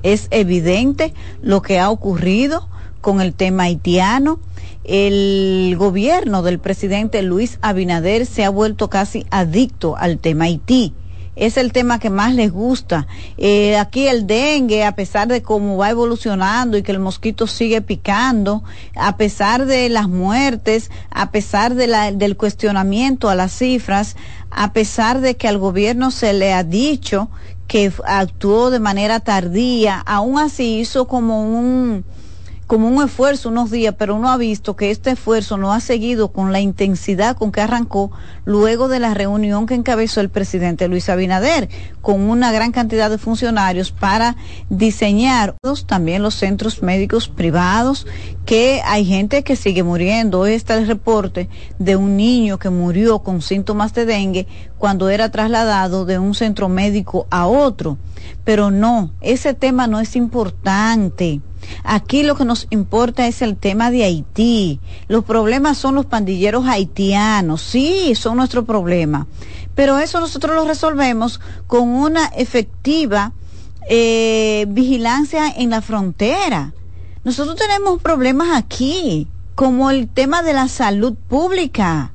Es evidente lo que ha ocurrido con el tema haitiano. El gobierno del presidente Luis Abinader se ha vuelto casi adicto al tema Haití es el tema que más les gusta. Eh, aquí el dengue, a pesar de cómo va evolucionando y que el mosquito sigue picando, a pesar de las muertes, a pesar del cuestionamiento a las cifras, a pesar de que al gobierno se le ha dicho que actuó de manera tardía, aún así hizo como un como un esfuerzo unos días, pero uno ha visto que este esfuerzo no ha seguido con la intensidad con que arrancó luego de la reunión que encabezó el presidente Luis Abinader, con una gran cantidad de funcionarios para diseñar también los centros médicos privados, que hay gente que sigue muriendo. Hoy está el reporte de un niño que murió con síntomas de dengue cuando era trasladado de un centro médico a otro. Pero no, ese tema no es importante. Aquí lo que nos importa es el tema de Haití. Los problemas son los pandilleros haitianos. Sí, son nuestro problema. Pero eso nosotros lo resolvemos con una efectiva eh, vigilancia en la frontera. Nosotros tenemos problemas aquí, como el tema de la salud pública.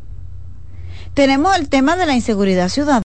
Tenemos el tema de la inseguridad ciudadana